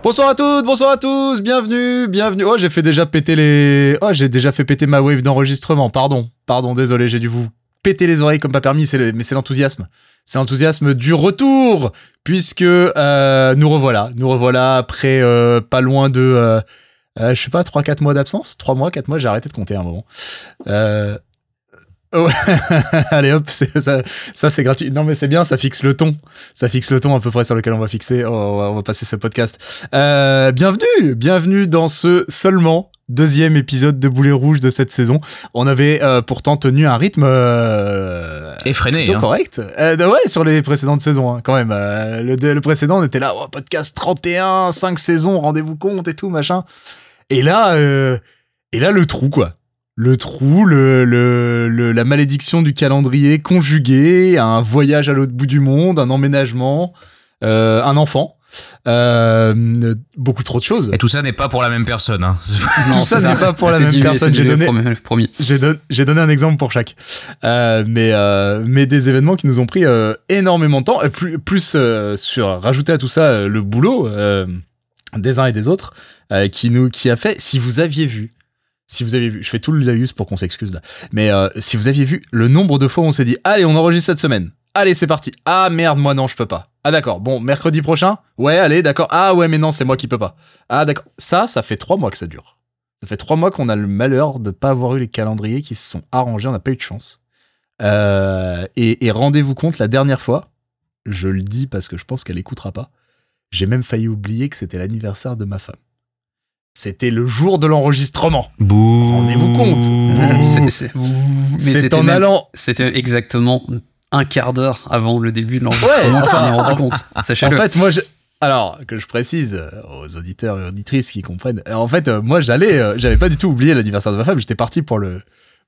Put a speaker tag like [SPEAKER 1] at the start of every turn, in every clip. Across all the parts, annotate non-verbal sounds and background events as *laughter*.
[SPEAKER 1] Bonsoir à toutes, bonsoir à tous, bienvenue, bienvenue. Oh, j'ai fait déjà péter les. Oh, j'ai déjà fait péter ma wave d'enregistrement. Pardon, pardon, désolé, j'ai dû vous péter les oreilles comme pas permis, c'est mais c'est l'enthousiasme. C'est l'enthousiasme du retour, puisque euh, nous revoilà, nous revoilà après euh, pas loin de, euh, euh, je sais pas, 3-4 mois d'absence, 3 mois, 4 mois, j'ai arrêté de compter un moment. Ouais. *laughs* Allez hop, ça, ça c'est gratuit. Non mais c'est bien, ça fixe le ton. Ça fixe le ton à peu près sur lequel on va fixer. oh, on, va, on va passer ce podcast. Euh, bienvenue, bienvenue dans ce seulement deuxième épisode de Boulet Rouge de cette saison. On avait euh, pourtant tenu un rythme euh,
[SPEAKER 2] Effréné, hein.
[SPEAKER 1] correct. Euh, ouais, sur les précédentes saisons hein, quand même. Euh, le, le précédent, on était là, oh, podcast 31, 5 saisons, rendez-vous compte et tout machin. Et là, euh, et là le trou quoi le trou, le, le, le- la malédiction du calendrier conjuguée à un voyage à l'autre bout du monde, un emménagement, euh, un enfant, euh, beaucoup trop de choses.
[SPEAKER 2] Et tout ça n'est pas pour la même personne. Hein. *laughs*
[SPEAKER 1] Tout ça n'est pas pour la même personne, j'ai donné-
[SPEAKER 3] promis- promis.
[SPEAKER 1] J'ai don- j'ai donné un exemple pour chaque. Euh, mais, euh, mais des événements qui nous ont pris euh, énormément de temps, et plus, plus euh, sur rajouter à tout ça euh, le boulot euh, des uns et des autres, euh, qui, nous, qui a fait, si vous aviez vu, si vous aviez vu, je fais tout le laïus pour qu'on s'excuse là, mais euh, si vous aviez vu le nombre de fois où on s'est dit, allez, on enregistre cette semaine. Allez, c'est parti. Ah merde, moi non, je peux pas. Ah d'accord. Bon, mercredi prochain? Ouais, allez, d'accord. Ah ouais, mais non, c'est moi qui peux pas. Ah d'accord. Ça, ça fait trois mois que ça dure. Ça fait trois mois qu'on a le malheur de pas avoir eu les calendriers qui se sont arrangés, on n'a pas eu de chance. Euh, et et rendez-vous compte, la dernière fois, je le dis parce que je pense qu'elle écoutera pas, j'ai même failli oublier que c'était l'anniversaire de ma femme. C'était le jour de l'enregistrement. Rendez-vous compte.
[SPEAKER 3] C'est-
[SPEAKER 1] en
[SPEAKER 3] même-
[SPEAKER 1] allant.
[SPEAKER 3] C'était exactement un quart d'heure avant le début de l'enregistrement
[SPEAKER 1] Ouais,
[SPEAKER 3] qu'on s'en est
[SPEAKER 1] enfin,
[SPEAKER 3] rendu
[SPEAKER 1] en-
[SPEAKER 3] compte.
[SPEAKER 1] En
[SPEAKER 3] Sachez-le.
[SPEAKER 1] fait, moi, je... alors que je précise euh, aux auditeurs et auditrices qui comprennent, euh, en fait, euh, moi, j'allais, j'avais pas du tout oublié l'anniversaire de ma femme. J'étais parti pour le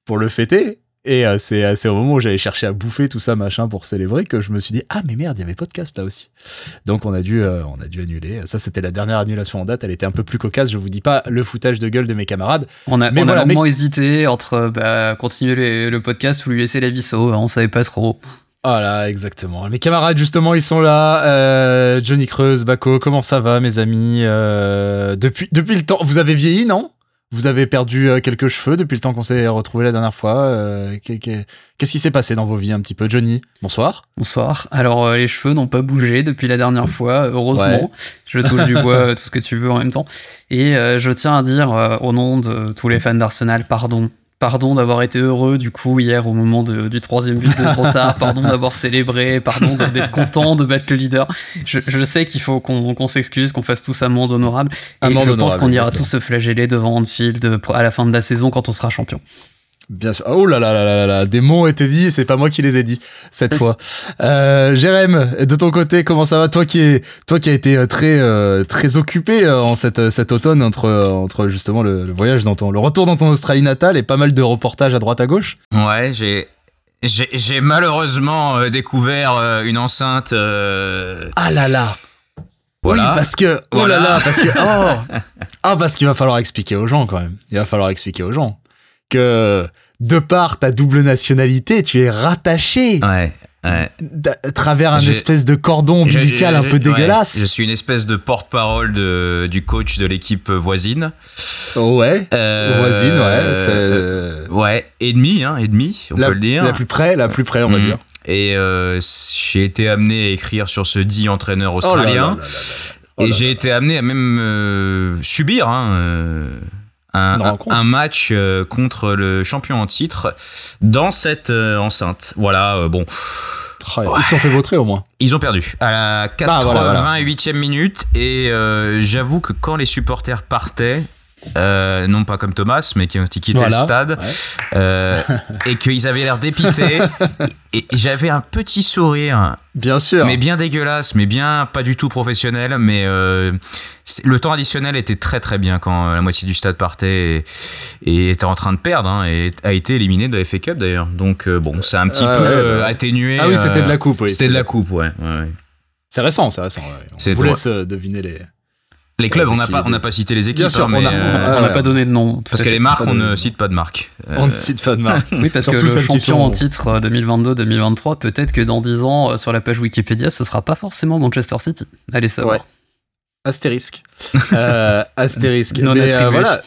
[SPEAKER 1] pour le fêter. Et euh, c'est euh, c'est au moment où j'allais chercher à bouffer tout ça machin pour célébrer que je me suis dit ah mais merde il y avait podcast là aussi donc on a dû euh, on a dû annuler ça c'était la dernière annulation en date elle était un peu plus cocasse je vous dis pas le foutage de gueule de mes camarades
[SPEAKER 3] on a,
[SPEAKER 1] mais
[SPEAKER 3] on
[SPEAKER 1] voilà,
[SPEAKER 3] a
[SPEAKER 1] mais-
[SPEAKER 3] longuement hésité entre bah, continuer le podcast ou lui laisser la vie sauve. On savait pas trop.
[SPEAKER 1] Voilà, exactement. Mes camarades, justement, ils sont là. Euh, Johnny Creuse, Baco, comment ça va, mes amis depuis, depuis le temps, vous avez vieilli, non? Vous avez perdu euh, quelques cheveux depuis le temps qu'on s'est retrouvés la dernière fois. Euh, qu'est- qu'est- Qu'est-ce qui s'est passé dans vos vies un petit peu? Johnny, bonsoir.
[SPEAKER 3] Bonsoir. Alors, euh, les cheveux n'ont pas bougé depuis la dernière fois, heureusement.
[SPEAKER 1] Ouais.
[SPEAKER 3] Je touche du *laughs* bois, tout ce que tu veux en même temps. Et je tiens à dire, au nom de tous les fans d'Arsenal, pardon. Pardon d'avoir été heureux du coup hier au moment de- du troisième but de Trossard. *laughs* pardon d'avoir célébré. Pardon d'être content de battre le leader. Je, je sais qu'il faut qu'on s'excuse, qu'on fasse tous amende honorable. Et
[SPEAKER 1] Amende
[SPEAKER 3] je pense qu'on ira tous se flageller devant Anfield à la fin de la saison quand on sera champion.
[SPEAKER 1] Bien sûr. Oh là là là là là là, des mots ont été dits, et c'est pas moi qui les ai dit cette fois. *laughs* Euh, Jérém, de ton côté, comment ça va? Toi qui est, toi qui a été euh, très euh, très occupé euh, en cette cet automne entre euh, entre justement le, le voyage dans ton le retour dans ton Australie natale et pas mal de reportages à droite à gauche?
[SPEAKER 2] Ouais, j'ai. J'ai malheureusement euh, découvert euh, une enceinte. euh,
[SPEAKER 1] Ah là là.
[SPEAKER 2] Voilà.
[SPEAKER 1] Oui, parce que oh
[SPEAKER 2] Voilà.
[SPEAKER 1] là là, parce que oh *laughs* ah parce qu'il va falloir expliquer aux gens quand même. Il va falloir expliquer aux gens que de par ta double nationalité, tu es rattaché
[SPEAKER 2] Ouais, ouais.
[SPEAKER 1] d- à travers un espèce de cordon ombilical
[SPEAKER 2] je-
[SPEAKER 1] un
[SPEAKER 2] je-
[SPEAKER 1] peu
[SPEAKER 2] ouais,
[SPEAKER 1] dégueulasse.
[SPEAKER 2] je suis une espèce de porte-parole de, du coach de l'équipe voisine.
[SPEAKER 1] Ouais.
[SPEAKER 2] Euh,
[SPEAKER 1] Voisine, ouais.
[SPEAKER 2] euh,
[SPEAKER 1] c'est
[SPEAKER 2] ouais, et demi, hein, et demi, on
[SPEAKER 1] la,
[SPEAKER 2] peut le dire.
[SPEAKER 1] la plus près, la plus près, on va
[SPEAKER 2] Mhm.
[SPEAKER 1] dire.
[SPEAKER 2] Et euh, j'ai été amené à écrire sur ce dit entraîneur
[SPEAKER 1] Oh là là
[SPEAKER 2] australien.
[SPEAKER 1] là là là là. Oh
[SPEAKER 2] et j'ai été amené à même euh, subir hein, euh, un, match euh, contre le champion en titre dans cette euh, enceinte. Voilà, euh, bon,
[SPEAKER 1] Tra- Ils se sont fait vautrer au moins.
[SPEAKER 2] ils ont perdu à la
[SPEAKER 1] Ah, voilà, voilà.
[SPEAKER 2] 88e minute et j'avoue que quand les supporters partaient, euh, non pas comme Thomas, mais qui ont quitté
[SPEAKER 1] Voilà.
[SPEAKER 2] le stade,
[SPEAKER 1] Ouais.
[SPEAKER 2] euh, et qu'ils avaient l'air dépités, *laughs* et j'avais un petit sourire
[SPEAKER 1] Bien sûr.
[SPEAKER 2] mais bien dégueulasse, mais bien pas du tout professionnel. Mais euh, le temps additionnel était très très bien quand euh, la moitié du stade partait et, et était en train de perdre hein, et a été éliminé de la FA Cup d'ailleurs. Donc euh, bon, c'est un petit
[SPEAKER 1] Ah
[SPEAKER 2] peu
[SPEAKER 1] ouais,
[SPEAKER 2] euh,
[SPEAKER 1] bah.
[SPEAKER 2] atténué.
[SPEAKER 1] Ah oui, c'était de la coupe, oui.
[SPEAKER 2] C'était de la coupe, ouais. ouais, ouais.
[SPEAKER 1] C'est récent, c'est récent. On vous laisse deviner les.
[SPEAKER 2] Les clubs, on n'a pas, on n'a pas cité les équipes,
[SPEAKER 1] Bien sûr,
[SPEAKER 2] hein, mais,
[SPEAKER 1] on a-
[SPEAKER 2] euh,
[SPEAKER 3] on n'a
[SPEAKER 1] ouais.
[SPEAKER 3] pas donné de nom.
[SPEAKER 2] parce que les marques,
[SPEAKER 1] pas
[SPEAKER 2] on ne cite pas de marques. Euh,
[SPEAKER 1] On ne cite pas de marque. *laughs*
[SPEAKER 3] Oui, parce que le champion
[SPEAKER 1] sont-
[SPEAKER 3] en titre euh, 2022-2023, peut-être que dans 10 ans, euh, sur la page Wikipédia, ce sera pas forcément Manchester City. Allez savoir.
[SPEAKER 1] Ouais. astérisque. Euh, astérisque. *laughs*
[SPEAKER 3] Non
[SPEAKER 1] mais, euh, voilà.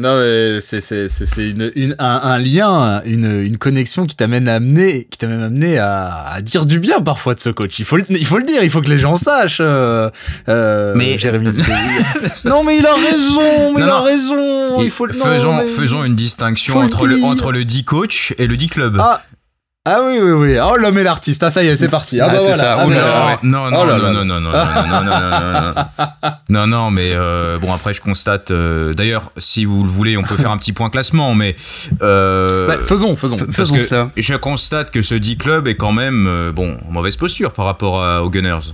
[SPEAKER 1] Non, mais c'est c'est c'est c'est une, une un, un lien, une une connexion qui t'amène à amener, qui t'amène à amener à, à dire du bien parfois de ce coach. Il faut le, il faut le dire, il faut que les gens sachent. Euh, euh,
[SPEAKER 2] Mais- *laughs* *laughs*
[SPEAKER 1] non, mais il a raison, mais
[SPEAKER 2] Non,
[SPEAKER 1] il a
[SPEAKER 2] non.
[SPEAKER 1] raison. Il faut le. non,
[SPEAKER 2] faisons,
[SPEAKER 1] mais-
[SPEAKER 2] faisons une distinction
[SPEAKER 1] Faut le
[SPEAKER 2] entre le,
[SPEAKER 1] dire.
[SPEAKER 2] entre le dit coach et le dit club.
[SPEAKER 1] Ah. Ah oui, oui, oui. Oh, l'homme et l'artiste. Ah, ça y est, c'est parti. Ah,
[SPEAKER 3] Ah,
[SPEAKER 1] bah
[SPEAKER 3] c'est
[SPEAKER 1] voilà.
[SPEAKER 3] ça.
[SPEAKER 1] Ah,
[SPEAKER 3] Oh
[SPEAKER 2] non, non,
[SPEAKER 1] Oh là
[SPEAKER 2] non,
[SPEAKER 1] là.
[SPEAKER 2] non, non, non, non, non, non, non, non, non, non, non, mais euh, bon après je constate. euh, D'ailleurs, si vous le voulez, on peut faire un petit point classement, mais euh,
[SPEAKER 1] bah, faisons, faisons.
[SPEAKER 3] Faisons cela.
[SPEAKER 2] je constate que ce dit club est quand même euh, bon en mauvaise posture par rapport à- aux Gunners.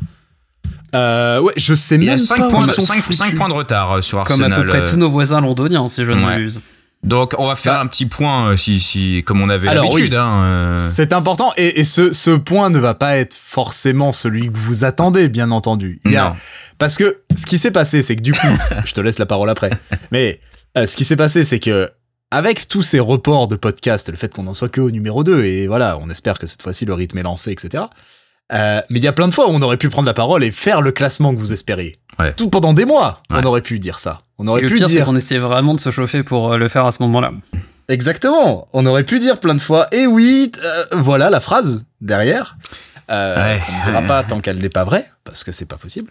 [SPEAKER 1] Euh, ouais, je sais
[SPEAKER 2] Il y a
[SPEAKER 1] même
[SPEAKER 2] 5
[SPEAKER 1] pas
[SPEAKER 2] points,
[SPEAKER 1] ils sont
[SPEAKER 2] cinq-
[SPEAKER 1] foutus.
[SPEAKER 2] cinq points de retard euh, sur
[SPEAKER 3] Comme à
[SPEAKER 2] Arsenal.
[SPEAKER 3] peu près
[SPEAKER 2] euh,
[SPEAKER 3] tous nos voisins londoniens, si je ne
[SPEAKER 2] ouais.
[SPEAKER 3] m'abuse.
[SPEAKER 2] Donc on va faire
[SPEAKER 1] Bah.
[SPEAKER 2] un petit point euh, si, si comme on avait l'habitude.
[SPEAKER 1] oui.
[SPEAKER 2] Hein, euh,
[SPEAKER 1] C'est important et, et ce, ce point ne va pas être forcément celui que vous attendez, bien entendu. Il y a-
[SPEAKER 2] non.
[SPEAKER 1] Parce que ce qui s'est passé, c'est que du coup, *laughs* je te laisse la parole après, mais euh, ce qui s'est passé, c'est que avec tous ces reports de podcasts, le fait qu'on en soit que au numéro 2, et voilà, on espère que cette fois-ci le rythme est lancé, etc. Euh, mais il y a plein de fois où on aurait pu prendre la parole et faire le classement que vous espériez.
[SPEAKER 2] Ouais.
[SPEAKER 1] Tout pendant des mois, on aurait pu dire ça. On
[SPEAKER 3] Et
[SPEAKER 1] aurait
[SPEAKER 3] le
[SPEAKER 1] pu
[SPEAKER 3] pire, c'est
[SPEAKER 1] dire
[SPEAKER 3] qu'on essayait vraiment de se chauffer pour euh, le faire à ce moment-là.
[SPEAKER 1] Exactement. On aurait pu dire plein de fois. Et oui, euh, voilà la phrase derrière. Euh,
[SPEAKER 2] Ouais,
[SPEAKER 1] on ne dira
[SPEAKER 2] ouais.
[SPEAKER 1] pas tant qu'elle n'est pas vraie, parce que c'est pas possible.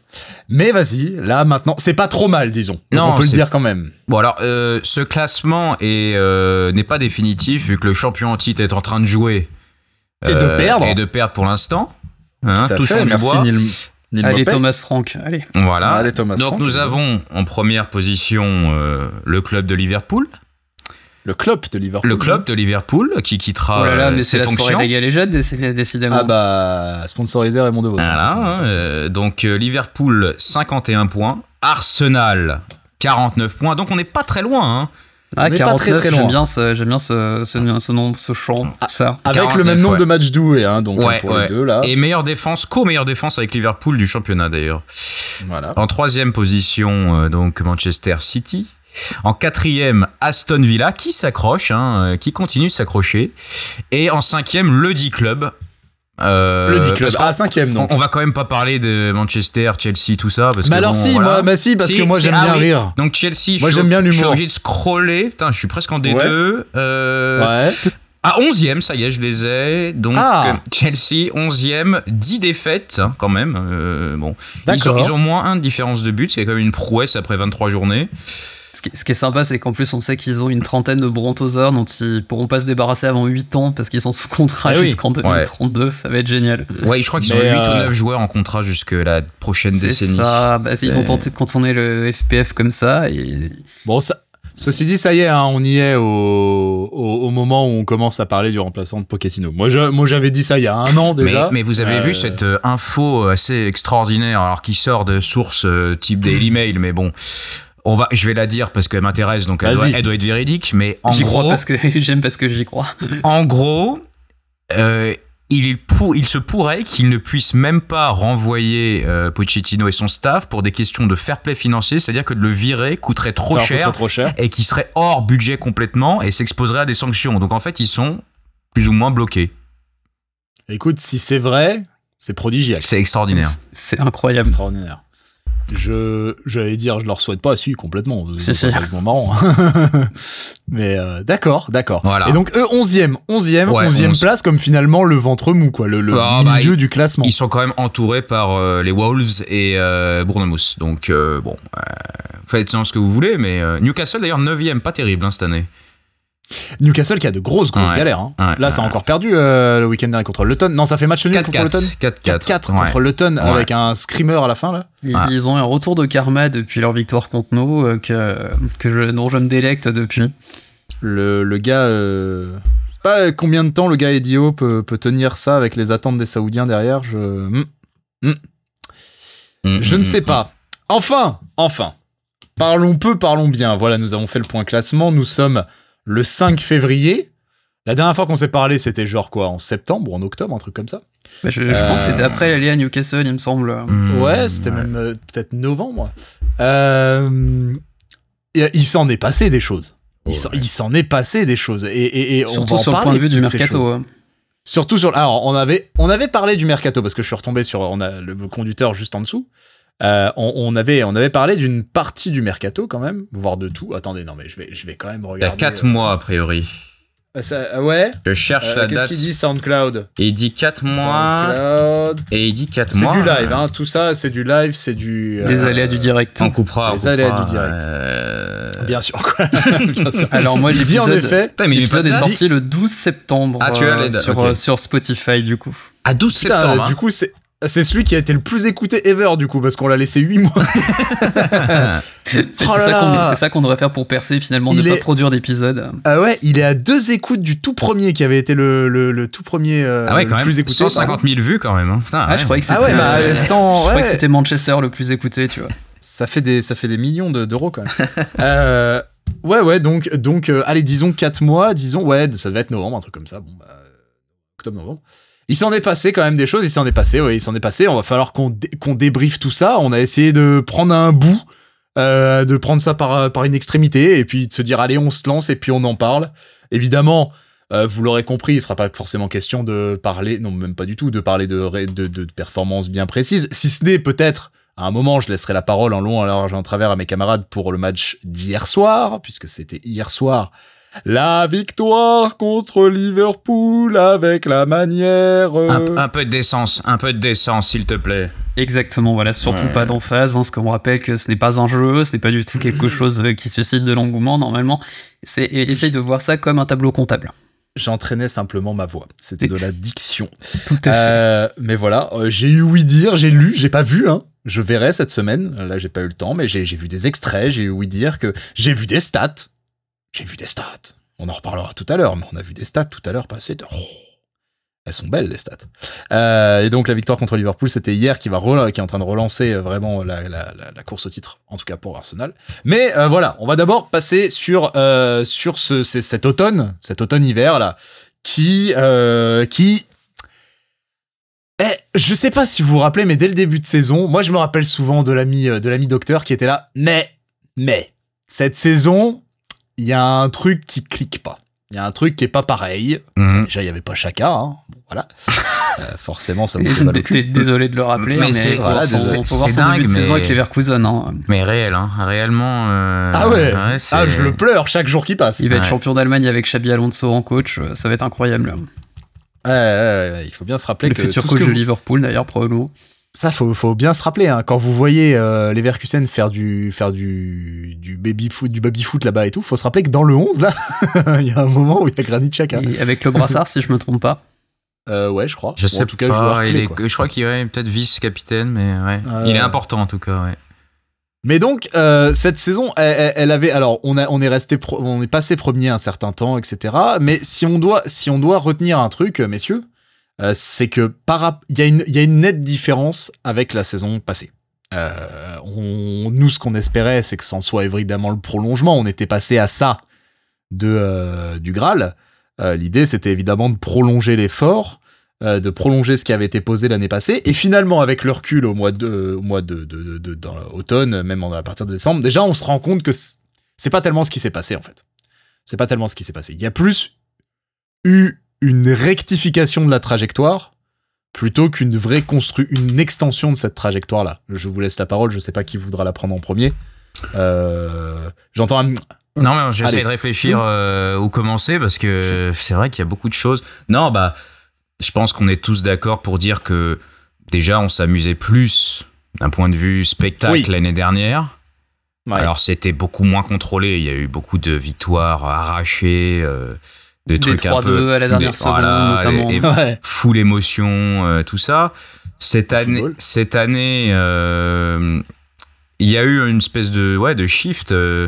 [SPEAKER 1] Mais vas-y, là maintenant, c'est pas trop mal, disons. Donc,
[SPEAKER 2] Non,
[SPEAKER 1] on peut le dire quand même.
[SPEAKER 2] Bon alors, euh, ce classement est euh, n'est pas définitif vu que le champion en titre est en train de jouer
[SPEAKER 1] Et de perdre.
[SPEAKER 2] et de perdre pour l'instant. Hein,
[SPEAKER 1] Tout à fait. Merci
[SPEAKER 2] bois.
[SPEAKER 1] Neil,
[SPEAKER 3] Allez. Thomas Frank, allez.
[SPEAKER 2] Voilà.
[SPEAKER 1] Allez, Thomas
[SPEAKER 2] Donc
[SPEAKER 1] Frank,
[SPEAKER 2] nous avons en première position euh, le club de Liverpool,
[SPEAKER 1] le club de Liverpool.
[SPEAKER 2] le club de Liverpool qui quittera
[SPEAKER 3] oh là là,
[SPEAKER 2] euh,
[SPEAKER 3] mais c'est la soirée des galéjades, décidément.
[SPEAKER 1] Ah bah sponsorisé Raymond Devos.
[SPEAKER 2] Voilà, hein, euh, donc Liverpool 51 points, Arsenal 49 points. Donc on n'est pas très loin. Hein.
[SPEAKER 3] Ah,
[SPEAKER 1] on est pas très,
[SPEAKER 3] 49,
[SPEAKER 1] très loin.
[SPEAKER 3] j'aime bien, ce, j'aime bien ce, ce, ce nombre, ce chant, tout ça.
[SPEAKER 1] Avec
[SPEAKER 2] 49,
[SPEAKER 1] le même nombre
[SPEAKER 2] ouais.
[SPEAKER 1] de matchs doués, hein, donc
[SPEAKER 2] Ouais,
[SPEAKER 1] pour
[SPEAKER 2] ouais.
[SPEAKER 1] les deux là.
[SPEAKER 2] Et meilleure défense, co-meilleure défense avec Liverpool du championnat d'ailleurs.
[SPEAKER 1] Voilà.
[SPEAKER 2] En troisième position, euh, donc Manchester City. En quatrième, Aston Villa, qui s'accroche, hein, euh, qui continue de s'accrocher. Et en cinquième, le D-Club. Euh,
[SPEAKER 1] le 10 club.
[SPEAKER 2] parce qu'on-
[SPEAKER 1] Ah, cinquième donc.
[SPEAKER 2] on, on va quand même pas parler de Manchester, Chelsea, tout ça. Parce
[SPEAKER 1] Mais
[SPEAKER 2] que
[SPEAKER 1] alors
[SPEAKER 2] bon,
[SPEAKER 1] si,
[SPEAKER 2] voilà.
[SPEAKER 1] moi, bah si, parce
[SPEAKER 2] Si,
[SPEAKER 1] que moi j'aime
[SPEAKER 2] ah
[SPEAKER 1] bien rire.
[SPEAKER 2] Donc Chelsea,
[SPEAKER 1] Moi, j'aime bien
[SPEAKER 2] Je suis
[SPEAKER 1] l'humour.
[SPEAKER 2] obligé de scroller. Putain, je suis presque en D2.
[SPEAKER 1] Ouais.
[SPEAKER 2] Euh,
[SPEAKER 1] Ouais.
[SPEAKER 2] À 11e, ça y est, je les ai. Donc
[SPEAKER 1] Ah.
[SPEAKER 2] euh, Chelsea, 11e, 10 défaites hein, quand même. Euh, bon, ils ont,
[SPEAKER 1] D'accord.
[SPEAKER 2] ils ont moins 1 de différence de but, c'est quand même une prouesse après 23 journées.
[SPEAKER 3] Ce qui, ce qui est sympa, c'est qu'en plus, on sait qu'ils ont une trentaine de brontosaures dont ils pourront pas se débarrasser avant 8 ans parce qu'ils sont sous contrat
[SPEAKER 1] Ah oui.
[SPEAKER 3] jusqu'en 2032. Ça va être génial.
[SPEAKER 2] Ouais, je crois qu'ils ont
[SPEAKER 1] Mais,
[SPEAKER 2] 8
[SPEAKER 1] euh,
[SPEAKER 2] ou 9 joueurs en contrat jusque la prochaine
[SPEAKER 3] C'est
[SPEAKER 2] décennie.
[SPEAKER 3] ça. Bah, ils ont tenté de contourner le FPF comme ça. Et
[SPEAKER 1] Bon, ça, ceci dit, ça y est, hein, on y est au, au, au moment où on commence à parler du remplaçant de Pochettino. Moi, je, moi, j'avais dit ça il y a un an
[SPEAKER 2] Mais,
[SPEAKER 1] déjà.
[SPEAKER 2] mais vous avez
[SPEAKER 1] Euh,
[SPEAKER 2] vu cette euh, info assez extraordinaire, alors qui sort de sources euh, type Daily Mail, mais bon, on va, je vais la dire parce qu'elle m'intéresse, donc elle doit,
[SPEAKER 1] Vas-y.
[SPEAKER 2] elle doit être véridique. Mais en
[SPEAKER 3] j'y
[SPEAKER 2] gros,
[SPEAKER 3] crois parce que *laughs* j'aime parce que j'y crois. *laughs*
[SPEAKER 2] En gros, euh, il, est pour- il se pourrait qu'il ne puisse même pas renvoyer euh, Pochettino et son staff pour des questions de fair play financier, c'est-à-dire que de le virer coûterait trop cher
[SPEAKER 1] coûterait trop cher.
[SPEAKER 2] et qu'il serait hors budget complètement et s'exposerait à des sanctions. Donc en fait, ils sont plus ou moins bloqués.
[SPEAKER 1] Écoute, si c'est vrai, c'est prodigial.
[SPEAKER 2] C'est extraordinaire.
[SPEAKER 3] C'est incroyable.
[SPEAKER 1] extraordinaire. Je, j'allais dire, je leur souhaite pas, si, complètement. C'est complètement marrant. *laughs* Mais, euh, d'accord, d'accord.
[SPEAKER 2] Voilà.
[SPEAKER 1] Et donc, eux, 11e, 11e,
[SPEAKER 2] Ouais,
[SPEAKER 1] 11e
[SPEAKER 2] 11.
[SPEAKER 1] place, comme finalement le ventre mou, quoi, le, le
[SPEAKER 2] Ah, bah,
[SPEAKER 1] milieu
[SPEAKER 2] il-
[SPEAKER 1] du classement.
[SPEAKER 2] Ils sont quand même entourés par euh, les Wolves et euh, Bournemouth. Donc euh, bon, faites-en ce que vous voulez, mais Newcastle d'ailleurs 9ème, pas terrible hein, cette année.
[SPEAKER 1] Newcastle qui a de grosses, grosses
[SPEAKER 2] Ouais.
[SPEAKER 1] galères. hein.
[SPEAKER 2] Ouais,
[SPEAKER 1] Là, ça a encore perdu euh, le week-end dernier contre Luton. Non, ça fait match nul contre
[SPEAKER 2] 4-4.
[SPEAKER 1] Luton.
[SPEAKER 2] 4-4.
[SPEAKER 1] 4-4
[SPEAKER 2] Ouais.
[SPEAKER 1] contre Luton
[SPEAKER 2] Ouais.
[SPEAKER 1] avec un screamer à la fin, là.
[SPEAKER 3] Ils,
[SPEAKER 2] Ouais.
[SPEAKER 3] ils ont un retour de karma depuis leur victoire contre nous euh, que, que je, dont je me délecte depuis.
[SPEAKER 1] Le, le gars. Euh... Je sais pas combien de temps le gars Edio peut, peut tenir ça avec les attentes des Saoudiens derrière. Je, Hmm.
[SPEAKER 2] Mm,
[SPEAKER 1] je
[SPEAKER 2] mm,
[SPEAKER 1] ne sais
[SPEAKER 2] mm.
[SPEAKER 1] pas. Enfin, enfin. Parlons peu, parlons bien. Voilà, nous avons fait le point classement. Nous sommes le 5 février. La dernière fois qu'on s'est parlé, c'était genre quoi En septembre ou en octobre, un truc comme ça
[SPEAKER 3] Bah, je, je pense que
[SPEAKER 1] Euh.
[SPEAKER 3] c'était après l'aller à Newcastle, il me semble.
[SPEAKER 2] Mm,
[SPEAKER 1] Ouais, c'était même euh, peut-être novembre. Euh, et il s'en est passé des choses. Il s'en- il s'en est passé des choses. Et, et, et on va
[SPEAKER 3] Surtout
[SPEAKER 1] en
[SPEAKER 3] sur le point de vue du mercato. hein.
[SPEAKER 1] Surtout sur. Alors, on avait, on avait parlé du mercato parce que je suis retombé sur. On a le conducteur juste en dessous. Euh, on, on avait, on avait parlé d'une partie du mercato quand même, voire de tout. Attendez, non mais je vais, je vais quand même
[SPEAKER 2] Il y a
[SPEAKER 1] regarder.
[SPEAKER 2] 4
[SPEAKER 1] euh,
[SPEAKER 2] mois, a priori.
[SPEAKER 1] euh, ça- euh, ouais.
[SPEAKER 2] Je cherche
[SPEAKER 1] Euh,
[SPEAKER 2] la
[SPEAKER 1] Qu'est-ce
[SPEAKER 2] date.
[SPEAKER 1] qu'il dit SoundCloud
[SPEAKER 2] Et il dit 4 mois.
[SPEAKER 1] SoundCloud.
[SPEAKER 2] Et il dit 4
[SPEAKER 1] C'est
[SPEAKER 2] mois.
[SPEAKER 1] du live, hein. Tout ça, c'est du live, c'est du.
[SPEAKER 3] Les
[SPEAKER 1] euh,
[SPEAKER 3] aléas du direct.
[SPEAKER 2] On coupera.
[SPEAKER 1] C'est les aléas du direct.
[SPEAKER 2] euh,
[SPEAKER 1] Bien sûr, quoi. *laughs* Bien sûr.
[SPEAKER 3] Alors moi,
[SPEAKER 1] Il dit en effet.
[SPEAKER 3] L'épisode
[SPEAKER 2] de
[SPEAKER 3] est sorti le 12 septembre
[SPEAKER 2] Ah, tu as
[SPEAKER 3] euh,
[SPEAKER 2] les dates,
[SPEAKER 3] sur, euh, sur Spotify du coup.
[SPEAKER 2] À 12
[SPEAKER 1] Putain,
[SPEAKER 2] septembre.
[SPEAKER 1] euh,
[SPEAKER 2] hein.
[SPEAKER 1] du coup, c'est. C'est celui qui a été le plus écouté ever, du coup, parce qu'on l'a laissé 8 mois. *laughs*
[SPEAKER 3] C'est
[SPEAKER 1] Oh
[SPEAKER 3] c'est ça qu'on devrait faire pour percer finalement,
[SPEAKER 1] Il
[SPEAKER 3] ne
[SPEAKER 1] est-
[SPEAKER 3] pas produire d'épisodes.
[SPEAKER 1] Ah ouais, il est à deux écoutes du tout premier qui avait été le, le, le tout premier euh,
[SPEAKER 2] ah ouais,
[SPEAKER 1] le
[SPEAKER 2] quand même.
[SPEAKER 1] plus écouté.
[SPEAKER 2] 150 000 vues quand même. hein. Putain,
[SPEAKER 3] Ah,
[SPEAKER 2] ouais.
[SPEAKER 3] je croyais que c'était
[SPEAKER 1] Ah ouais, bah,
[SPEAKER 3] euh,
[SPEAKER 1] sans-
[SPEAKER 3] je croyais
[SPEAKER 1] ouais.
[SPEAKER 3] que c'était Manchester le plus écouté, tu vois.
[SPEAKER 1] Ça fait des, ça fait des millions de- d'euros quand même. *laughs* Euh, ouais, ouais, donc, donc euh, allez, disons 4 mois, disons, ouais, ça devait être novembre, un truc comme ça. Bon, bah, octobre-novembre. Il s'en est passé quand même des choses, il s'en est passé, ouais, il s'en est passé. On va falloir qu'on dé- qu'on débriefe tout ça. On a essayé de prendre un bout, euh, de prendre ça par, par une extrémité, et puis de se dire, allez, on se lance, et puis on en parle. Évidemment, euh, vous l'aurez compris, il sera pas forcément question de parler, non, même pas du tout, de parler de, de, de, performances bien précises, si ce n'est peut-être à un moment, je laisserai la parole en long, en large en travers à mes camarades pour le match d'hier soir, puisque c'était hier soir. La victoire contre Liverpool avec la manière. euh,
[SPEAKER 2] Un, un peu de décence, un peu de décence, s'il te plaît.
[SPEAKER 3] Exactement, voilà, surtout
[SPEAKER 2] Ouais.
[SPEAKER 3] pas d'emphase, hein, parce qu'on rappelle que ce n'est pas un jeu, ce n'est pas du tout quelque *laughs* chose euh, qui suscite de l'engouement, normalement. C'est, et essaye de voir ça comme un tableau comptable.
[SPEAKER 1] J'entraînais simplement ma voix. C'était de la diction.
[SPEAKER 3] Tout à fait.
[SPEAKER 1] Euh, mais voilà, euh, j'ai eu oui dire, j'ai lu, j'ai pas vu, hein. Je verrai cette semaine. Là, j'ai pas eu le temps, mais j'ai j'ai vu des extraits, j'ai eu oui dire que j'ai vu des stats. J'ai vu des stats. On en reparlera tout à l'heure, mais on a vu des stats tout à l'heure passer. Oh, elles sont belles les stats. Euh, et donc la victoire contre Liverpool, c'était hier qui va qui est en train de relancer euh, vraiment la, course au titre, en tout cas pour Arsenal. Mais euh, voilà, on va d'abord passer sur sur ce cet automne, cet automne hiver là, qui qui eh, je sais pas si vous vous rappelez, mais dès le début de saison, moi je me rappelle souvent de l'ami de l'ami docteur qui était là. Mais, mais, cette saison, il y a un truc qui clique pas. Il y a un truc qui est pas pareil.
[SPEAKER 2] Mhm.
[SPEAKER 1] Déjà, il y avait pas Chaka, hein. Bon, voilà. *laughs* Euh, forcément, ça me fait mal au
[SPEAKER 3] D-
[SPEAKER 1] cul.
[SPEAKER 3] d- Désolé de le rappeler,
[SPEAKER 2] Mais
[SPEAKER 3] mais,
[SPEAKER 2] c'est-
[SPEAKER 3] faut,
[SPEAKER 1] voilà,
[SPEAKER 3] voir
[SPEAKER 2] C'est
[SPEAKER 3] son début de
[SPEAKER 2] dingue,
[SPEAKER 3] saison
[SPEAKER 2] mais-
[SPEAKER 3] avec Leverkusen. Hein.
[SPEAKER 2] Mais réel, hein, réellement. euh,
[SPEAKER 1] Ah ouais, Ah, je le pleure chaque jour qui passe.
[SPEAKER 3] Il va être champion d'Allemagne avec Xabi Alonso en coach, euh, ça va être incroyable.
[SPEAKER 1] Ouais, ouais, ouais, il faut bien se rappeler
[SPEAKER 3] Le
[SPEAKER 1] que
[SPEAKER 3] futur
[SPEAKER 1] tout ce
[SPEAKER 3] coach
[SPEAKER 1] que
[SPEAKER 3] de
[SPEAKER 1] vous-
[SPEAKER 3] Liverpool d'ailleurs, probablement.
[SPEAKER 1] Ça, faut, faut bien se rappeler, hein, quand vous voyez euh, les Verkusen faire du, faire du, du baby foot, du baby foot là-bas et tout, faut se rappeler que dans le 11, là, *laughs* il y a un moment où il y a Granit Xhaka.
[SPEAKER 3] Et avec le brassard, si je me trompe pas. *laughs*
[SPEAKER 1] Euh, ouais, je crois.
[SPEAKER 2] Je sais
[SPEAKER 1] en tout cas,
[SPEAKER 2] pas.
[SPEAKER 1] clé,
[SPEAKER 2] est-
[SPEAKER 1] quoi.
[SPEAKER 2] je crois qu'il est peut-être vice-capitaine, mais ouais.
[SPEAKER 1] Ah
[SPEAKER 2] il est important en tout cas, ouais.
[SPEAKER 1] Mais donc, euh, cette saison, elle, avait, alors, on a, on est resté, pro- on est passé premier un certain temps, etc. Mais si on doit, si on doit retenir un truc, euh, messieurs, euh, c'est que par, il y a une, y a une nette différence avec la saison passée. Euh, on, nous, ce qu'on espérait, c'est que c'en soit évidemment le prolongement. On était passé à ça de euh, du Graal. Euh, L'idée, c'était évidemment de prolonger l'effort, euh, de prolonger ce qui avait été posé l'année passée. Et finalement, avec le recul au mois de, au mois de, de, de- de- dans l'automne, même à partir de décembre, déjà, on se rend compte que c'est pas tellement ce qui s'est passé en fait. C'est pas tellement ce qui s'est passé. Il y a plus eu une rectification de la trajectoire plutôt qu'une vraie constru une extension de cette trajectoire là. Je vous laisse la parole. Je sais pas qui voudra la prendre en premier. Euh, J'entends un
[SPEAKER 2] Non, mais j'essaie de réfléchir euh, où commencer parce que c'est vrai qu'il y a beaucoup de choses. Non, bah, je pense qu'on est tous d'accord pour dire que déjà on s'amusait plus d'un point de vue spectacle
[SPEAKER 1] Oui.
[SPEAKER 2] l'année dernière.
[SPEAKER 1] Ouais.
[SPEAKER 2] Alors c'était beaucoup moins contrôlé. Il y a eu beaucoup de victoires arrachées, euh, de
[SPEAKER 3] Des
[SPEAKER 2] trucs un
[SPEAKER 3] 3-2
[SPEAKER 2] peu
[SPEAKER 3] à la dernière
[SPEAKER 2] des-
[SPEAKER 3] seconde,
[SPEAKER 2] voilà,
[SPEAKER 3] notamment.
[SPEAKER 2] et- et
[SPEAKER 1] ouais.
[SPEAKER 2] full émotion, euh, tout ça. Cette année,
[SPEAKER 1] Football.
[SPEAKER 2] cette année, euh, il y a eu une espèce de ouais de shift euh,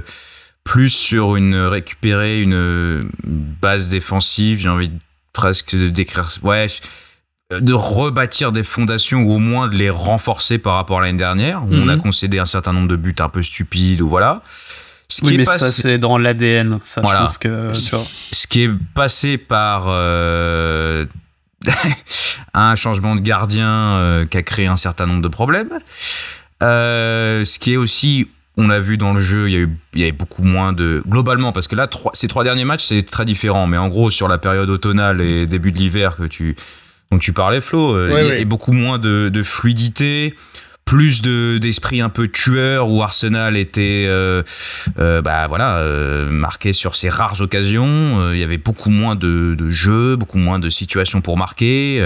[SPEAKER 2] plus sur une récupérer une base défensive. J'ai envie de- presque de décrire ouais de rebâtir des fondations ou au moins de les renforcer par rapport à l'année dernière où on a
[SPEAKER 1] Mhm.
[SPEAKER 2] concédé un certain nombre de buts un peu stupides ou voilà. Ce qui
[SPEAKER 3] Oui,
[SPEAKER 2] est
[SPEAKER 3] mais
[SPEAKER 2] passé-
[SPEAKER 3] ça, c'est dans l'ADN. Ça,
[SPEAKER 2] Voilà.
[SPEAKER 3] je pense que. tu vois.
[SPEAKER 2] ce qui est passé par euh, *laughs* un changement de gardien euh, qui a créé un certain nombre de problèmes. Euh, ce qui est aussi, on l'a vu dans le jeu, il y, a eu, il y avait beaucoup moins de... Globalement, parce que là, trois- ces trois derniers matchs, c'est très différent. Mais en gros, sur la période automnale et début de l'hiver que tu, dont tu parlais, Flo,
[SPEAKER 1] Ouais,
[SPEAKER 2] il y a
[SPEAKER 1] ouais.
[SPEAKER 2] beaucoup moins de, de fluidité, plus de d'esprit un peu tueur où Arsenal était euh, euh, bah voilà euh, marqué sur ses rares occasions. Il y avait beaucoup moins de, de jeux beaucoup moins de situations pour marquer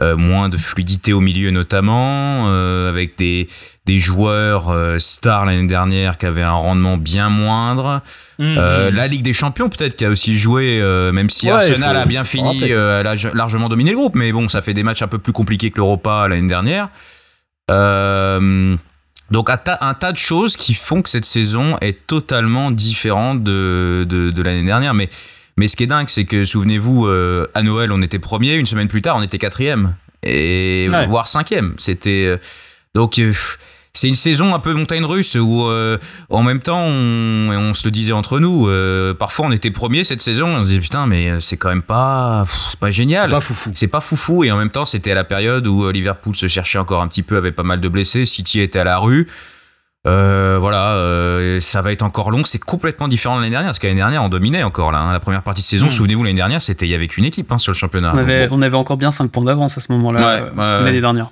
[SPEAKER 2] moins de fluidité au milieu notamment avec des des joueurs stars l'année dernière qui avaient un rendement bien moindre. Mmh. la Ligue des Champions peut-être qui a aussi joué même si Arsenal a bien fini a largement dominé le groupe. Mais bon ça fait des matchs un peu plus compliqués que l'Europa l'année dernière euh, donc un tas, un tas, de choses qui font que cette saison est totalement différente de, de, l'année dernière. Mais, mais ce qui est dingue, c'est que souvenez-vous, euh, à Noël, on était premier, une semaine plus tard, on était quatrième. Et voire cinquième. C'était. Euh, donc c'est une saison un peu montagne russe où euh, en même temps on, on, se le disait entre nous euh, parfois on était premier cette saison on se disait putain mais euh, c'est quand même pas c'est pas génial
[SPEAKER 1] c'est pas foufou
[SPEAKER 2] c'est pas foufou et en même temps c'était à la période où Liverpool se cherchait encore un petit peu avait pas mal de blessés City était à la rue voilà, ça va être encore long. C'est complètement différent de l'année dernière, parce qu'année dernière, on dominait encore là. Hein. la première partie de saison, hmm. souvenez-vous, l'année dernière, c'était il y avait qu'une équipe hein, sur le championnat.
[SPEAKER 3] On avait, on avait encore bien 5 points d'avance à ce moment-là, l'année dernière.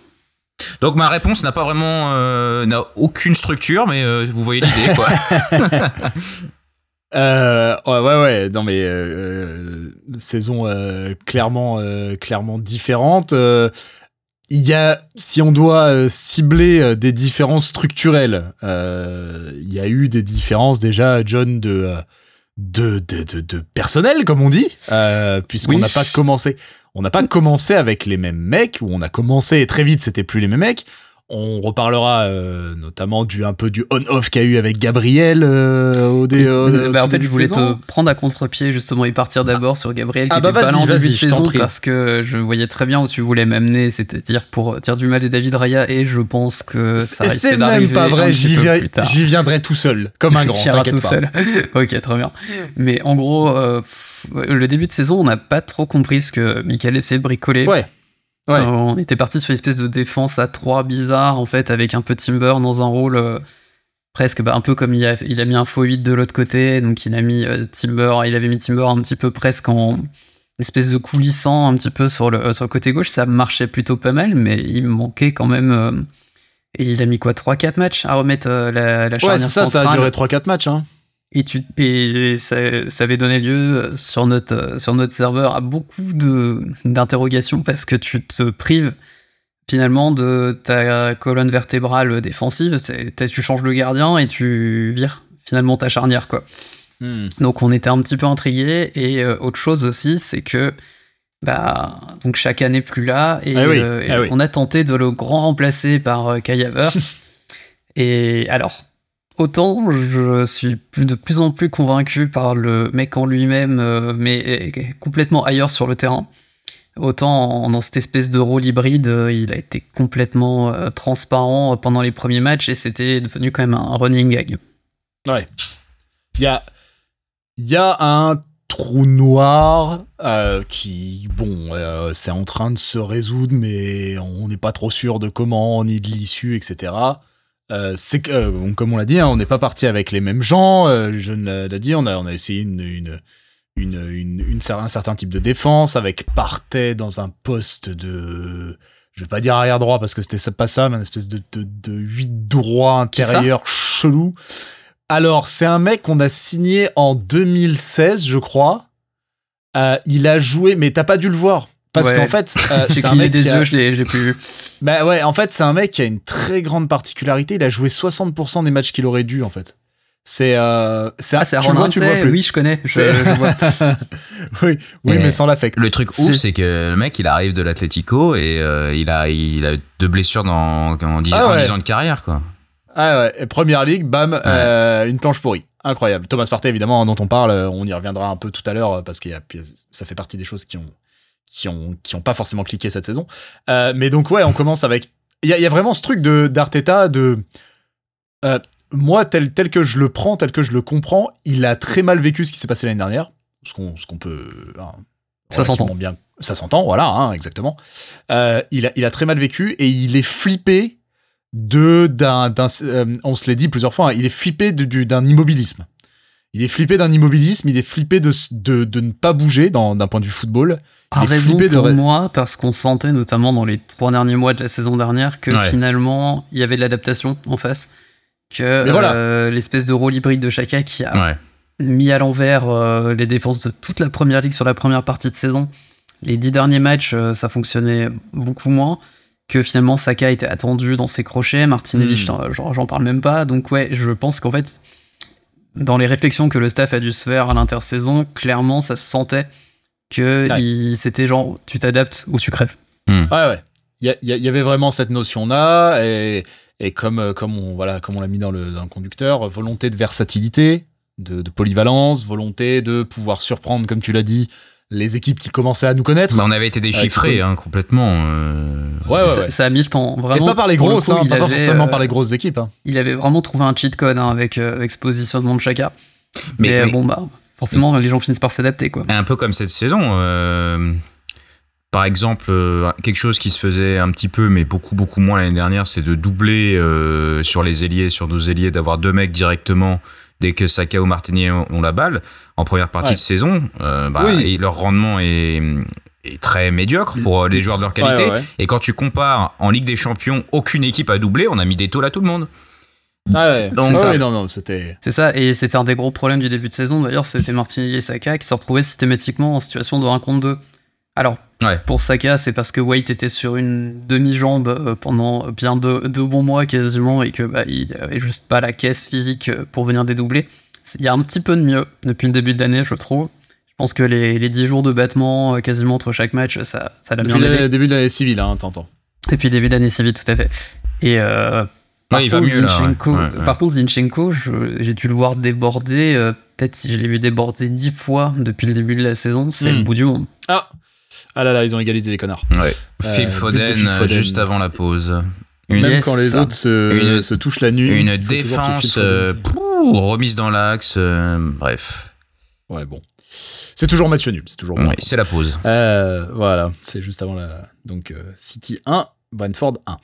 [SPEAKER 2] Donc ma réponse n'a pas vraiment, euh, n'a aucune structure, mais euh, vous voyez l'idée. *laughs*
[SPEAKER 1] Euh, ouais, ouais, ouais, non mais saison clairement, clairement différente. Il y a, si on doit cibler des différences structurelles, il y a eu des différences déjà, John, de de, de, de, personnel, comme on dit, puisqu'on n'a pas commencé on n'a pas commencé avec les mêmes mecs, ou on a commencé et très vite c'était plus les mêmes mecs. On reparlera euh, notamment du un peu du on-off qu'il y a eu avec Gabriel euh, au dé,
[SPEAKER 3] bah, En fait, je voulais te prendre à contre-pied justement et partir d'abord sur Gabriel qui ah était bah pas en début de saison parce que je voyais très bien où tu voulais m'amener, c'est-à-dire pour dire du mal de David Raya et je pense que ça
[SPEAKER 1] C'est même pas vrai, j'y viendrai tout seul, comme un grand. tout seul. *laughs*
[SPEAKER 3] ok, très bien. Mais en gros, euh, le début de saison, on n'a pas trop compris ce que Michael essayait de bricoler.
[SPEAKER 1] Ouais.
[SPEAKER 3] Ouais. Euh, on était parti sur une espèce de défense à trois bizarre, en fait, avec un peu Timber dans un rôle euh, presque bah, un peu comme il a, il a mis un faux 8 de l'autre côté, donc il a mis euh, Timber, il avait mis Timber un petit peu presque en espèce de coulissant un petit peu sur le, sur le côté gauche, ça marchait plutôt pas mal, mais il manquait quand même. et il a mis quoi 3-4 matchs à remettre la, la charnière ouais,
[SPEAKER 1] ça, ça a duré 3-4 matchs. Hein.
[SPEAKER 3] Et, tu, et ça, ça, avait donné lieu sur notre, sur notre serveur à beaucoup d'interrogations parce que tu te prives finalement de ta colonne vertébrale défensive. Tu changes le gardien et tu vires finalement ta charnière. quoi. Hmm. Donc on était un petit peu intrigués. Et euh, autre chose aussi, c'est que bah, donc chaque année plus là. Et, ah euh, ah on a tenté de le grand remplacer par euh, Kai *laughs* Et alors, Autant je suis de plus en plus convaincu par le mec en lui-même, euh, mais complètement ailleurs sur le terrain. Autant dans cette espèce de rôle hybride, euh, il a été complètement euh, transparent pendant les premiers matchs et c'était devenu quand même un running gag.
[SPEAKER 1] Ouais. Il y a, y a un trou noir qui, bon, c'est en train de se résoudre, mais on n'est pas trop sûr de comment, ni de l'issue, etc. Euh, c'est que, euh, comme on l'a dit, hein, on n'est pas parti avec les mêmes gens. Euh, je l'ai dit, on a, on a essayé une, une, une, une, un certain type de défense avec Partey dans un poste de, je vais pas dire arrière droit parce que c'était pas ça, mais une espèce de, de, de 8 droit intérieur chelou. Alors, c'est un mec qu'on a signé en 2016, je crois. il a joué, mais t'as pas dû le voir. Parce qu'en fait,
[SPEAKER 3] euh, *laughs* c'est un mec des yeux, je l'ai, j'ai plus vu.
[SPEAKER 1] Bah ouais, en fait, c'est un mec qui a une très grande particularité. Il a joué 60% des matchs qu'il aurait dû, en fait. C'est euh, c'est
[SPEAKER 3] ah, c'est tu vois, tu vois plus. Oui, je connais. Je, je vois. *laughs*
[SPEAKER 1] oui, oui, mais sans l'affect.
[SPEAKER 2] Le truc ouf, c'est que le mec, il arrive de l'Atlético et euh, il a il a deux blessures dans en 10, ah ans de carrière, quoi.
[SPEAKER 1] Ah ouais, première ligue, bam, euh, une planche pourrie. Incroyable. Thomas Partey, évidemment, dont on parle, on y reviendra un peu tout à l'heure parce que ça fait partie des choses qui ont qui ont qui ont pas forcément cliqué cette saison. Euh, mais donc ouais, on commence avec il y a, y a, vraiment ce truc de d'Arteta de euh, moi tel tel que je le prends, tel que je le comprends, il a très mal vécu ce qui s'est passé l'année dernière, ce qu'on ce qu'on peut hein,
[SPEAKER 3] ça s'entend
[SPEAKER 1] bien, ça s'entend, voilà, hein, exactement. Euh, il a il a très mal vécu et il est flippé de d'un on se l'a dit plusieurs fois, hein, il est flippé d'un immobilisme. Il est flippé d'un immobilisme, il est flippé de, de, de ne pas bouger d'un point de vue football.
[SPEAKER 3] Par raison pour moi, parce qu'on sentait notamment dans les trois derniers mois de la saison dernière que finalement il y avait de l'adaptation en face, que euh, l'espèce de rôle hybride de Chaka qui a mis à l'envers euh, les défenses de toute la première ligue sur la première partie de saison. Les dix derniers matchs, euh, ça fonctionnait beaucoup moins. Que finalement Saka était attendu dans ses crochets, Martinelli, hmm. j'en parle même pas. Donc ouais, je pense qu'en fait, dans les réflexions que le staff a dû se faire à l'intersaison, clairement, ça se sentait que c'était genre tu t'adaptes ou tu crèves.
[SPEAKER 1] Hmm. Ouais, ouais. Il y, avait vraiment cette notion-là, et, et, comme, euh, comme on, voilà, comme on l'a mis dans le, dans le, conducteur, volonté de versatilité, de, de, polyvalence, volonté de pouvoir surprendre, comme tu l'as dit, les équipes qui commençaient à nous connaître.
[SPEAKER 2] Bah, on avait été déchiffrés hein, complètement. Euh.
[SPEAKER 1] Ouais,
[SPEAKER 3] ouais, ça, a mis le temps, vraiment.
[SPEAKER 1] Et pas par les grosses, hein, pas forcément par les grosses équipes. Hein.
[SPEAKER 3] Il avait vraiment trouvé un cheat code avec, euh, avec ce positionnement de chacun. Mais, bon, bah, forcément, les gens finissent par s'adapter. quoi.
[SPEAKER 2] Un peu comme cette saison. Euh, par exemple, euh, quelque chose qui se faisait un petit peu, mais beaucoup, beaucoup moins l'année dernière, c'est de doubler euh, sur les ailiers, sur nos ailiers, d'avoir deux mecs directement dès que Saka ou Martinier ont la balle en première partie de saison. Bah, et leur rendement est, très médiocre pour les joueurs de leur qualité. et quand tu compares en Ligue des Champions, aucune équipe a doublé, on a mis des taux à tout le monde.
[SPEAKER 1] Ah ouais. Donc, non, non, c'était.
[SPEAKER 3] C'est ça, et c'était un des gros problèmes du début de saison. D'ailleurs, c'était Martinelli et Saka qui se retrouvaient systématiquement en situation de 1 contre 2. Alors, pour Saka, c'est parce que White était sur une demi-jambe euh, pendant bien deux, bons mois quasiment et que bah, il avait juste pas la caisse physique euh, pour venir dédoubler. Il y a un petit peu de mieux depuis le début de l'année, je trouve. Je pense que les, les 10 jours de battement euh, quasiment entre chaque match, ça, ça l'a bien
[SPEAKER 1] Depuis le début de l'année civile, hein, t'entends.
[SPEAKER 3] Depuis le début de l'année civile, tout à fait. Et par, contre, Zinchenko, par contre, Zinchenko, j'ai dû le voir déborder. Euh, peut-être si je l'ai vu déborder dix fois depuis le début de la saison, c'est le hmm. bout du monde.
[SPEAKER 1] Ah Ah là là, ils ont égalisé les connards.
[SPEAKER 2] Ouais. Euh, Phil, Foden, juste avant la pause.
[SPEAKER 1] Même quand les autres se, touchent la nuit.
[SPEAKER 2] Une défense euh, remise dans l'axe. bref.
[SPEAKER 1] Ouais, bon. C'est toujours match nul. C'est toujours.
[SPEAKER 2] c'est la pause.
[SPEAKER 1] voilà, c'est juste avant la. Donc City 1, Brentford 1.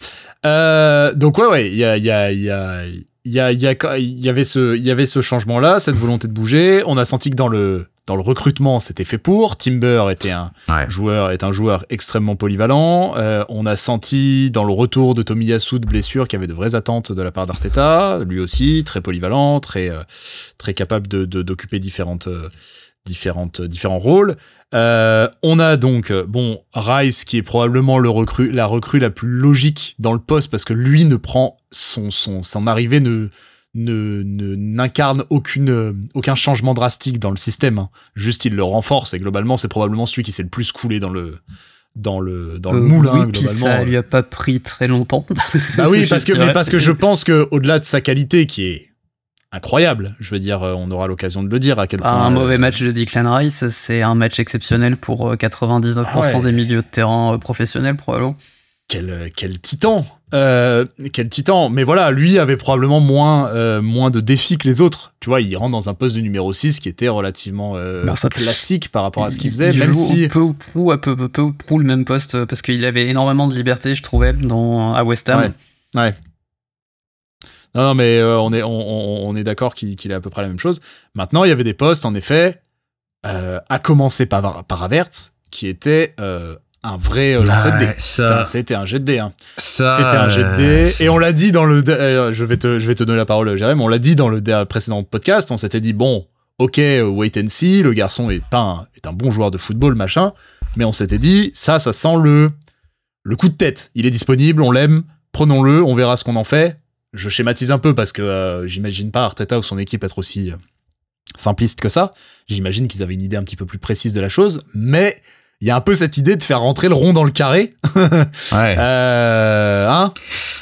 [SPEAKER 1] Euh, donc ouais, ouais, il y a, y, a, y, a, y, a, y, avait ce, il y avait ce changement-là, cette volonté de bouger. On a senti que dans le, dans le recrutement, c'était fait pour. Timber était un joueur, est un joueur extrêmement polyvalent. Euh, on a senti dans le retour de Tomiyasu de blessure qu'il y avait de vraies attentes de la part d'Arteta. Lui aussi, très polyvalent, très, euh, très capable de, d'occuper différentes, différentes, différents rôles. Euh, on a donc bon Rice qui est probablement le recrue, la recrue la plus logique dans le poste parce que lui ne prend son son son arrivée ne ne n'incarne aucune aucun changement drastique dans le système. Hein. Juste il le renforce et globalement c'est probablement celui qui s'est le plus coulé dans le dans le dans le euh, moulin
[SPEAKER 3] oui, globalement. ça lui a pas pris très longtemps. *laughs*
[SPEAKER 1] bah oui parce que mais parce que je pense que au-delà de sa qualité qui est incroyable. Je veux dire, euh, on aura l'occasion de le dire à quel point.
[SPEAKER 3] Un mauvais euh, match de Declan Rice, c'est un match exceptionnel pour 99% euh, des milieux de terrain professionnels, probablement.
[SPEAKER 1] Quel, quel titan Quel titan Mais voilà, lui avait probablement moins, moins de défis que les autres. Tu vois, il rentre dans un poste de numéro 6 qui était relativement classique par rapport à ce qu'il faisait,
[SPEAKER 3] il
[SPEAKER 1] même si...
[SPEAKER 3] peu ou prou, peu, peu, peu ou prou le même poste, parce qu'il avait énormément de liberté, je trouvais, dans, à West Ham.
[SPEAKER 1] Ouais. ouais. Non, non mais euh, on est, on, on est d'accord qu'il est à peu près la même chose. Maintenant, il y avait des postes, en effet, euh, à commencer par, par Avertz, qui était euh, un vrai euh, lancer de dés. C'était un jet de dés. Hein. C'était un jet de dés. Et on l'a dit dans le... je, vais te, je vais te donner la parole, Jérémy. On l'a dit dans le précédent podcast. On s'était dit, bon, ok, wait and see. Le garçon est, pas un, est un bon joueur de football, machin. Mais on s'était dit, ça, ça sent le, le coup de tête. Il est disponible, on l'aime. Prenons-le, on verra ce qu'on en fait je schématise un peu parce que euh, j'imagine pas Arteta ou son équipe être aussi euh, simpliste que ça. J'imagine qu'ils avaient une idée un petit peu plus précise de la chose, mais il y a un peu cette idée de faire rentrer le rond dans le carré. *laughs*
[SPEAKER 2] ouais.
[SPEAKER 1] Euh, hein?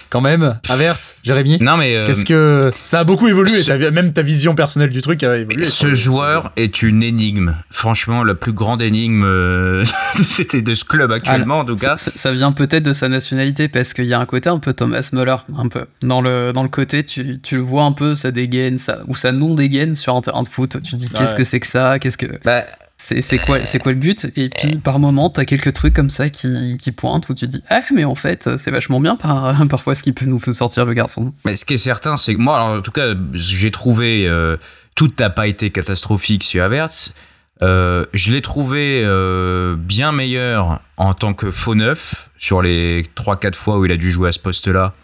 [SPEAKER 1] Quand même, inverse, Jérémy?
[SPEAKER 2] Non mais
[SPEAKER 1] qu'est-ce que ça a beaucoup évolué, même ta vision personnelle du truc a évolué.
[SPEAKER 2] Ce joueur est une énigme. Franchement, la plus grande énigme euh, *laughs* c'était de ce club actuellement en tout cas.
[SPEAKER 3] Ça, vient peut-être de sa nationalité parce qu'il y a un côté un peu Thomas Muller, un peu dans le dans le côté tu, tu le vois un peu ça dégaine ça ou ça non dégaine sur un terrain de foot. Tu te dis qu'est-ce que c'est que ça, qu'est-ce que
[SPEAKER 2] bah,
[SPEAKER 3] c'est quoi, c'est quoi le but? Et puis par moment, t'as quelques trucs comme ça qui, qui, pointent où tu te dis ah mais en fait c'est vachement bien par, *laughs* parfois ce qui peut nous sortir le garçon.
[SPEAKER 2] Mais ce qui est certain, c'est que moi, alors, en tout cas, j'ai trouvé euh, tout n'a pas été catastrophique sur Averts. Euh, je l'ai trouvé euh, bien meilleur en tant que faux neuf sur les 3-4 fois où il a dû jouer à ce poste-là.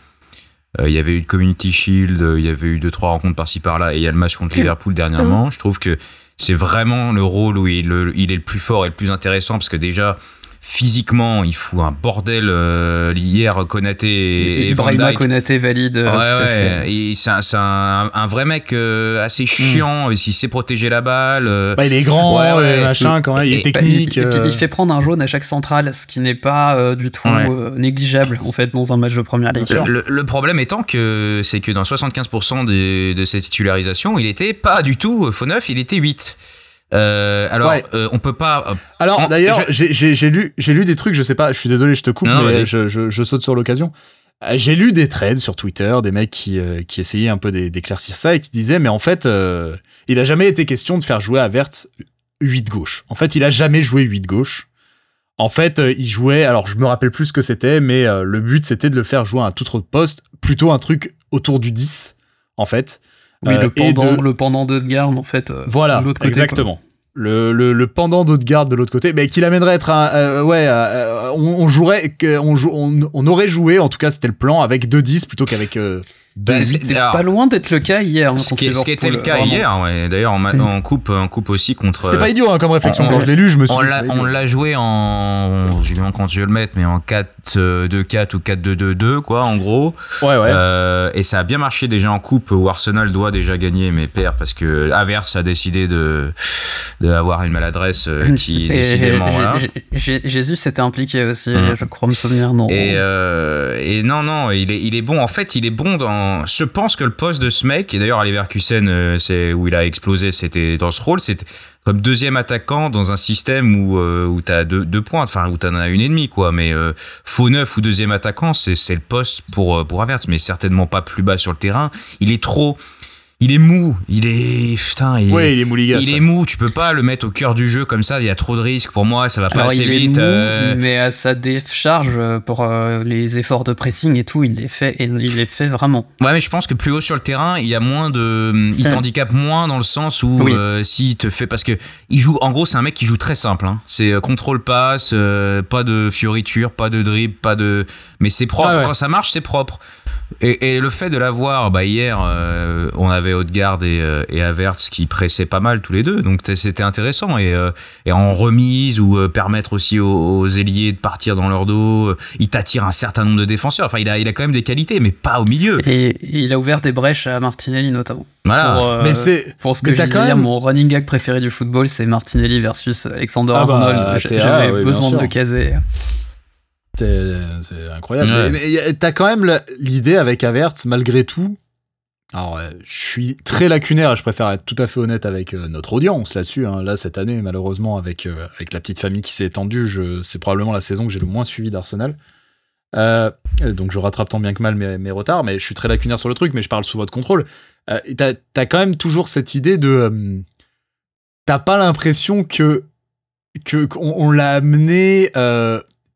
[SPEAKER 2] Euh, il y avait eu de Community Shield, il y avait eu 2-3 rencontres par-ci par-là, et il y a le match contre Liverpool dernièrement. Je trouve que c'est vraiment le rôle où il, est le plus fort et le plus intéressant parce que déjà physiquement, il fout un bordel euh, hier Konaté et,
[SPEAKER 3] et Brahima Konaté valide.
[SPEAKER 2] Euh, ouais, c'est un, un, vrai mec euh, assez chiant. Mm. S'il sait protéger la balle.
[SPEAKER 1] Bah, il est grand, machin, quand même, il est technique.
[SPEAKER 3] Et, puis, il fait prendre un jaune à chaque centrale, ce qui n'est pas du tout négligeable en fait dans un match de première ligue.
[SPEAKER 2] Le, problème étant que c'est que dans 75% de, de ses titularisations, il était pas du tout faux neuf, il était 8. Euh, alors, euh, on peut pas.
[SPEAKER 1] Euh, alors, d'ailleurs, j'ai lu, j'ai lu des trucs. Je sais pas. Je suis désolé, je te coupe, mais je, je, je, saute sur l'occasion. J'ai lu des threads sur Twitter, des mecs qui, qui essayaient un peu d'éclaircir ça et qui disaient, mais en fait, il a jamais été question de faire jouer à Vert 8 gauche. En fait, il a jamais joué 8 gauche. En fait, il jouait. Alors, je me rappelle plus ce que c'était, mais le but c'était de le faire jouer à un tout autre poste, plutôt un truc autour du 10, en fait.
[SPEAKER 3] Oui, le pendant, de... le pendant garde en fait.
[SPEAKER 1] voilà, exactement le, le, le pendant garde de l'autre côté, mais qui l'amènerait à être un, euh, ouais, euh, on, on, jouerait, on, on, on, aurait joué, en tout cas c'était le plan, avec 2-10 plutôt qu'avec euh,
[SPEAKER 3] ben, c'est pas loin d'être le cas hier. Hein,
[SPEAKER 2] ce, qui, ce qui était le cas hier, ouais. d'ailleurs on, coupe, on coupe aussi contre.
[SPEAKER 1] C'était pas idiot hein, comme réflexion. Quand je l'ai lu, je me suis.
[SPEAKER 2] On l'a joué en, je quand tu veux le mettre, mais en 4-2-4 euh, ou 4-2-2-2 quoi, en gros.
[SPEAKER 1] Ouais ouais.
[SPEAKER 2] Euh, et ça a bien marché déjà en coupe où Arsenal doit déjà gagner, mais perd parce que Averse a décidé de d'avoir une maladresse euh, qui décidément. Voilà.
[SPEAKER 3] Jésus s'était impliqué aussi, hum. je crois me souvenir non.
[SPEAKER 2] Et, et non non, il est il est bon. En fait, il est bon dans je pense que le poste de ce mec, et d'ailleurs à Leverkusen, euh, c'est où il a explosé, c'était dans ce rôle, c'était comme deuxième attaquant dans un système où, euh, où tu as deux, deux pointes, enfin où tu en as une et demie, quoi. Mais euh, faux neuf ou deuxième attaquant, c'est le poste pour, pour mais certainement pas plus bas sur le terrain. Il est trop il est mou, il est putain, il,
[SPEAKER 1] ouais, il est mou,
[SPEAKER 2] Il est mou, tu peux pas le mettre au cœur du jeu comme ça, il y a trop de risques pour moi, ça va pas assez vite.
[SPEAKER 3] Euh. Mais à sa décharge euh, pour euh, les efforts de pressing et tout, il les fait et il les fait vraiment.
[SPEAKER 2] Ouais, mais je pense que plus haut sur le terrain, il y a moins de il t'handicape moins dans le sens où s'il te fait parce que il joue en gros, c'est un mec qui joue très simple hein. C'est contrôle passe, pas de fioriture, pas de dribble, pas de mais c'est propre quand ça marche, c'est propre. Et, le fait de l'avoir, bah hier, euh, on avait Haute-Garde et, euh, et Averts qui pressaient pas mal tous les deux, donc c'était intéressant. Et, euh, et, en remise ou permettre aussi aux, ailiers de partir dans leur dos, il t'attire un certain nombre de défenseurs. Enfin, il a, il a quand même des qualités, mais pas au milieu.
[SPEAKER 3] Et il a ouvert des brèches à Martinelli notamment.
[SPEAKER 2] Voilà.
[SPEAKER 3] Pour, mais c'est pour ce que je quand même... mon running gag préféré du football, c'est Martinelli versus Alexander ah bah, Arnold. J'avais besoin de le caser.
[SPEAKER 1] C'est incroyable. Mais, t'as quand même l'idée avec Avert, malgré tout. Alors, je suis très lacunaire, je préfère être tout à fait honnête avec euh, notre audience là-dessus. Hein. Là, cette année, malheureusement, avec, euh, avec la petite famille qui s'est étendue, c'est probablement la saison que j'ai le moins suivi d'Arsenal. Euh, donc, je rattrape tant bien que mal mes, retards, mais je suis très lacunaire sur le truc, mais je parle sous votre contrôle. t'as as quand même toujours cette idée de. t'as pas l'impression que que qu'on on, l'a amené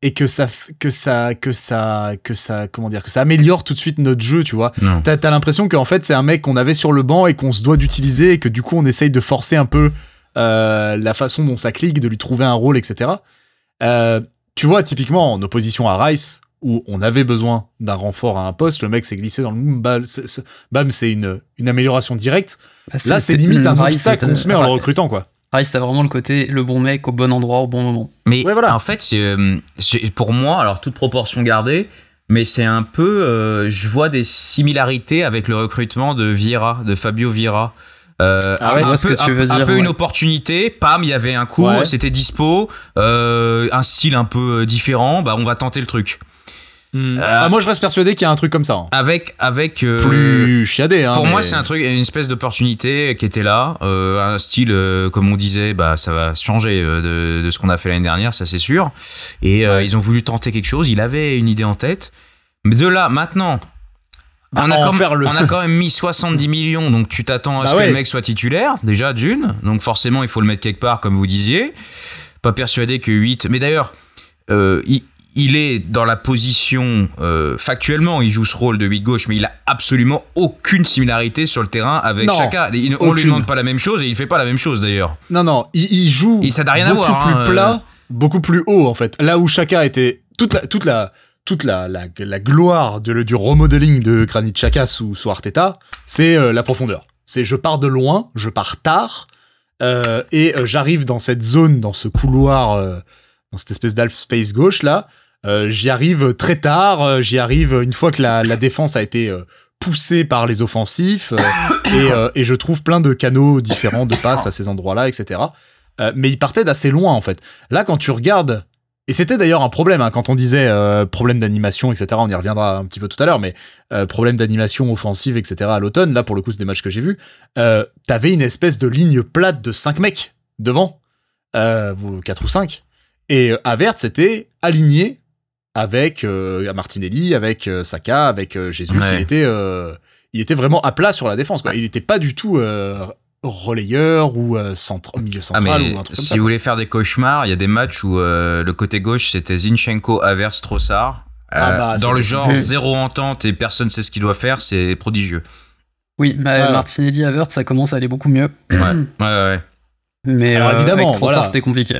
[SPEAKER 1] et que ça que ça que ça que ça comment dire que ça améliore tout de suite notre jeu tu vois t'as as, l'impression qu'en fait c'est un mec qu'on avait sur le banc et qu'on se doit d'utiliser et que du coup on essaye de forcer un peu euh, la façon dont ça clique de lui trouver un rôle etc euh, tu vois typiquement en opposition à Rice où on avait besoin d'un renfort à un poste, le mec s'est glissé dans le bam, c'est une, une amélioration directe. Bah, Là, c'est limite un obstacle qu'on se met en le recrutant, quoi.
[SPEAKER 3] Rice, t'as vraiment le côté le bon mec au bon endroit au bon moment.
[SPEAKER 2] Mais voilà. en fait, euh, pour moi, alors toute proportion gardée, mais c'est un peu, euh, je vois des similarités avec le recrutement de Vieira, de Fabio Vieira.
[SPEAKER 3] Euh, ah un, peu,
[SPEAKER 2] tu veux un peu une opportunité, pam, il y avait un coup, c'était dispo, un style un peu différent, bah on va tenter le truc.
[SPEAKER 1] Hmm. Euh, ah, moi, je reste persuadé qu'il y a un truc comme ça. Hein.
[SPEAKER 2] Avec, avec euh,
[SPEAKER 1] plus chiadé. Hein,
[SPEAKER 2] pour moi, c'est un truc, une espèce d'opportunité qui était là, euh, un style comme on disait, bah ça va changer de, de ce qu'on a fait l'année dernière, ça c'est sûr. Et ils ont voulu tenter quelque chose. Il avait une idée en tête, mais de là maintenant on, a quand même,
[SPEAKER 1] le-
[SPEAKER 2] on a quand même mis 70 millions, donc tu t'attends à
[SPEAKER 1] Bah
[SPEAKER 2] ce que le mec soit titulaire, déjà d'une. Donc forcément, il faut le mettre quelque part, comme vous disiez. Pas persuadé que 8. Mais d'ailleurs, il, il est dans la position. euh, factuellement, il joue ce rôle de 8 gauche, mais il a absolument aucune similarité sur le terrain avec
[SPEAKER 1] Non,
[SPEAKER 2] Chaka. Il- on lui demande pas la même chose et il fait pas la même chose d'ailleurs.
[SPEAKER 1] Non, non, il, il joue
[SPEAKER 2] Et ça n'a rien à
[SPEAKER 1] beaucoup
[SPEAKER 2] voir,
[SPEAKER 1] plus
[SPEAKER 2] hein,
[SPEAKER 1] plat,
[SPEAKER 2] euh.
[SPEAKER 1] beaucoup plus haut en fait. Là où Chaka était toute la toute la toute la, la, la gloire de, du remodeling de Granit Xhaka sous, sous Arteta, c'est euh, la profondeur. C'est je pars de loin, je pars tard, et j'arrive dans cette zone, dans ce couloir, dans cette espèce d'half space gauche là. Euh, j'y arrive très tard, euh, j'y arrive une fois que la, défense a été euh, poussée par les offensifs, et, je trouve plein de canaux différents de passes à ces endroits-là, etc. Mais il partait d'assez loin en fait. Là, quand tu regardes, et c'était d'ailleurs un problème hein, quand on disait problème d'animation, etc. On y reviendra un petit peu tout à l'heure, mais problème d'animation offensive, etc. À l'automne, là pour le coup, c'est des matchs que j'ai vus. T'avais une espèce de ligne plate de 5 mecs devant, euh, vous 4 ou 5 et euh, Havertz était aligné avec euh, Martinelli, avec euh, Saka, avec euh, Jesus.
[SPEAKER 2] Ouais.
[SPEAKER 1] Il était, euh, il était vraiment à plat sur la défense. Quoi. Il n'était pas du tout euh, relayeur ou euh, centre, milieu
[SPEAKER 2] Ah,
[SPEAKER 1] central ou un truc
[SPEAKER 2] si
[SPEAKER 1] comme ça.
[SPEAKER 2] vous voulez faire des cauchemars, il y a des matchs où euh, le côté gauche c'était Zinchenko, Havertz, Trossard.
[SPEAKER 1] Ah bah,
[SPEAKER 2] dans le genre zéro entente et personne sait ce qu'il doit faire, c'est prodigieux.
[SPEAKER 3] Oui, bah,
[SPEAKER 1] Ouais.
[SPEAKER 3] Martinelli Havertz, ça commence à aller beaucoup mieux.
[SPEAKER 2] Ouais, ouais, ouais.
[SPEAKER 3] Mais
[SPEAKER 1] Alors,
[SPEAKER 3] euh,
[SPEAKER 1] évidemment,
[SPEAKER 3] avec
[SPEAKER 1] voilà.
[SPEAKER 3] c'était compliqué.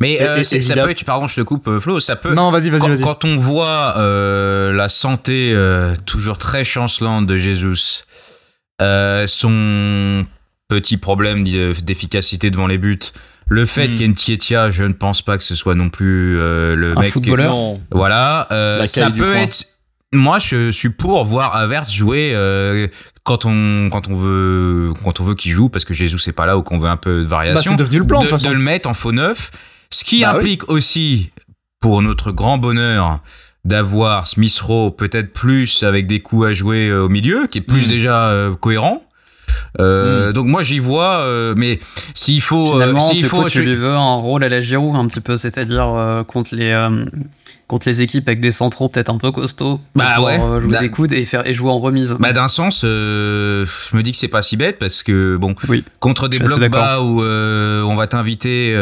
[SPEAKER 2] Mais
[SPEAKER 1] Et-
[SPEAKER 2] euh,
[SPEAKER 1] et-
[SPEAKER 2] c'est- ça
[SPEAKER 1] évidemment-
[SPEAKER 2] peut être, pardon, je te coupe, euh, Flo, ça peut.
[SPEAKER 1] Non, vas-y, vas-y,
[SPEAKER 2] quand,
[SPEAKER 1] vas-y.
[SPEAKER 2] quand on voit euh, la santé euh, toujours très chancelante de Jesus, euh, son petit problème d'efficacité devant les buts, le fait
[SPEAKER 1] Hmm.
[SPEAKER 2] qu'Entietia, je ne pense pas que ce soit non plus euh, le
[SPEAKER 3] Un
[SPEAKER 2] mec.
[SPEAKER 3] footballeur.
[SPEAKER 1] Non.
[SPEAKER 2] Voilà, euh, ça peut être. Moi, je suis pour voir Havertz jouer euh, quand on quand on veut quand on veut qu'il joue parce que Jesus c'est pas là ou qu'on veut un peu de
[SPEAKER 1] Bah,
[SPEAKER 2] variation.
[SPEAKER 1] c'est devenu le plan, de
[SPEAKER 2] de,
[SPEAKER 1] façon.
[SPEAKER 2] de le mettre en faux neuf, ce qui
[SPEAKER 1] Bah oui.
[SPEAKER 2] implique aussi pour notre grand bonheur d'avoir Smith Rowe peut-être plus avec des coups à jouer euh, au milieu, qui est plus
[SPEAKER 1] Mm.
[SPEAKER 2] déjà euh, cohérent. Euh, Donc moi j'y vois, euh, mais s'il faut, s'il faut,
[SPEAKER 3] tu
[SPEAKER 2] je-
[SPEAKER 3] lui veux un rôle à la Giroud un petit peu, c'est-à-dire contre les contre les équipes avec des centraux peut-être un peu costauds, pour
[SPEAKER 2] Bah
[SPEAKER 3] pouvoir,
[SPEAKER 2] ouais.
[SPEAKER 3] euh, jouer
[SPEAKER 2] Bah-
[SPEAKER 3] des coudes et faire et jouer en remise.
[SPEAKER 2] Bah d'un sens, euh, je me dis que c'est pas si bête parce que bon,
[SPEAKER 3] Oui.
[SPEAKER 2] contre des blocs bas où euh, on va t'inviter,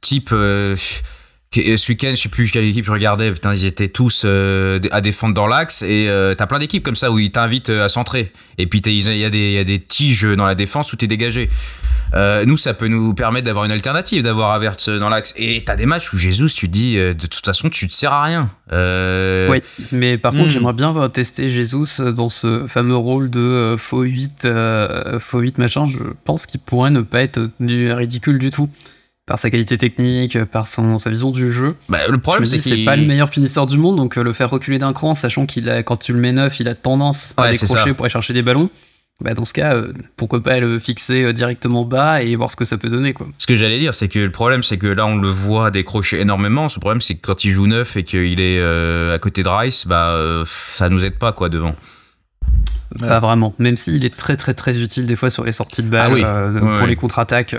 [SPEAKER 2] type ce week-end, je sais plus quelle équipe je regardais, putain ils étaient tous euh, à défendre dans l'axe et euh, t'as plein d'équipes comme ça où ils t'invitent à centrer et puis il y a des il y a des tiges dans la défense, tout est dégagé. Euh, nous, ça peut nous permettre d'avoir une alternative, d'avoir Havertz dans l'axe. Et t'as des matchs où Jésus, tu te dis, euh, de toute façon, tu te sers à rien. Euh,
[SPEAKER 3] Oui, mais par contre,
[SPEAKER 1] Hmm.
[SPEAKER 3] j'aimerais bien tester Jesus dans ce fameux rôle de faux 8, euh, faux 8 machin. Je pense qu'il pourrait ne pas être du ridicule du tout. Par sa qualité technique, par son, sa vision du jeu.
[SPEAKER 2] Bah, le problème,
[SPEAKER 3] me
[SPEAKER 2] c'est
[SPEAKER 3] dis, c'est
[SPEAKER 2] qu'il
[SPEAKER 3] pas le meilleur finisseur du monde, donc euh, le faire reculer d'un cran, sachant qu'il a, quand tu le mets neuf, il a tendance à
[SPEAKER 2] Ouais,
[SPEAKER 3] décrocher pour aller chercher des ballons. Bah, dans ce cas, euh, pourquoi pas le fixer euh, directement bas et voir ce que ça peut donner, quoi.
[SPEAKER 2] Ce que j'allais dire, c'est que le problème, c'est que là, on le voit décrocher énormément. Ce problème, c'est que quand il joue neuf et qu'il est euh, à côté de Rice, bah, euh, ça nous aide pas, quoi, devant.
[SPEAKER 3] Pas vraiment. Même s'il est très très très utile des fois sur les sorties de balles,
[SPEAKER 2] Ah oui.
[SPEAKER 3] euh,
[SPEAKER 2] Ouais,
[SPEAKER 3] pour
[SPEAKER 2] ouais.
[SPEAKER 3] les contre-attaques.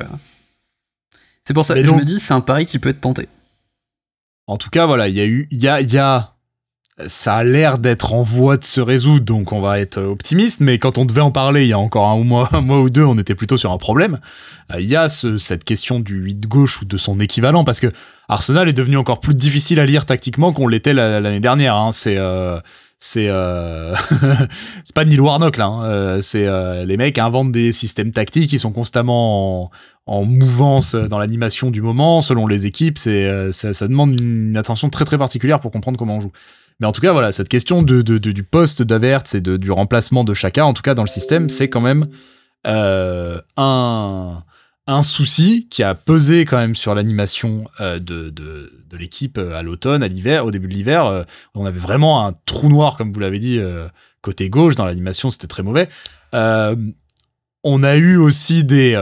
[SPEAKER 3] C'est pour ça
[SPEAKER 1] Mais
[SPEAKER 3] que je me dis, c'est un pari qui peut être tenté.
[SPEAKER 1] En tout cas, voilà, il y a eu, il y a, il y a, ça a l'air d'être en voie de se résoudre, donc on va être optimiste. Mais quand on devait en parler il y a encore un mois, *laughs* un mois ou deux, on était plutôt sur un problème. Euh, Il y a ce- cette question du 8 gauche ou de son équivalent, parce que Arsenal est devenu encore plus difficile à lire tactiquement qu'on l'était la- l'année dernière. Hein. C'est euh, c'est euh... *laughs* pas Neil Warnock là. hein. Euh, c'est euh, les mecs inventent des systèmes tactiques, ils sont constamment en, mouvance dans l'animation du moment, selon les équipes. C'est euh, ça, ça demande une attention très très particulière pour comprendre comment on joue. Mais en tout cas, voilà, cette question de, du poste d'Avertz et du remplacement de chacun, en tout cas dans le système, c'est quand même euh, un, un souci qui a pesé quand même sur l'animation euh, de, de, de l'équipe euh, à l'automne, à l'hiver, au début de l'hiver. on avait vraiment un trou noir, comme vous l'avez dit, côté gauche dans l'animation, c'était très mauvais. On a eu aussi des,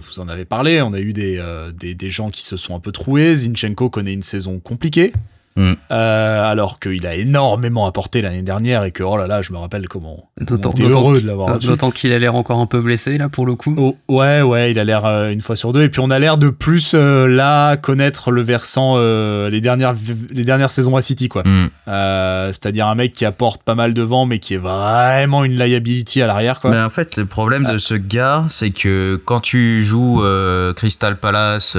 [SPEAKER 1] vous en avez parlé, on a eu des, des, des gens qui se sont un peu troués. Zinchenko connaît une saison compliquée. Mm. Euh, alors qu'il a énormément apporté l'année dernière et que, oh là là, je me rappelle comment.
[SPEAKER 3] D'autant
[SPEAKER 1] heureux de l'avoir.
[SPEAKER 3] D'autant qu'il a l'air encore un peu blessé, là, pour le coup.
[SPEAKER 1] Oh, ouais, ouais, il a l'air euh, une fois sur deux. Et puis on a l'air de plus, euh, là, connaître le versant les, dernières, les dernières saisons à City, quoi. Mm. C'est-à-dire un mec qui apporte pas mal de vent, mais qui est vraiment une liability à l'arrière, quoi.
[SPEAKER 2] Mais en fait, le problème de ce gars, c'est que quand tu joues Crystal Palace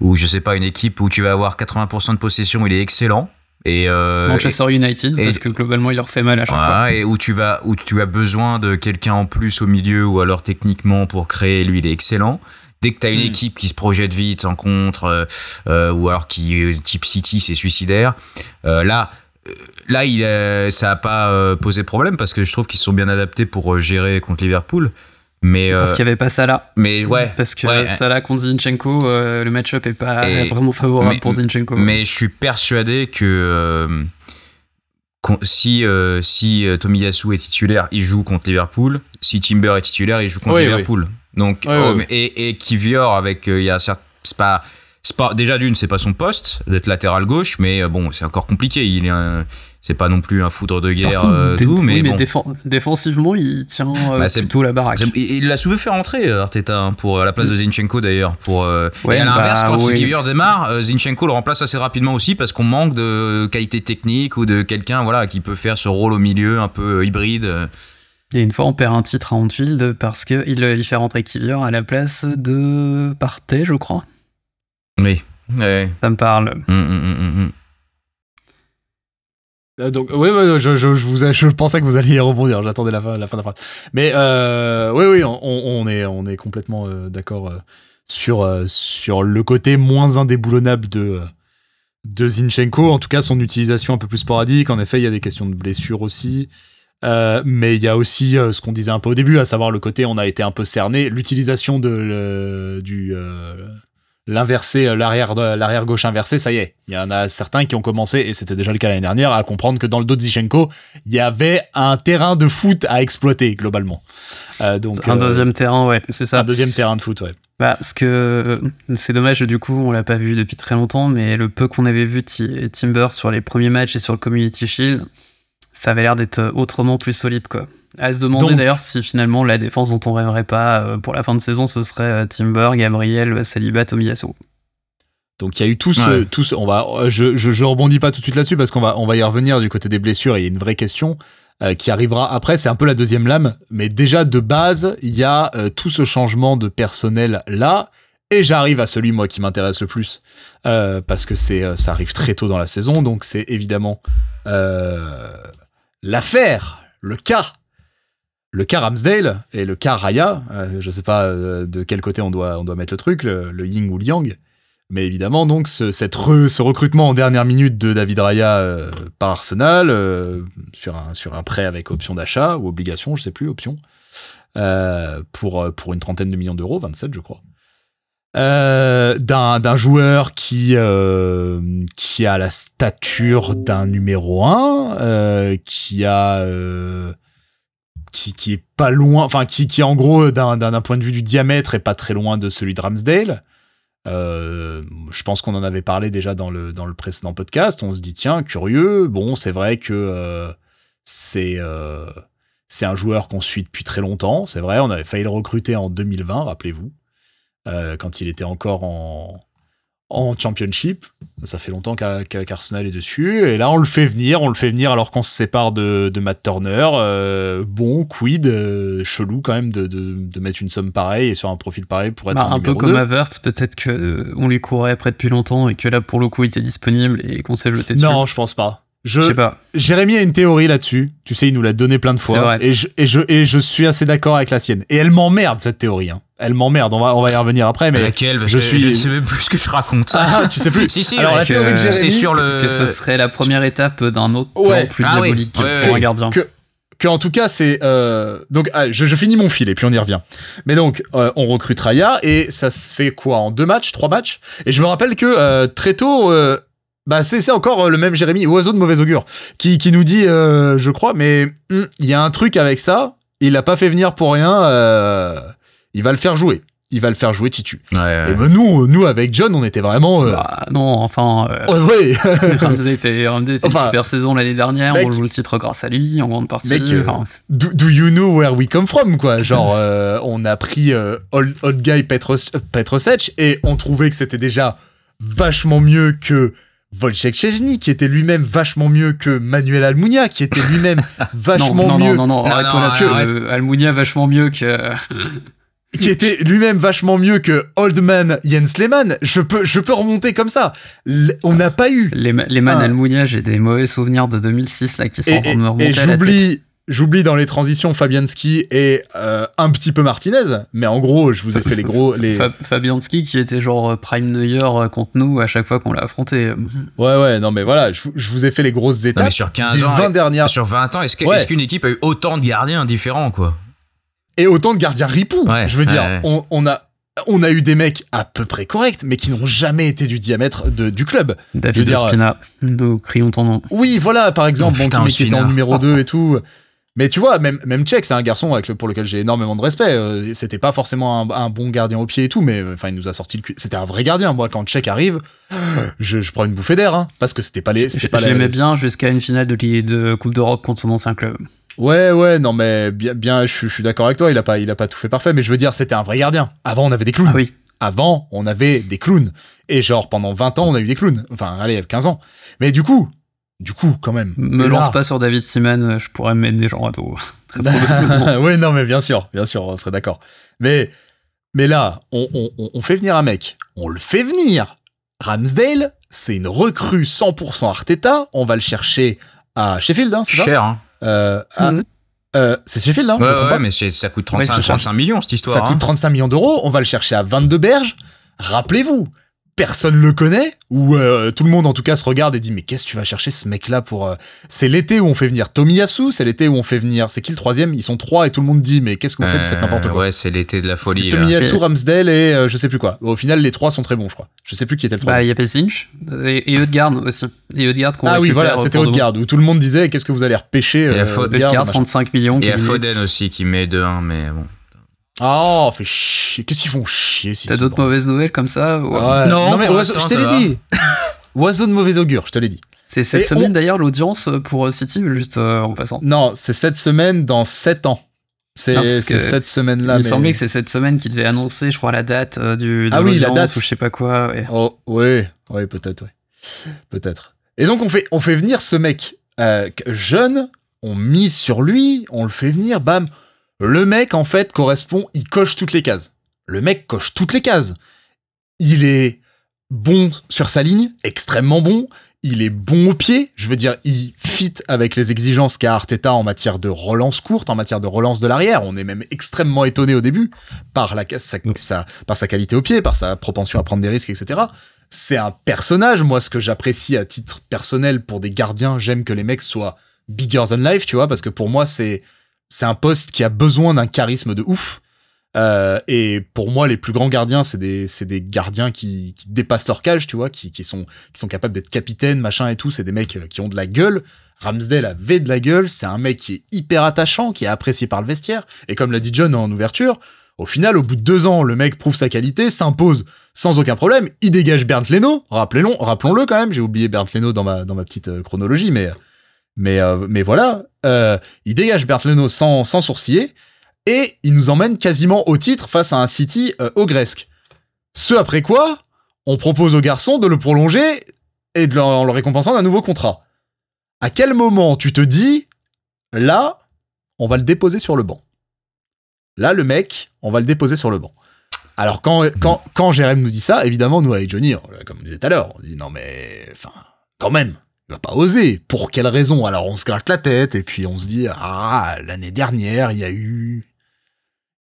[SPEAKER 2] ou je sais pas, une équipe où tu vas avoir 80% de possession il est excellent. Et euh,
[SPEAKER 3] Manchester United parce que globalement il leur fait mal à chaque fois.
[SPEAKER 2] Et où tu vas où tu as besoin de quelqu'un en plus au milieu ou alors techniquement pour créer, lui il est excellent. Dès que tu as une hmm. équipe qui se projette vite en contre euh, euh, ou alors qui type City c'est suicidaire, là là il ça a pas posé problème parce que je trouve qu'ils sont bien adaptés pour gérer contre Liverpool. Mais
[SPEAKER 3] parce euh, qu'il n'y avait pas Salah.
[SPEAKER 2] Mais ouais.
[SPEAKER 3] Parce que Salah contre Zinchenko, euh, le match-up est pas vraiment favorable pour Zinchenko.
[SPEAKER 2] Mais je suis persuadé que euh, si, si Tomiyasu est titulaire, il joue contre Liverpool. Si Timber est titulaire, il joue contre Liverpool. Donc, oh, et, et Kivior avec, il y a certes, c'est pas, pas, déjà d'une, c'est pas son poste d'être latéral gauche, mais bon, c'est encore compliqué. Il est un, c'est pas non plus un foudre de guerre euh, tout, mais, bon.
[SPEAKER 3] défensivement, il tient euh, bah, plutôt la baraque.
[SPEAKER 2] Il l'a souvent fait rentrer euh, Arteta hein, pour la place de Zinchenko d'ailleurs. Pour et à l'inverse, bah, quand oui. démarre, Zinchenko le remplace assez rapidement aussi parce qu'on manque de qualité technique ou de quelqu'un voilà qui peut faire ce rôle au milieu un peu hybride.
[SPEAKER 3] Et une fois, on perd un titre à Anfield parce qu'il il fait rentrer Kivior à la place de Partey, je crois.
[SPEAKER 2] Oui.
[SPEAKER 3] Ça me parle.
[SPEAKER 2] Hum, hum, hum,
[SPEAKER 1] euh, donc oui, je, je, vous je pensais que vous alliez rebondir. J'attendais la fin, la fin de la phrase. Mais euh, oui, oui, on, on, est, on est complètement euh, d'accord euh, sur sur le côté moins indéboulonnable de de Zinchenko. En tout cas, son utilisation un peu plus sporadique. En effet, il y a des questions de blessure aussi. mais il y a aussi ce qu'on disait un peu au début, à savoir le côté on a été un peu cerné, l'utilisation de le, du l'inversé, euh, l'arrière, l'arrière gauche inversé, ça y est. Il y en a certains qui ont commencé, et c'était déjà le cas l'année dernière, à comprendre que dans le dos de Zichenko, il y avait un terrain de foot à exploiter globalement.
[SPEAKER 3] Euh, donc un euh, deuxième terrain, ouais, c'est ça.
[SPEAKER 1] Un deuxième terrain de foot, ouais.
[SPEAKER 3] Bah, parce que c'est dommage, du coup, on l'a pas vu depuis très longtemps, mais le peu qu'on avait vu Timber sur les premiers matchs et sur le Community Shield, ça avait l'air d'être autrement plus solide, quoi. À se demander d'ailleurs si finalement la défense dont on rêverait pas euh, pour la fin de saison, ce serait euh, Timber, Gabriel, Saliba, Tomiyasu.
[SPEAKER 1] Donc il y a eu tout ce, on va, euh, je, je, rebondis pas tout de suite là-dessus parce qu'on va, on va y revenir du côté des blessures. Il y a une vraie question qui arrivera après. C'est un peu la deuxième lame, mais déjà de base, il y a tout ce changement de personnel là. Et j'arrive à celui moi qui m'intéresse le plus parce que c'est, ça arrive très tôt dans la saison, donc c'est évidemment l'affaire, le cas le cas Ramsdale et le cas Raya, euh, je sais pas euh, de quel côté on doit, on doit mettre le truc, le, Ying ou le Yang, mais évidemment donc ce, cette ce recrutement en dernière minute de David Raya euh, par Arsenal sur un sur un prêt avec option d'achat ou obligation, je sais plus option, pour pour une trentaine de millions d'euros, 27 je crois. d'un d'un joueur qui qui a la stature d'un numéro 1 qui a qui, qui est pas loin, enfin qui, qui en gros d'un point de vue du diamètre est pas très loin de celui de Ramsdale. Euh, je pense qu'on en avait parlé déjà dans le dans le précédent podcast. On se dit tiens curieux. Bon c'est vrai que euh, c'est euh, c'est un joueur qu'on suit depuis très longtemps. C'est vrai on avait failli le recruter en 2020 rappelez-vous euh, quand il était encore en en championship. Ça fait longtemps qu'Arsenal est dessus. Et là, on le fait venir. On le fait venir alors qu'on se sépare de, de Matt Turner. Euh, bon, quid, euh, chelou quand même de, de, de, mettre une somme pareille et sur un profil pareil pour être bah, un,
[SPEAKER 3] un peu comme Havertz. Peut-être que euh, on lui courait après depuis longtemps et que là, pour le coup, il était disponible et qu'on s'est jeté dessus.
[SPEAKER 1] Non, je pense pas. Je, sais pas. Jérémy a une théorie là-dessus. Tu sais, il nous l'a donné plein de fois. Et je, et, je, et je suis assez d'accord avec la sienne. Et elle m'emmerde, cette théorie. Hein. Elle m'emmerde. On va, on va y revenir après. Mais
[SPEAKER 2] laquelle je, suis... je ne sais même plus ce que je raconte.
[SPEAKER 1] Ah, tu sais plus. *laughs*
[SPEAKER 2] si, si.
[SPEAKER 3] Alors, la théorie de Jérémy, sur le... que ce serait la première étape d'un autre plan plus ah diabolique pour un gardien.
[SPEAKER 1] Que, que en tout cas c'est euh, donc ah, je, je, finis mon fil et puis on y revient. Mais donc euh, on recrute Raya et ça se fait quoi en deux matchs, trois matchs? Et je me rappelle que euh, très tôt euh, bah c'est encore euh, le même Jérémy, oiseau de mauvais augure, qui, qui nous dit, euh, je crois, mais hum, il y a un truc avec ça, il l'a pas fait venir pour rien, euh, il va le faire jouer. il va le faire jouer Titu.
[SPEAKER 2] Ouais, ouais.
[SPEAKER 1] Et ben nous, nous avec John, on était vraiment. euh,
[SPEAKER 3] Bah, non, enfin, euh,
[SPEAKER 1] oh, ouais. *laughs*
[SPEAKER 3] Ramsey fait, Ramsey fait
[SPEAKER 1] Enfin,
[SPEAKER 3] une super saison l'année dernière,
[SPEAKER 1] mec-
[SPEAKER 3] on joue le titre grâce à lui, en grande partie.
[SPEAKER 1] Mec, euh,
[SPEAKER 3] enfin,
[SPEAKER 1] do, do you know where we come from quoi? Genre euh, on a pris euh, old, old guy Petros, Petrosec et on trouvait que c'était déjà vachement mieux que Wojciech Szczesny qui était lui-même vachement mieux que Manuel Almunia qui était lui-même *laughs* vachement
[SPEAKER 3] non, non,
[SPEAKER 1] mieux
[SPEAKER 3] non, non, non,
[SPEAKER 2] Non, non,
[SPEAKER 3] là-dessus.
[SPEAKER 2] arrête.
[SPEAKER 3] Euh, Almunia vachement mieux que.
[SPEAKER 1] qui était lui-même vachement mieux que Old Man Jens Lehmann. Je peux je peux remonter comme ça. L- on n'a pas eu
[SPEAKER 3] Les, les Man
[SPEAKER 1] Ah.
[SPEAKER 3] Almunia, j'ai des mauvais souvenirs de 2006 là qui sont
[SPEAKER 1] et,
[SPEAKER 3] en train de me remonter
[SPEAKER 1] et j'oublie j'oublie dans les transitions Fabianski et euh, un petit peu Martinez mais en gros je vous ai fait les gros *laughs* les
[SPEAKER 3] Fa- Fabianski qui était genre euh, Prime Neuer euh, contre nous à chaque fois qu'on l'a affronté.
[SPEAKER 1] Ouais, ouais, non, mais voilà, je, vous- je vous ai fait les grosses
[SPEAKER 2] Non,
[SPEAKER 1] étapes.
[SPEAKER 2] mais sur 15
[SPEAKER 1] des
[SPEAKER 2] ans,
[SPEAKER 1] 20 dernières.
[SPEAKER 2] sur 20 ans, est-ce que-
[SPEAKER 1] Ouais.
[SPEAKER 2] qu'une équipe a eu autant de gardiens différents, quoi?
[SPEAKER 1] Et autant de gardiens ripoux.
[SPEAKER 2] Ouais,
[SPEAKER 1] je veux dire,
[SPEAKER 2] ouais.
[SPEAKER 1] On, on a. On a eu des mecs à peu près corrects, mais qui n'ont jamais été du diamètre de, du club.
[SPEAKER 3] David
[SPEAKER 1] dire,
[SPEAKER 3] Ospina, nous crions ton nom.
[SPEAKER 1] Oui, voilà, par exemple,
[SPEAKER 2] Oh,
[SPEAKER 1] bon,
[SPEAKER 2] putain,
[SPEAKER 1] qui, qui était en numéro 2 et tout. Mais tu vois, même, même Tchèque, c'est un garçon avec le- pour lequel j'ai énormément de respect. Euh, C'était pas forcément un, un bon gardien au pied et tout, mais euh, enfin, il nous a sorti le cul. C'était un vrai gardien. Moi, quand Tchèque arrive, je, je prends une bouffée d'air, hein, parce que c'était pas les.
[SPEAKER 3] Je
[SPEAKER 1] c'était
[SPEAKER 3] je
[SPEAKER 1] la-
[SPEAKER 3] l'aimais bien jusqu'à une finale de, Coupe d'Europe contre son ancien club.
[SPEAKER 1] Ouais, ouais, non, mais bien, bien, je, suis- je suis d'accord avec toi. Il a pas, il a pas tout fait parfait, mais je veux dire, c'était un vrai gardien. Avant, on avait des clowns.
[SPEAKER 3] Ah oui.
[SPEAKER 1] Avant, on avait des clowns. Et genre, pendant 20 ans, on a eu des clowns. Enfin, allez, 15 ans. Mais du coup, du coup, quand même.
[SPEAKER 3] Me
[SPEAKER 1] là-
[SPEAKER 3] lance pas sur David Seaman, je pourrais mettre des gens à dos. *laughs* Très *laughs* probablement.
[SPEAKER 1] ouais, non, mais bien sûr, bien sûr, on serait d'accord. Mais, mais là, on, on, on- on fait venir un mec. On le fait venir. Ramsdale, c'est une recrue 100% Arteta. On va le chercher à Sheffield, hein, c'est ça
[SPEAKER 2] Cher, hein
[SPEAKER 1] euh, à- euh, C'est Sheffield, hein je me
[SPEAKER 2] Ouais,
[SPEAKER 1] trompe
[SPEAKER 2] ouais,
[SPEAKER 1] pas
[SPEAKER 2] mais c'est- ça coûte
[SPEAKER 3] Ouais,
[SPEAKER 2] 35,
[SPEAKER 3] c'est ça.
[SPEAKER 2] 35 millions, cette histoire.
[SPEAKER 1] Ça coûte
[SPEAKER 2] hein.
[SPEAKER 1] 35 millions d'euros, on va le chercher à 22 berges. Rappelez-vous, personne le connaît, ou euh, tout le monde en tout cas se regarde et dit mais qu'est-ce que tu vas chercher ce mec-là pour... euh, C'est l'été où on fait venir Tomiyasu, c'est l'été où on fait venir... C'est qui le troisième? Ils sont trois et tout le monde dit mais qu'est-ce que vous faites? Vous faites n'importe quoi.
[SPEAKER 2] Ouais, c'est l'été de la folie. Là.
[SPEAKER 1] Tomiyasu,
[SPEAKER 3] Et-
[SPEAKER 1] Ramsdale et euh, je sais plus quoi. Au final, les trois sont très bons, je crois. Je sais plus qui était le
[SPEAKER 3] Bah,
[SPEAKER 1] troisième.
[SPEAKER 3] il y avait Zinch et, et Odegaard aussi. Et Odegaard qu'on
[SPEAKER 1] ah oui, voilà, c'était
[SPEAKER 3] de.
[SPEAKER 1] Odegaard, où tout le monde disait qu'est-ce que vous allez repêcher
[SPEAKER 2] Et
[SPEAKER 1] euh, Odegaard,
[SPEAKER 3] Odegaard,
[SPEAKER 1] machin.
[SPEAKER 3] 35 millions.
[SPEAKER 2] Et il y a
[SPEAKER 3] qui-
[SPEAKER 2] Foden aussi qui met 2-1, mais bon.
[SPEAKER 1] Oh, fait chier. Qu'est-ce qu'ils font chier si
[SPEAKER 3] T'as d'autres mauvaises nouvelles comme ça. Ouais.
[SPEAKER 2] Non,
[SPEAKER 1] mais oiseau- je te l'ai dit. *laughs* Oiseau de mauvais augure, je te l'ai dit.
[SPEAKER 3] C'est cette
[SPEAKER 1] Et
[SPEAKER 3] semaine
[SPEAKER 1] on-
[SPEAKER 3] d'ailleurs l'audience pour euh, City, juste euh, en passant.
[SPEAKER 1] Non, c'est cette semaine dans 7 ans. C'est cette semaine-là.
[SPEAKER 3] il me
[SPEAKER 1] mais-
[SPEAKER 3] semblait que c'est cette semaine qui devait annoncer, je crois, la date euh, du, de
[SPEAKER 1] Ah oui, la date.
[SPEAKER 3] ou je sais pas quoi. ouais.
[SPEAKER 1] Oh, oui, oui, peut-être, oui. Peut-être. Et donc, on fait, on fait venir ce mec euh, jeune, on mise sur lui, on le fait venir, bam. Le mec, en fait, correspond, il coche toutes les cases. Le mec coche toutes les cases. Il est bon sur sa ligne, extrêmement bon. Il est bon au pied, je veux dire, il fit avec les exigences qu'a Arteta en matière de relance courte, en matière de relance de l'arrière. On est même extrêmement étonné au début par, la, sa, sa- par sa qualité au pied, par sa propension à prendre des risques, etc. C'est un personnage, moi, ce que j'apprécie à titre personnel pour des gardiens, j'aime que les mecs soient bigger than life, tu vois, parce que pour moi, c'est c'est un poste qui a besoin d'un charisme de ouf. Euh, et pour moi, les plus grands gardiens, c'est des, des gardiens qui, dépassent leur cage, tu vois, qui, qui sont, qui sont capables d'être capitaines, machin et tout. C'est des mecs euh, qui ont de la gueule. Ramsdale avait de la gueule. C'est un mec qui est hyper attachant, qui est apprécié par le vestiaire. Et comme l'a dit John en ouverture, au final, au bout de deux ans, le mec prouve sa qualité, s'impose sans aucun problème. Il dégage Bernd Leno. Rappelons, rappelons-le quand même. J'ai oublié Bernd Leno dans ma, dans ma petite euh, chronologie, mais, mais, euh, mais voilà. Euh, il dégage Bernd Leno sans, sans sourciller et il nous emmène quasiment au titre face à un City euh, ogresque. Ce après quoi, on propose au garçon de le prolonger et de le, en le récompensant d'un nouveau contrat. À quel moment tu te dis, là, on va le déposer sur le banc? Là, le mec, on va le déposer sur le banc. Alors quand, quand, Jérém nous dit ça, évidemment, nous avec Johnny, comme on disait tout à l'heure, on dit non mais, enfin, quand même, va pas oser. Pour quelle raison? Alors on se gratte la tête et puis on se dit ah l'année dernière il y a eu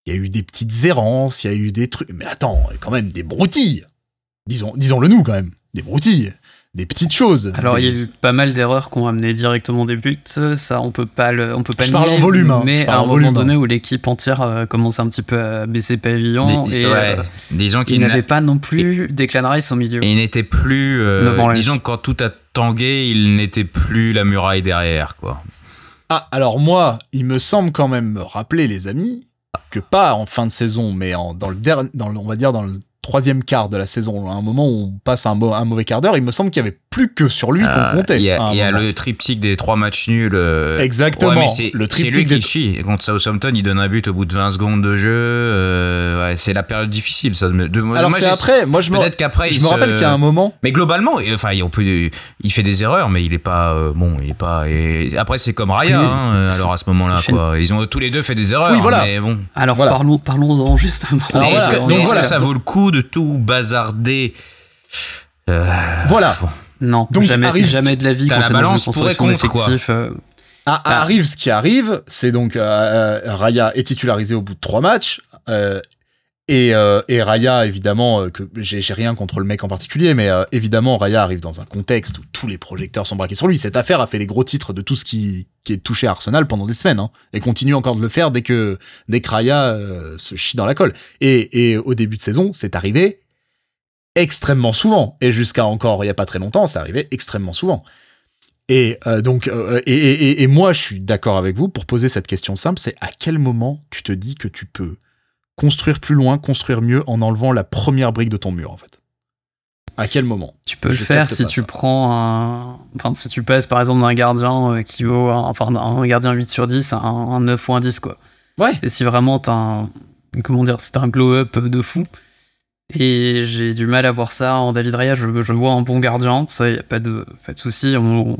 [SPEAKER 1] il y a eu des petites errances, il y a eu des trucs. Mais attends, quand même des broutilles. Disons, disons-le nous quand même, des broutilles, des petites choses.
[SPEAKER 3] Alors il y
[SPEAKER 1] Des-
[SPEAKER 3] a eu pas mal d'erreurs qui ont amené directement des buts, ça on peut pas le, on peut pas
[SPEAKER 1] Je
[SPEAKER 3] le
[SPEAKER 1] parle en volume, hein.
[SPEAKER 3] Mais à un
[SPEAKER 1] volume,
[SPEAKER 3] moment donné
[SPEAKER 1] hein.
[SPEAKER 3] où l'équipe entière euh, commence un petit peu à baisser pavillon
[SPEAKER 2] Dis-
[SPEAKER 3] et
[SPEAKER 2] ouais,
[SPEAKER 3] euh,
[SPEAKER 2] disons
[SPEAKER 3] il
[SPEAKER 2] qu'il
[SPEAKER 3] n'avait
[SPEAKER 2] n'a-
[SPEAKER 3] pas non plus Declan Rice au milieu.
[SPEAKER 2] Et il n'était plus. euh, disons que quand tout a tangué, il n'était plus la muraille derrière, quoi.
[SPEAKER 1] Ah, alors moi, il me semble quand même me rappeler, les amis, que pas en fin de saison, mais en, dans le dernier, dans le- on va dire dans le troisième quart de la saison, à un moment où on passe un, un mauvais quart d'heure, il me semble qu'il y avait plus que sur lui
[SPEAKER 2] Euh,
[SPEAKER 1] qu'on comptait.
[SPEAKER 2] Il y a,
[SPEAKER 1] à un
[SPEAKER 2] il y a
[SPEAKER 1] moment.
[SPEAKER 2] le triptyque des trois matchs nuls. euh,
[SPEAKER 1] Exactement,
[SPEAKER 2] ouais, mais
[SPEAKER 1] le triptyque
[SPEAKER 2] lui
[SPEAKER 1] des-
[SPEAKER 2] qui chie. Et contre Southampton, il donne un but au bout de 20 secondes de jeu. euh, ouais, c'est la période difficile. Ça. De,
[SPEAKER 1] Alors c'est après, moi je me,
[SPEAKER 2] Peut-être qu'après,
[SPEAKER 1] je
[SPEAKER 2] il
[SPEAKER 1] me
[SPEAKER 2] se-
[SPEAKER 1] rappelle qu'il y a un moment.
[SPEAKER 2] Mais globalement, et- enfin, on peut, il fait des erreurs, mais il est pas euh, bon. Il est pas. Et après, c'est comme Raya.
[SPEAKER 1] Oui.
[SPEAKER 2] hein, euh, alors à ce moment-là, quoi, ils ont tous les deux fait des erreurs.
[SPEAKER 1] Oui, voilà.
[SPEAKER 2] Mais bon.
[SPEAKER 3] Alors
[SPEAKER 1] Voilà.
[SPEAKER 3] parlons, parlons-en justement.
[SPEAKER 1] Alors voilà,
[SPEAKER 2] est-ce que,
[SPEAKER 1] donc voilà.
[SPEAKER 2] ça vaut le coup de tout bazarder Euh,
[SPEAKER 1] Voilà.
[SPEAKER 3] Non,
[SPEAKER 1] Donc,
[SPEAKER 3] jamais,
[SPEAKER 1] arrive-
[SPEAKER 3] jamais de la vie quand
[SPEAKER 2] la balance pour et
[SPEAKER 3] construction
[SPEAKER 2] contre, quoi.
[SPEAKER 3] euh,
[SPEAKER 1] Ah,
[SPEAKER 3] Ah.
[SPEAKER 1] Arrive ce qui arrive, c'est donc euh, euh, Raya est titularisé au bout de trois matchs. euh, et, euh, et Raya, évidemment, euh, que j'ai j'ai rien contre le mec en particulier, mais euh, évidemment, Raya arrive dans un contexte où tous les projecteurs sont braqués sur lui. Cette affaire a fait les gros titres de tout ce qui, qui est touché à Arsenal pendant des semaines, hein, et continue encore de le faire dès que, dès que Raya euh, se chie dans la colle. Et, et au début de saison, c'est arrivé extrêmement souvent. Et jusqu'à encore il y a pas très longtemps, ça arrivait extrêmement souvent. Et euh, donc, euh, et, et, moi, je suis d'accord avec vous pour poser cette question simple, c'est à quel moment tu te dis que tu peux construire plus loin, construire mieux en enlevant la première brique de ton mur, en fait? À quel moment?
[SPEAKER 3] Tu peux le faire si tu
[SPEAKER 1] ça.
[SPEAKER 3] prends un. Enfin, si tu passes par exemple d'un gardien euh, qui vaut. un- Enfin, un gardien 8 sur 10 à un, un 9 ou un 10, quoi.
[SPEAKER 1] Ouais.
[SPEAKER 3] Et si vraiment t'as un. Comment dire C'est un glow-up de fou. Et j'ai du mal à voir ça en David Raya. Je, je vois un bon gardien, ça, y a pas de, pas de souci. On,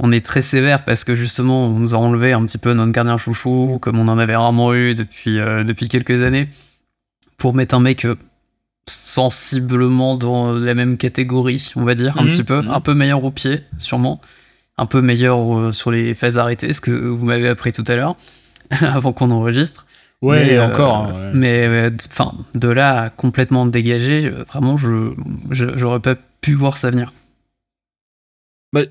[SPEAKER 3] on est très sévère parce que justement, on nous a enlevé un petit peu notre gardien chouchou, comme on en avait rarement eu depuis, euh, depuis quelques années, pour mettre un mec euh, sensiblement dans la même catégorie, on va dire, un
[SPEAKER 1] Mhm,
[SPEAKER 3] petit peu,
[SPEAKER 1] mhm.
[SPEAKER 3] un peu meilleur au pied, sûrement, un peu meilleur euh, sur les phases arrêtées, ce que vous m'avez appris tout à l'heure, *laughs* avant qu'on enregistre.
[SPEAKER 1] Ouais,
[SPEAKER 3] Mais, euh,
[SPEAKER 1] encore. hein, ouais.
[SPEAKER 3] Mais euh, enfin, de là à complètement dégager, vraiment, je j'aurais pas pu voir ça venir.
[SPEAKER 1] Bah,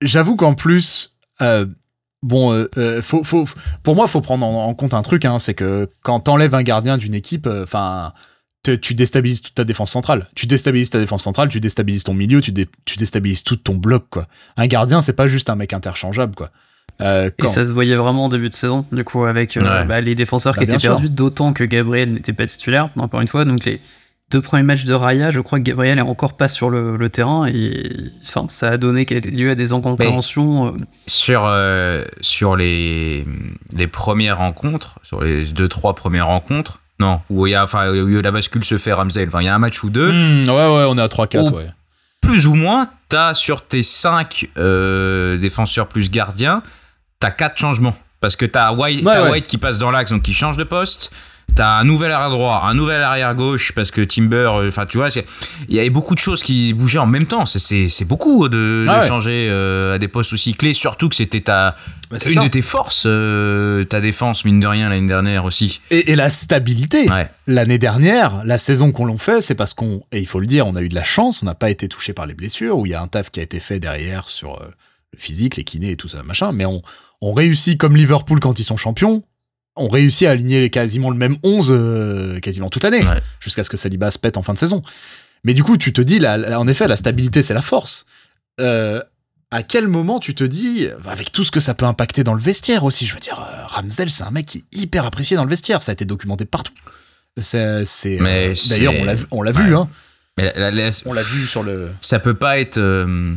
[SPEAKER 1] J'avoue qu'en plus, euh, bon, euh, faut, faut, pour moi, faut prendre en, en compte un truc, hein, c'est que quand t'enlèves un gardien d'une équipe, enfin, tu déstabilises toute ta défense centrale. Tu déstabilises ta défense centrale, tu déstabilises ton milieu, tu, dé- tu déstabilises tout ton bloc, quoi. Un gardien, c'est pas juste un mec interchangeable, quoi. Euh,
[SPEAKER 3] Et ça se voyait vraiment en début de saison, du coup, avec euh,
[SPEAKER 2] Ouais.
[SPEAKER 3] bah, les défenseurs
[SPEAKER 1] Bah,
[SPEAKER 3] qui étaient
[SPEAKER 1] sûr.
[SPEAKER 3] perdus, d'autant que Gabriel n'était pas titulaire, encore une fois. Donc les deux premiers matchs de Raya, je crois que Gabriel est encore pas sur le, le terrain et enfin, ça a donné lieu à des incompréhensions. euh,
[SPEAKER 2] sur euh, sur les les premières rencontres, sur les deux trois premières rencontres, non, où il y a enfin où la bascule se fait Ramsey. Enfin, il y a un match ou deux.
[SPEAKER 1] Hmm, ouais, ouais, on est à 3-4,
[SPEAKER 2] Oh.
[SPEAKER 1] ouais.
[SPEAKER 2] plus ou moins, t'as sur tes 5 défenseurs plus gardiens, t'as 4 changements. Parce que t'as White,
[SPEAKER 1] Ouais,
[SPEAKER 2] t'as
[SPEAKER 1] ouais.
[SPEAKER 2] White qui passe dans l'axe, donc qui change de poste. T'as un nouvel arrière droit, un nouvel arrière gauche, parce que Timber, euh, enfin tu vois, il y avait beaucoup de choses qui bougeaient en même temps. C'est- beaucoup de, de
[SPEAKER 1] Ah ouais.
[SPEAKER 2] changer euh, à des postes aussi clés, surtout que c'était ta
[SPEAKER 1] Bah,
[SPEAKER 2] une
[SPEAKER 1] ça.
[SPEAKER 2] de tes forces, euh, ta défense mine de rien l'année dernière aussi.
[SPEAKER 1] Et, et la stabilité.
[SPEAKER 2] Ouais.
[SPEAKER 1] L'année dernière, la saison qu'on l'on fait, c'est parce qu'on, et il faut le dire, on a eu de la chance, on n'a pas été touché par les blessures, où il y a un taf qui a été fait derrière sur euh, le physique, les kinés et tout ça, machin, mais on, on réussit comme Liverpool quand ils sont champions, on réussit à aligner quasiment le même 11 euh, quasiment toute l'année,
[SPEAKER 2] Ouais.
[SPEAKER 1] jusqu'à ce que Saliba se pète en fin de saison. Mais du coup, tu te dis, là, là, en effet, la stabilité, c'est la force. Euh, à quel moment tu te dis, avec tout ce que ça peut impacter dans le vestiaire aussi, je veux dire, euh, Ramsdale, c'est un mec qui est hyper apprécié dans le vestiaire, ça a été documenté partout. C'est, euh, d'ailleurs, on l'a, vu- on l'a vu, hein.
[SPEAKER 2] Mais la- la-
[SPEAKER 1] On l'a vu sur le.
[SPEAKER 2] ça peut pas être euh,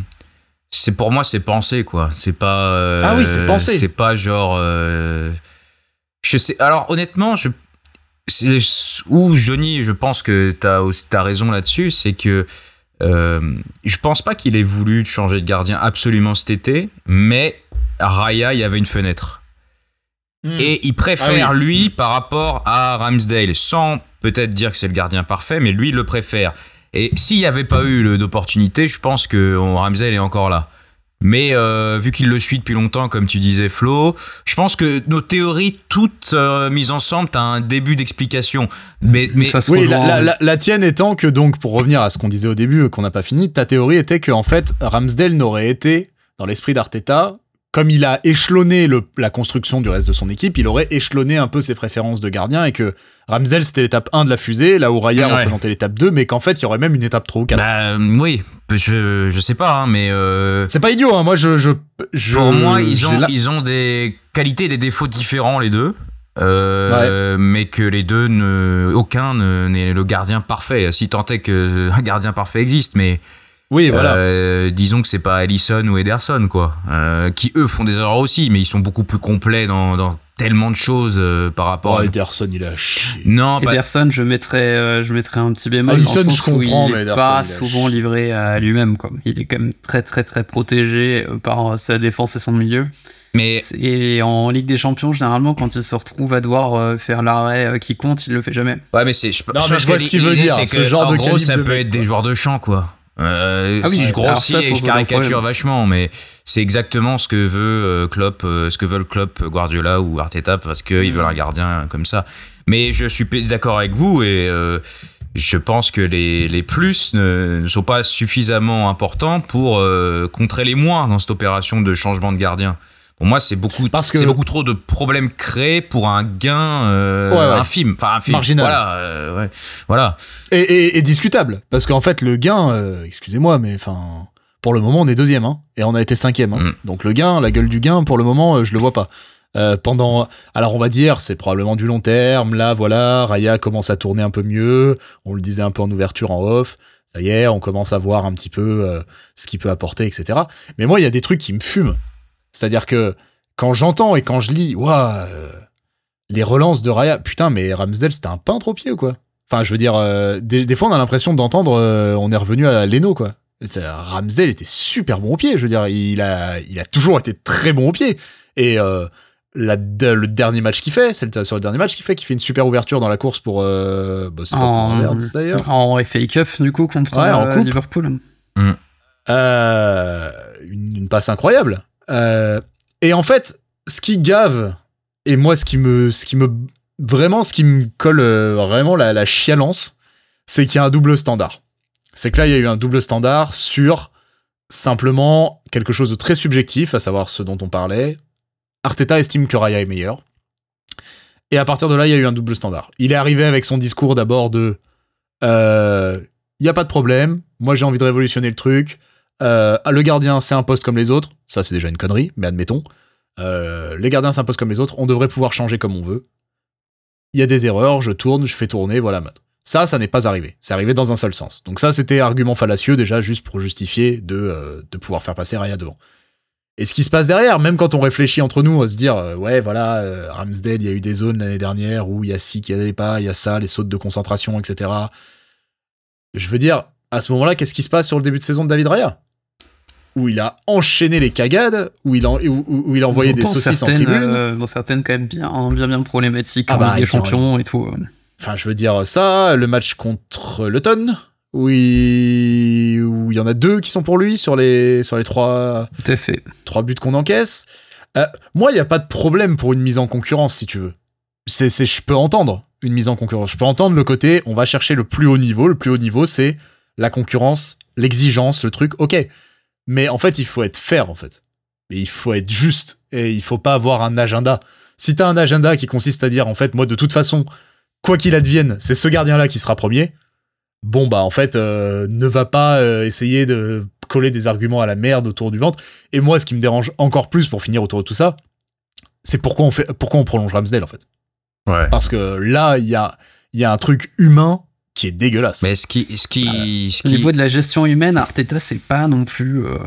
[SPEAKER 2] c'est pour moi c'est pensé quoi c'est pas euh,
[SPEAKER 1] Ah oui, c'est pensé.
[SPEAKER 2] c'est pas genre euh, je sais alors honnêtement je où Johnny je pense que t'as t'as raison là-dessus c'est que euh, je pense pas qu'il ait voulu changer de gardien absolument cet été mais Raya il y avait une fenêtre et il préfère
[SPEAKER 1] Ah oui.
[SPEAKER 2] lui par rapport à Ramsdale, sans peut-être dire que c'est le gardien parfait, mais lui il le préfère. Et s'il n'y avait pas eu d'opportunité, je pense que on- Ramsdale est encore là. Mais euh, vu qu'il le suit depuis longtemps, comme tu disais Flo, je pense que nos théories toutes euh, mises ensemble, t'as un début d'explication. Mais, mais
[SPEAKER 3] ça se
[SPEAKER 1] Oui,
[SPEAKER 3] rejoint.
[SPEAKER 1] la, la- la- la tienne étant que donc, pour revenir à ce qu'on disait au début, euh, qu'on n'a pas fini, ta théorie était que en fait, Ramsdale n'aurait été, dans l'esprit d'Arteta, comme il a échelonné le- la construction du reste de son équipe, il aurait échelonné un peu ses préférences de gardien et que Ramsdale c'était l'étape 1 de la fusée, là où Raya
[SPEAKER 2] Ouais.
[SPEAKER 1] représentait l'étape 2, mais qu'en fait il y aurait même une étape 3 ou 4.
[SPEAKER 2] bah, oui, je, je sais pas, hein, mais euh,
[SPEAKER 1] C'est pas idiot, hein, moi je, je, je-
[SPEAKER 2] pour moi ils ont,
[SPEAKER 1] la-
[SPEAKER 2] ils ont des qualités et des défauts différents les deux. euh, mais que les deux, ne, aucun ne- n'est le gardien parfait. Si tant est qu'un gardien parfait existe, mais
[SPEAKER 1] Oui, voilà.
[SPEAKER 2] euh, disons que c'est pas Allison ou Ederson, quoi, euh, qui eux font des erreurs aussi, mais ils sont beaucoup plus complets dans, dans tellement de choses euh, par rapport.
[SPEAKER 1] Oh,
[SPEAKER 2] à...
[SPEAKER 1] Ederson, il a chié.
[SPEAKER 2] Non, pas-
[SPEAKER 3] Ederson, je mettrais, euh, je mettrais un petit bémol
[SPEAKER 1] Alisson,
[SPEAKER 3] dans le
[SPEAKER 1] je
[SPEAKER 3] sens où
[SPEAKER 1] comprends,
[SPEAKER 3] il
[SPEAKER 1] mais
[SPEAKER 3] est
[SPEAKER 1] Ederson,
[SPEAKER 3] pas
[SPEAKER 1] il
[SPEAKER 3] souvent livré à lui-même. Quoi. Il est quand même très très très protégé par sa défense et son milieu.
[SPEAKER 2] mais
[SPEAKER 3] Et en Ligue des Champions, généralement, quand il se retrouve à devoir euh, faire l'arrêt qui compte, il le fait jamais.
[SPEAKER 2] Ouais, mais c'est. Je,
[SPEAKER 1] Non,
[SPEAKER 2] je
[SPEAKER 1] mais je vois
[SPEAKER 2] que
[SPEAKER 1] ce qu'il veut dire,
[SPEAKER 2] c'est
[SPEAKER 1] ce
[SPEAKER 2] que,
[SPEAKER 1] genre
[SPEAKER 2] en
[SPEAKER 1] de
[SPEAKER 2] gros, ça
[SPEAKER 1] de
[SPEAKER 2] peut
[SPEAKER 1] mec,
[SPEAKER 2] être
[SPEAKER 1] quoi.
[SPEAKER 2] des joueurs de champ, quoi. Euh,
[SPEAKER 3] Ah oui,
[SPEAKER 2] si je grossis
[SPEAKER 3] ça,
[SPEAKER 2] et je caricature vachement, mais c'est exactement ce que veut euh, Klopp, euh, ce que veulent Klopp, Guardiola ou Arteta, parce qu'ils veulent un gardien comme ça. Mais je suis d'accord avec vous et euh, je pense que les, les plus ne, ne sont pas suffisamment importants pour euh, contrer les moins dans cette opération de changement de gardien. Pour moi, c'est beaucoup,
[SPEAKER 1] Parce que-
[SPEAKER 2] c'est beaucoup trop de problèmes créés pour un gain euh,
[SPEAKER 1] Ouais, ouais.
[SPEAKER 2] infime. Enfin, infime.
[SPEAKER 1] Marginal.
[SPEAKER 2] Voilà, euh, ouais. voilà.
[SPEAKER 1] Et, et- et discutable. Parce qu'en fait, le gain, euh, excusez-moi, mais enfin, pour le moment, on est deuxième, hein, et on a été cinquième. Hein.
[SPEAKER 2] Mm.
[SPEAKER 1] Donc le gain, la gueule du gain, pour le moment, euh, je le vois pas. Pendant, alors on va dire, c'est probablement du long terme. Là, voilà, Raya commence à tourner un peu mieux. On le disait un peu en ouverture, en off. Ça y est, on commence à voir un petit peu euh, ce qu'il peut apporter, etc. Mais moi, il y a des trucs qui me fument. C'est-à-dire que quand j'entends et quand je lis, waouh, euh, les relances de Raya, putain, mais Ramsdale, c'était un peintre au pied ou quoi? Enfin, je veux dire, euh, des, des fois, on a l'impression d'entendre, euh, on est revenu à Leno, quoi. C'est- Ramsdale était super bon au pied, je veux dire, il a, il a toujours été très bon au pied. Et euh, la, de- le dernier match qu'il fait, c'est le- sur le dernier match qu'il fait, qu'il fait une super ouverture dans la course pour, euh, bah, c'est pas pour
[SPEAKER 3] En,
[SPEAKER 1] Havertz, d'ailleurs.
[SPEAKER 3] en FA Cup, du coup, contre
[SPEAKER 1] Ouais, en
[SPEAKER 3] euh,
[SPEAKER 1] coupe.
[SPEAKER 3] Liverpool.
[SPEAKER 1] Euh, une, une passe incroyable. Euh, et en fait, ce qui gave, et moi, ce qui me, ce qui me, vraiment, ce qui me colle euh, vraiment la, la chialance, c'est qu'il y a un double standard. C'est que là, il y a eu un double standard sur simplement quelque chose de très subjectif, à savoir ce dont on parlait. Arteta estime que Raya est meilleur. Et à partir de là, il y a eu un double standard. Il est arrivé avec son discours d'abord de euh, il y a pas de problème, moi j'ai envie de révolutionner le truc. Euh, le gardien, c'est un poste comme les autres. Ça, c'est déjà une connerie, mais admettons. Euh, les gardiens, c'est un poste comme les autres. On devrait pouvoir changer comme on veut. Il y a des erreurs, je tourne, je fais tourner, voilà. Ça, ça n'est pas arrivé. C'est arrivé dans un seul sens. Donc ça, c'était argument fallacieux déjà, juste pour justifier de, euh, pouvoir faire passer Raya devant. Et ce qui se passe derrière, même quand on réfléchit entre nous à se dire, ouais, voilà, Ramsdale, il y a eu des zones l'année dernière où il y a ci qui allait pas, il y a ça, les sautes de concentration, etc. Je veux dire, à ce moment-là, qu'est-ce qui se passe sur le début de saison de David Raya? Où il a enchaîné les cagades, où il, en, où, il a envoyé des saucisses en tribune.
[SPEAKER 3] euh, dont certaines quand même bien, bien, bien problématiques
[SPEAKER 1] Ah bah,
[SPEAKER 3] des. Champions et tout.
[SPEAKER 1] Enfin, je veux dire ça, le match contre Luton, où il, où il y en a deux qui sont pour lui sur les, sur les trois,
[SPEAKER 3] Tout à fait.
[SPEAKER 1] trois buts qu'on encaisse. Euh, moi, il n'y a pas de problème pour une mise en concurrence, si tu veux. C'est, c'est, je peux entendre une mise en concurrence. Je peux entendre le côté, on va chercher le plus haut niveau. Le plus haut niveau, c'est la concurrence, l'exigence, le truc. Ok. Mais en fait, il faut être fair, en fait. Et il faut être juste. Et il faut pas avoir un agenda. Si t'as un agenda qui consiste à dire, en fait, moi, de toute façon, quoi qu'il advienne, c'est ce gardien-là qui sera premier. Bon, bah, en fait, euh, ne va pas euh, essayer de coller des arguments à la merde autour du ventre. Et moi, ce qui me dérange encore plus pour finir autour de tout ça, c'est pourquoi on fait, pourquoi on prolonge Ramsdale, en fait.
[SPEAKER 2] Ouais.
[SPEAKER 1] Parce que là, il y a, il y a un truc humain qui est dégueulasse.
[SPEAKER 2] Mais ce qui, ce qui, ce
[SPEAKER 3] Au
[SPEAKER 2] qui,
[SPEAKER 3] niveau de la gestion humaine, Arteta, c'est pas non plus. euh,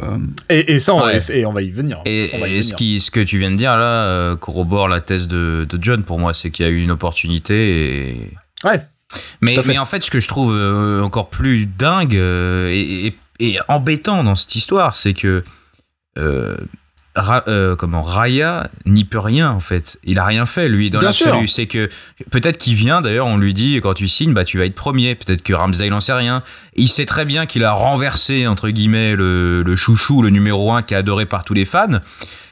[SPEAKER 1] Et, et ça, on,
[SPEAKER 2] Ouais.
[SPEAKER 1] et, et on va y venir.
[SPEAKER 2] Et,
[SPEAKER 1] on va y
[SPEAKER 2] et ce,
[SPEAKER 1] venir.
[SPEAKER 2] qui, ce que tu viens de dire là euh, corrobore la thèse de, de John pour moi, c'est qu'il y a eu une opportunité. Et...
[SPEAKER 1] Ouais.
[SPEAKER 2] Mais, en fait, ce que je trouve euh, encore plus dingue et, et- et embêtant dans cette histoire, c'est que euh, Ra- euh, comment Raya n'y peut rien en fait. Il a rien fait lui dans l'absolu. C'est que peut-être qu'il vient d'ailleurs, on lui dit quand tu signes, bah tu vas être premier. Peut-être que Ramsdale n'en sait rien. Il sait très bien qu'il a renversé entre guillemets le, le chouchou, le numéro un qui est adoré par tous les fans.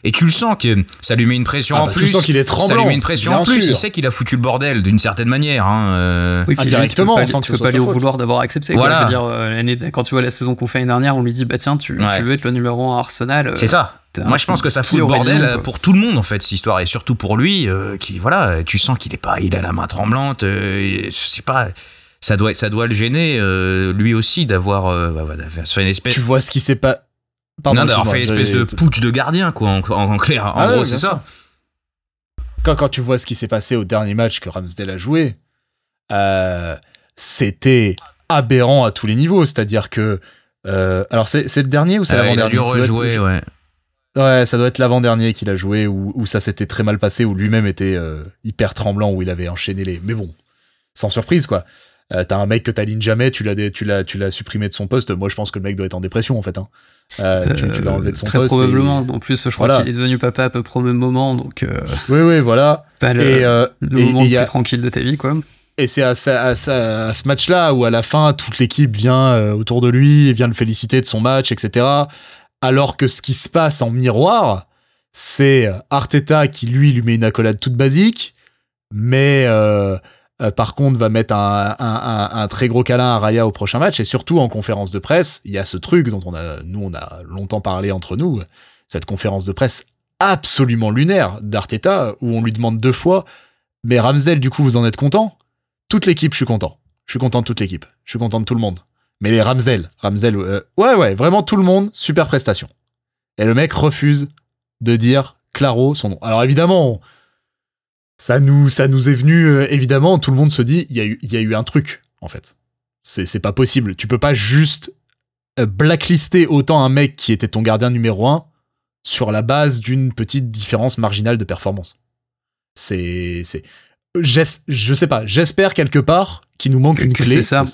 [SPEAKER 2] Et tu le sens que ça lui met une pression
[SPEAKER 1] Ah
[SPEAKER 2] en
[SPEAKER 1] bah, tu
[SPEAKER 2] plus.
[SPEAKER 1] sens qu'il est
[SPEAKER 2] Ça lui
[SPEAKER 1] tremblant,
[SPEAKER 2] met une pression en plus.
[SPEAKER 1] sûr.
[SPEAKER 2] Il sait qu'il a foutu le bordel d'une certaine manière. Hein, euh.
[SPEAKER 3] Oui, puis lui,
[SPEAKER 1] Indirectement,
[SPEAKER 3] tu
[SPEAKER 1] on
[SPEAKER 3] peux
[SPEAKER 1] sent
[SPEAKER 3] pas,
[SPEAKER 1] que
[SPEAKER 3] tu
[SPEAKER 1] ce
[SPEAKER 3] peux
[SPEAKER 1] soit
[SPEAKER 3] pas lui au
[SPEAKER 1] faute.
[SPEAKER 3] vouloir d'avoir accepté. quoi.
[SPEAKER 2] Voilà.
[SPEAKER 3] Je veux dire, euh, l'année, quand tu vois la saison qu'on fait l'année dernière, on lui dit bah tiens, tu,
[SPEAKER 2] Ouais.
[SPEAKER 3] tu veux être le numéro 1 Arsenal. euh,
[SPEAKER 2] C'est ça. Moi, je pense que ça fout le bordel pour tout le monde, en fait, cette histoire. Et surtout pour lui, euh, qui, voilà, tu sens qu'il est pas, il a la main tremblante. euh, et je sais pas, ça doit, ça doit le gêner, euh, lui aussi, d'avoir, euh, bah, une espèce.
[SPEAKER 1] Tu vois ce qui s'est pas. Pardon,
[SPEAKER 2] non, d'avoir fait une espèce de putsch de gardien, quoi, en, en- en clair. En
[SPEAKER 1] Ah
[SPEAKER 2] gros, c'est ça.
[SPEAKER 1] quand, quand tu vois ce qui s'est passé au dernier match que Ramsdale a joué, euh, c'était aberrant à tous les niveaux. C'est-à-dire que. euh, alors, c'est le dernier ou c'est
[SPEAKER 2] Ah, il a
[SPEAKER 1] l'avant-dernier
[SPEAKER 2] dû rejouer, ouais.
[SPEAKER 1] Ouais, ça doit être l'avant-dernier qu'il a joué où, où ça s'était très mal passé, où lui-même était euh, hyper tremblant, où il avait enchaîné les. Mais bon, sans surprise quoi. Euh, T'as un mec que t'alignes jamais, tu l'as, tu l'as, tu l'as supprimé de son poste. Moi, je pense que le mec doit être en dépression en fait. Hein. Euh, tu, tu l'as enlevé de son
[SPEAKER 3] Très
[SPEAKER 1] poste. et-
[SPEAKER 3] probablement. En plus, je crois
[SPEAKER 1] Voilà.
[SPEAKER 3] qu'il est devenu papa à peu près au même moment, donc
[SPEAKER 1] Oui, oui, voilà.
[SPEAKER 3] pas le,
[SPEAKER 1] et
[SPEAKER 3] le
[SPEAKER 1] et-
[SPEAKER 3] moment le
[SPEAKER 1] a-
[SPEAKER 3] plus tranquille de ta vie, quoi.
[SPEAKER 1] Et c'est à, à ça- à ce match-là où à la fin toute l'équipe vient autour de lui et vient le féliciter de son match, etc. Alors que ce qui se passe en miroir, c'est Arteta qui lui lui met une accolade toute basique, mais euh, euh, par contre va mettre un très gros câlin à Raya au prochain match et surtout en conférence de presse, il y a ce truc dont on a nous on a longtemps parlé entre nous, cette conférence de presse absolument lunaire d'Arteta où on lui demande deux fois, mais Ramsdale du coup vous en êtes content? Toute l'équipe, je suis content. Je suis content de toute l'équipe. Je suis content de tout le monde. Mais les Ramsdale, Ramsdale, euh, ouais, ouais, vraiment tout le monde, super prestation. Et le mec refuse de dire Claro son nom. Alors évidemment, ça nous, ça nous est venu, euh, évidemment, tout le monde se dit, il y a eu, y a eu un truc, en fait. C'est, pas possible. Tu peux pas juste euh, blacklister autant un mec qui était ton gardien numéro un sur la base d'une petite différence marginale de performance. C'est, je sais pas, j'espère quelque part qu'il nous manque
[SPEAKER 3] Que-
[SPEAKER 1] une
[SPEAKER 3] que
[SPEAKER 1] clé.
[SPEAKER 3] c'est ça.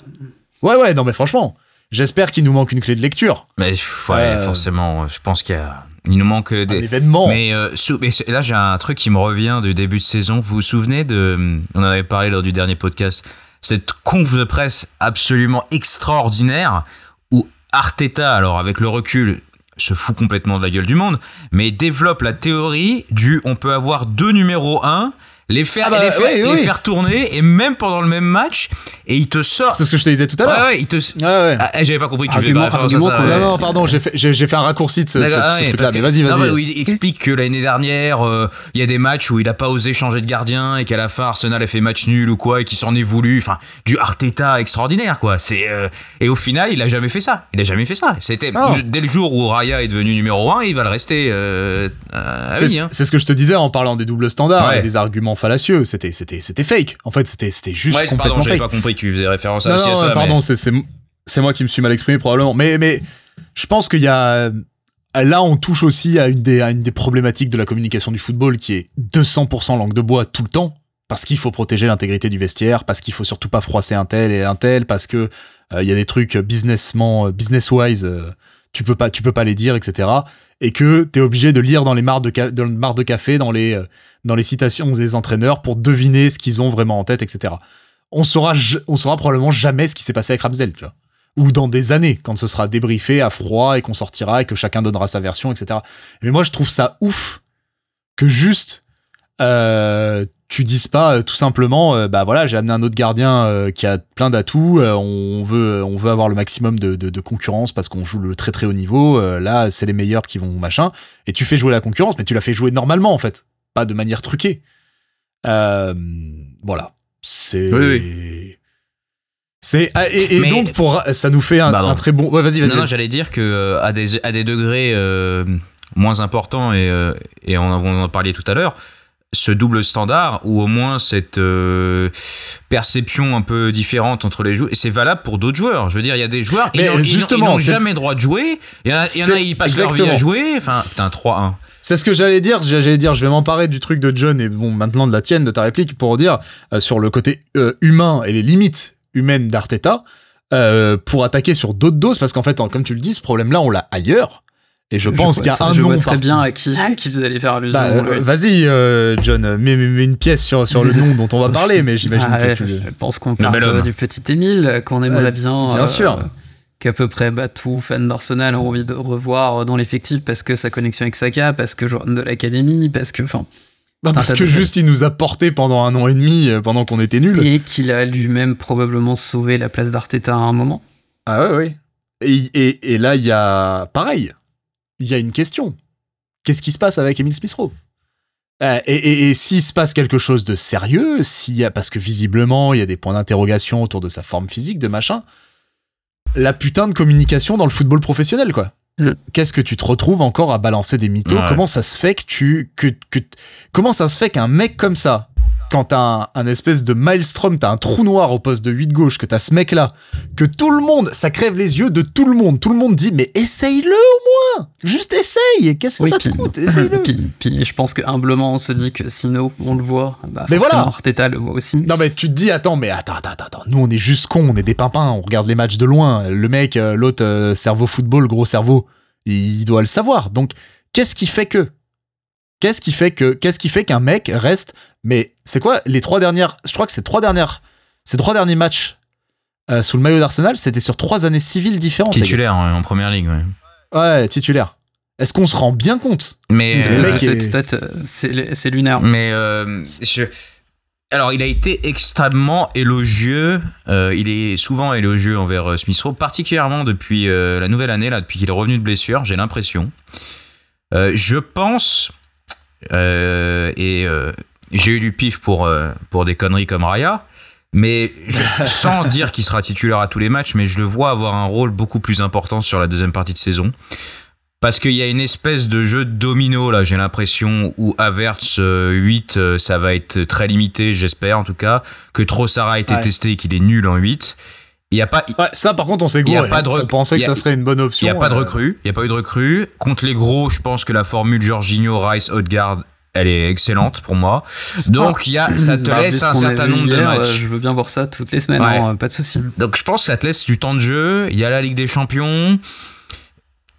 [SPEAKER 1] Ouais, ouais, non, mais franchement, j'espère qu'il nous manque une clé de lecture.
[SPEAKER 2] Mais ouais,
[SPEAKER 1] Euh,
[SPEAKER 2] forcément, je pense qu'il y a. Il nous manque
[SPEAKER 1] Un
[SPEAKER 2] des.
[SPEAKER 1] événement.
[SPEAKER 2] Mais, euh, sou- mais là, j'ai un truc qui me revient du début de saison. Vous vous souvenez de. On en avait parlé lors du dernier podcast. Cette conf de presse absolument extraordinaire où Arteta, alors avec le recul, se fout complètement de la gueule du monde, mais développe la théorie du on peut avoir deux numéros 1, les faire,
[SPEAKER 1] Ah bah,
[SPEAKER 2] les, faire,
[SPEAKER 1] oui,
[SPEAKER 2] les
[SPEAKER 1] oui.
[SPEAKER 2] faire tourner, et même pendant le même match, et il te sort.
[SPEAKER 1] C'est ce que je te disais tout à l'heure.
[SPEAKER 2] ouais, il te.
[SPEAKER 1] Ouais, ouais.
[SPEAKER 2] Ah, eh, J'avais pas compris que tu
[SPEAKER 3] Argument-
[SPEAKER 2] faisais pas
[SPEAKER 3] argument
[SPEAKER 2] ça.
[SPEAKER 1] non, non, pardon, j'ai fait, j'ai, fait un raccourci de ce,
[SPEAKER 2] ah
[SPEAKER 1] truc-là. Mais vas-y, vas-y.
[SPEAKER 2] il explique que l'année dernière, euh, il y a des matchs où il a pas osé changer de gardien et qu'à la fin Arsenal a fait match nul ou quoi et qu'il s'en est voulu. Enfin, du Arteta extraordinaire, quoi. C'est euh, et au final, il a jamais fait ça. Il a jamais fait ça. C'était dès le jour où Raya est devenu numéro 1, il va le rester euh,
[SPEAKER 1] c'est,
[SPEAKER 2] hein.
[SPEAKER 1] c'est ce que je te disais en parlant des doubles standards et des arguments fallacieux. C'était, c'était, c'était fake. En fait, c'était, c'était juste
[SPEAKER 2] Ouais,
[SPEAKER 1] complètement fake.
[SPEAKER 2] Tu faisais référence
[SPEAKER 1] Non,
[SPEAKER 2] aussi à
[SPEAKER 1] non,
[SPEAKER 2] ça.
[SPEAKER 1] pardon,
[SPEAKER 2] mais-
[SPEAKER 1] c'est, moi qui me suis mal exprimé probablement. Mais, mais je pense qu'il y a. Là, on touche aussi à une, des, à une des problématiques de la communication du football qui est 200% langue de bois tout le temps. Parce qu'il faut protéger l'intégrité du vestiaire, parce qu'il faut surtout pas froisser un tel et un tel, parce que euh, il y a des trucs businessment, business-wise, euh, tu peux pas, tu peux pas les dire, etc. Et que t'es obligé de lire dans les mares de, dans café, dans les, euh, dans les citations des entraîneurs pour deviner ce qu'ils ont vraiment en tête, etc. On saura, on saura probablement jamais ce qui s'est passé avec Ramsdale, tu vois. Ou dans des années, quand ce sera débriefé à froid et qu'on sortira et que chacun donnera sa version, etc. Mais moi, je trouve ça ouf que juste, euh, tu dises pas euh, tout simplement, euh, bah voilà, j'ai amené un autre gardien euh, qui a plein d'atouts, on veut, on veut avoir le maximum de, de, de concurrence parce qu'on joue le très très haut niveau. là, c'est les meilleurs qui vont machin. Et tu fais jouer la concurrence, mais tu la fais jouer normalement en fait, pas de manière truquée. Voilà, c'est.
[SPEAKER 2] Oui,
[SPEAKER 1] C'est ah, et, donc pour ça nous fait un, un très bon. Ouais, vas-y, vas-y.
[SPEAKER 2] Non, non, j'allais dire que euh, à des à des degrés euh, moins importants et euh, et on, on en parlait tout à l'heure, ce double standard ou au moins cette euh, perception un peu différente entre les joueurs, et c'est valable pour d'autres joueurs. Je veux dire, il y a des joueurs ils
[SPEAKER 1] Mais
[SPEAKER 2] n'ont- ils jamais droit de jouer. Il y en a, il y en a, ils passent leur vie à jouer. Enfin, putain, 3-1.
[SPEAKER 1] C'est ce que j'allais dire. J'allais dire, je vais m'emparer du truc de John et bon, maintenant de la tienne, de ta réplique, pour dire euh, sur le côté euh, humain et les limites humaines d'Arteta, euh, pour attaquer sur d'autres doses, parce qu'en fait, comme tu le dis, ce problème-là, on l'a ailleurs. Et je pense qu'il y a un
[SPEAKER 3] je
[SPEAKER 1] nom
[SPEAKER 3] vois très
[SPEAKER 1] parti-
[SPEAKER 3] bien à qui, à qui vous allez faire allusion.
[SPEAKER 1] Bah, euh,
[SPEAKER 3] oui.
[SPEAKER 1] Vas-y, euh, John, mets, mets- mets une pièce sur, sur le *laughs* nom dont on va parler, mais j'imagine
[SPEAKER 3] Ah ouais,
[SPEAKER 1] que tu...
[SPEAKER 3] je pense qu'on parle du petit Émile, qu'on aimerait bien.
[SPEAKER 1] bien sûr.
[SPEAKER 3] Qu'à peu près bah, tout fan d'Arsenal a envie de revoir dans l'effectif parce que sa connexion avec Saka, parce que joueur de l'académie, parce que. Enfin.
[SPEAKER 1] Bah, parce que juste, il nous a porté pendant un an et demi, euh, pendant qu'on était nuls.
[SPEAKER 3] Et qu'il a lui-même probablement sauvé la place d'Arteta à un moment.
[SPEAKER 1] Ah ouais, ouais. Et, et, et là, il y a... Pareil, il y a une question. Qu'est-ce qui se passe avec Emile Smith-Rowe? Euh, et, et, et s'il se passe quelque chose de sérieux, s'il y a, parce que visiblement, il y a des points d'interrogation autour de sa forme physique, de machin, la putain de communication dans le football professionnel, quoi. qu'est-ce que tu te retrouves encore à balancer des mythos?
[SPEAKER 2] Ouais.
[SPEAKER 1] Comment ça se fait que tu que, que comment ça se fait qu'un mec comme ça quand t'as un, un espèce de maelstrom, t'as un trou noir au poste de 8 gauche, que t'as ce mec-là, que tout le monde, ça crève les yeux de tout le monde. Tout le monde dit, mais essaye-le au moins! Juste essaye! Qu'est-ce que
[SPEAKER 3] Oui,
[SPEAKER 1] ça te
[SPEAKER 3] puis-
[SPEAKER 1] coûte? Essaye-le. *clears throat*
[SPEAKER 3] Puis, puis je pense que humblement on se dit que Sino, on le voit, bah,
[SPEAKER 1] Mais voilà.
[SPEAKER 3] Arteta le voit aussi.
[SPEAKER 1] Non mais tu te dis attends mais attends attends attends. Nous on est juste cons on est des pimpins on regarde les matchs de loin. Le mec euh, l'autre euh, cerveau football gros cerveau il doit le savoir. Donc qu'est-ce qui fait que qu'est-ce qui fait que qu'est-ce qui fait qu'un mec reste mais c'est quoi les trois dernières je crois que ces trois dernières ces trois derniers matchs euh, sous le maillot d'Arsenal c'était sur trois années civiles différentes.
[SPEAKER 2] Titulaire ouais, en première ligue. Ouais.
[SPEAKER 1] ouais titulaire est-ce qu'on se rend bien compte
[SPEAKER 2] Mais,
[SPEAKER 1] est-
[SPEAKER 3] euh, c'est lunaire.
[SPEAKER 2] mais euh, je- alors il a été extrêmement élogieux. euh, il est souvent élogieux envers Smith Rowe, particulièrement depuis euh, la nouvelle année là, depuis qu'il est revenu de blessure. J'ai l'impression. Euh, je pense et euh, j'ai eu du pif pour euh, pour des conneries comme Raya. Mais je- sans *laughs* dire qu'il sera titulaire à tous les matchs, mais je le vois avoir un rôle beaucoup plus important sur la deuxième partie de saison. Parce qu'il y a une espèce de jeu de domino, là, j'ai l'impression, où Averts euh, 8, euh, ça va être très limité, j'espère en tout cas, que Trossard a été
[SPEAKER 1] Ouais.
[SPEAKER 2] testé et qu'il est nul en 8. Il n'y a pas,
[SPEAKER 1] ouais, ça par contre on s'est
[SPEAKER 2] Il y a
[SPEAKER 1] gouré
[SPEAKER 2] pas de
[SPEAKER 1] on pensait
[SPEAKER 2] il
[SPEAKER 1] que
[SPEAKER 2] y a-
[SPEAKER 1] ça serait une bonne
[SPEAKER 2] il
[SPEAKER 1] option
[SPEAKER 2] n'y a pas de
[SPEAKER 1] euh,
[SPEAKER 2] recrue. Il n'y a pas eu de recrue. Contre les gros, je pense que la formule Jorginho, Rice, Odegaard, elle est excellente pour moi. Donc, il y a, ça te
[SPEAKER 3] Bah,
[SPEAKER 2] laisse un certain nombre de
[SPEAKER 3] hier, euh,
[SPEAKER 2] matchs.
[SPEAKER 3] Je veux bien voir ça toutes les semaines,
[SPEAKER 2] Ouais.
[SPEAKER 3] hein, pas de souci.
[SPEAKER 2] Donc je pense que ça te laisse du temps de jeu. Il y a la Ligue des Champions.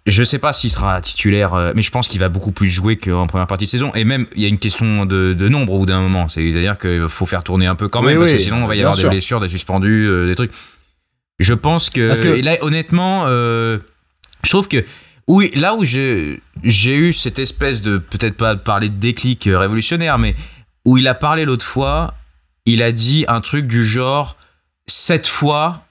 [SPEAKER 2] Je sais pas s'il sera titulaire, euh, mais je pense qu'il va beaucoup plus jouer qu'en première partie de saison. Et même, il y a une question de, de nombre au bout d'un moment. C'est-à-dire qu'il faut faire tourner un peu quand
[SPEAKER 1] Oui,
[SPEAKER 2] même, parce
[SPEAKER 1] oui,
[SPEAKER 2] que sinon, on va y avoir
[SPEAKER 1] sûr.
[SPEAKER 2] des blessures, des suspendus, euh, des trucs. Je pense que.
[SPEAKER 1] Parce que-
[SPEAKER 2] Et là, honnêtement, euh, je trouve que. Oui, là où j'ai eu cette espèce de. Peut-être pas parler de déclic euh, révolutionnaire, mais où il a parlé l'autre fois, il a dit un truc du genre cette fois,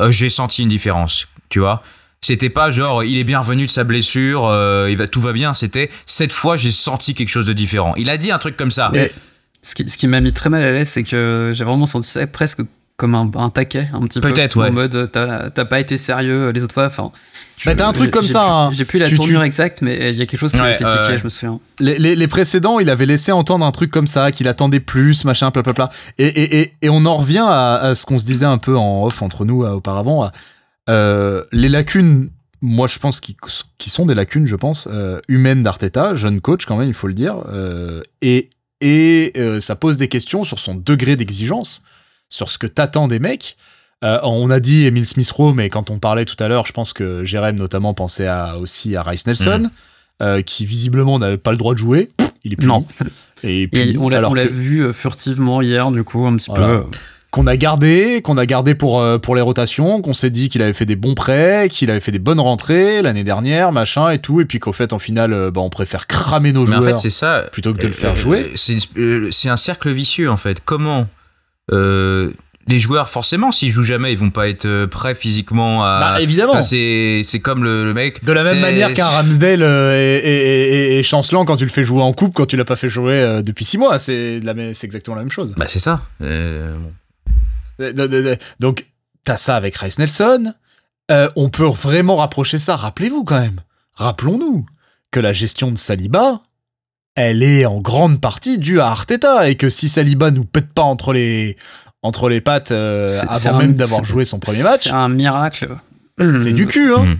[SPEAKER 2] euh, j'ai senti une différence, tu vois. C'était pas genre il est bien revenu de sa blessure, euh, il va, tout va bien. C'était cette fois j'ai senti quelque chose de différent. Il a dit un truc comme ça.
[SPEAKER 3] Mais ce qui, ce qui m'a mis très mal à l'aise, c'est que j'ai vraiment senti ça presque comme un, un taquet, un petit peu.
[SPEAKER 2] Peut-être, ouais.
[SPEAKER 3] En mode, euh, t'as t'as pas été sérieux les autres fois. Enfin,
[SPEAKER 1] Bah, t'as un truc comme ça, hein.
[SPEAKER 3] J'ai plus la
[SPEAKER 1] Tu-
[SPEAKER 3] tournure
[SPEAKER 1] tu-
[SPEAKER 3] exacte, mais il y a quelque chose qui m'a fait tiquer, je me souviens.
[SPEAKER 1] les, les, les précédents, il avait laissé entendre un truc comme ça, qu'il attendait plus, machin, blablabla. Et, et, et, et on en revient à, à ce qu'on se disait un peu en off entre nous euh, auparavant. à, euh, les lacunes, moi je pense qui qui sont des lacunes, je pense, euh, humaines d'Arteta, jeune coach quand même, il faut le dire. euh, et et euh, ça pose des questions sur son degré d'exigence, sur ce que t'attends des mecs. Euh, on a dit Emile Smith-Rowe, mais quand on parlait tout à l'heure, je pense que Jérém notamment pensait à, aussi à Rice Nelson,
[SPEAKER 2] Mhm.
[SPEAKER 1] euh, qui visiblement n'avait pas le droit de jouer. Il est puni.
[SPEAKER 3] Non.
[SPEAKER 1] Et puis,
[SPEAKER 3] on l'a
[SPEAKER 1] alors
[SPEAKER 3] on l'a
[SPEAKER 1] que-
[SPEAKER 3] vu euh, furtivement hier, du coup, un petit
[SPEAKER 1] Voilà.
[SPEAKER 3] peu.
[SPEAKER 1] qu'on a gardé, qu'on a gardé pour euh, pour les rotations, qu'on s'est dit qu'il avait fait des bons prêts, qu'il avait fait des bonnes rentrées l'année dernière, machin et tout, et puis qu'au fait en finale, euh, bah, on préfère cramer nos
[SPEAKER 2] Mais
[SPEAKER 1] joueurs
[SPEAKER 2] en fait c'est ça.
[SPEAKER 1] plutôt que de le
[SPEAKER 2] Euh,
[SPEAKER 1] faire jouer.
[SPEAKER 2] C'est euh, c'est un cercle vicieux en fait. Comment euh, les joueurs forcément s'ils jouent jamais ils vont pas être euh, prêts physiquement à.
[SPEAKER 1] Bah, évidemment.
[SPEAKER 2] Enfin, c'est c'est comme le, le mec.
[SPEAKER 1] De la même
[SPEAKER 2] Et-
[SPEAKER 1] manière qu'un Ramsdale euh, est, est- est- est chancelant quand tu le fais jouer en coupe, quand tu l'as pas fait jouer depuis six mois, c'est la c'est exactement la même chose.
[SPEAKER 2] Bah c'est ça. Euh, bon.
[SPEAKER 1] Donc, t'as ça avec Rice Nelson. Euh, on peut vraiment rapprocher ça. Rappelez-vous quand même. Rappelons-nous que la gestion de Saliba, elle est en grande partie due à Arteta et que si Saliba nous pète pas entre les entre les pattes euh, avant
[SPEAKER 3] un-
[SPEAKER 1] même d'avoir joué son premier match,
[SPEAKER 3] C'est un miracle.
[SPEAKER 1] c'est du cul. Hein.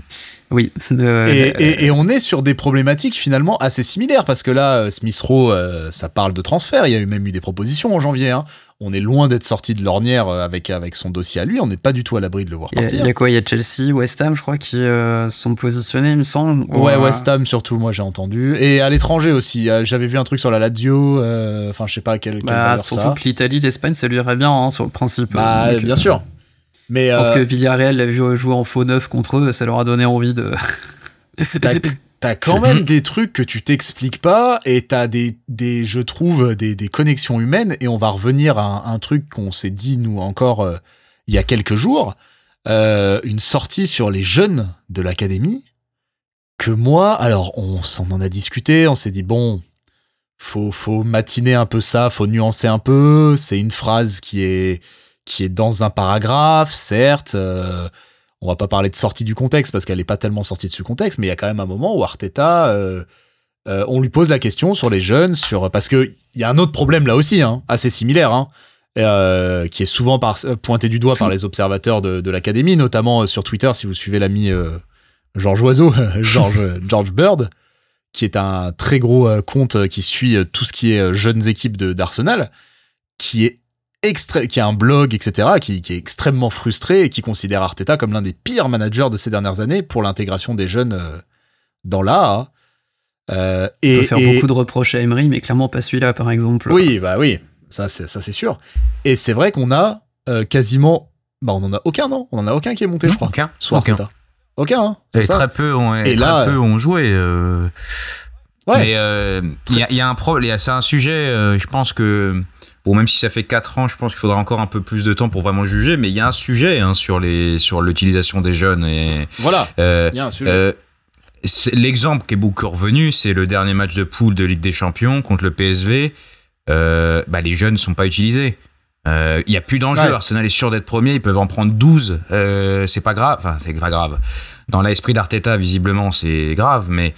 [SPEAKER 3] Oui. de-
[SPEAKER 1] Et, et- et on est sur des problématiques finalement assez similaires parce que là, euh, Smith Rowe, euh, ça parle de transfert. Il y a eu même eu des propositions en janvier. Hein. On est loin d'être sorti de l'ornière euh, avec avec son dossier à lui. On n'est pas du tout à l'abri de le voir
[SPEAKER 3] Il y, a,
[SPEAKER 1] partir.
[SPEAKER 3] il y a quoi Il y a Chelsea, West Ham, je crois, qui euh, sont positionnés, il me semble.
[SPEAKER 1] Ouais,
[SPEAKER 3] Ou, euh,
[SPEAKER 1] West Ham surtout, moi j'ai entendu. Et à l'étranger aussi. euh, J'avais vu un truc sur la Lazio. euh, Enfin, je sais pas quelle
[SPEAKER 3] Bah, surtout
[SPEAKER 1] ça.
[SPEAKER 3] que l'Italie, l'Espagne, ça lui irait bien hein, sur le principe.
[SPEAKER 1] Bah,
[SPEAKER 3] Donc,
[SPEAKER 1] bien
[SPEAKER 3] euh,
[SPEAKER 1] sûr. Mais
[SPEAKER 3] Je pense
[SPEAKER 1] euh,
[SPEAKER 3] que Villarreal l'a vu jouer en faux neuf contre eux, ça leur a donné envie de.
[SPEAKER 1] t'as t'as quand même *laughs* des trucs que tu t'expliques pas et t'as des, des, je trouve, des, des connexions humaines. Et on va revenir à un, un truc qu'on s'est dit, nous, encore euh, il y a quelques jours. Euh, une sortie sur les jeunes de l'académie. Que moi, alors, on s'en en a discuté, on s'est dit, bon, faut, faut matiner un peu ça, faut nuancer un peu. C'est une phrase qui est, qui est dans un paragraphe, certes. euh, on va pas parler de sortie du contexte parce qu'elle est pas tellement sortie de ce contexte, mais il y a quand même un moment où Arteta, euh, euh, on lui pose la question sur les jeunes, sur parce que il y a un autre problème là aussi, hein, assez similaire, hein, euh, qui est souvent pointé du doigt par les observateurs de, de l'académie, notamment sur Twitter si vous suivez l'ami Georges Oiseau, *laughs* George George Bird, qui est un très gros compte qui suit tout ce qui est jeunes équipes d'Arsenal, qui est qui a un blog, etc., qui, qui, est extrêmement frustré et qui considère Arteta comme l'un des pires managers de ces dernières années pour l'intégration des jeunes euh, dans l'A.
[SPEAKER 3] Euh, et, On peut faire beaucoup de reproches à Emery, mais clairement pas celui-là, par exemple.
[SPEAKER 1] Oui, bah oui, ça c'est ça c'est sûr. Et c'est vrai qu'on a euh, quasiment, bah on en a aucun non, on en a aucun qui est monté, je crois.
[SPEAKER 2] Aucun.
[SPEAKER 1] Soit aucun. Arteta. Aucun. Hein, et
[SPEAKER 2] très peu ont, et très là, peu ont joué. Euh... Ouais. Mais il y, a, y, a un problème, c'est un sujet. je pense que Bon, même si ça fait 4 ans, je pense qu'il faudra encore un peu plus de temps pour vraiment juger, mais il y a un sujet hein, sur les sur l'utilisation des jeunes et
[SPEAKER 1] voilà. Euh, il y a un sujet. Euh,
[SPEAKER 2] L'exemple qui est beaucoup revenu, c'est le dernier match de poule de Ligue des Champions contre le PSV. Euh, bah, les jeunes ne sont pas utilisés. Euh, il y a plus d'enjeu. Arsenal est sûr d'être premier. Ils peuvent en prendre 12. Euh, c'est pas grave. Enfin, c'est pas grave. Dans l'esprit d'Arteta, visiblement, c'est grave. Mais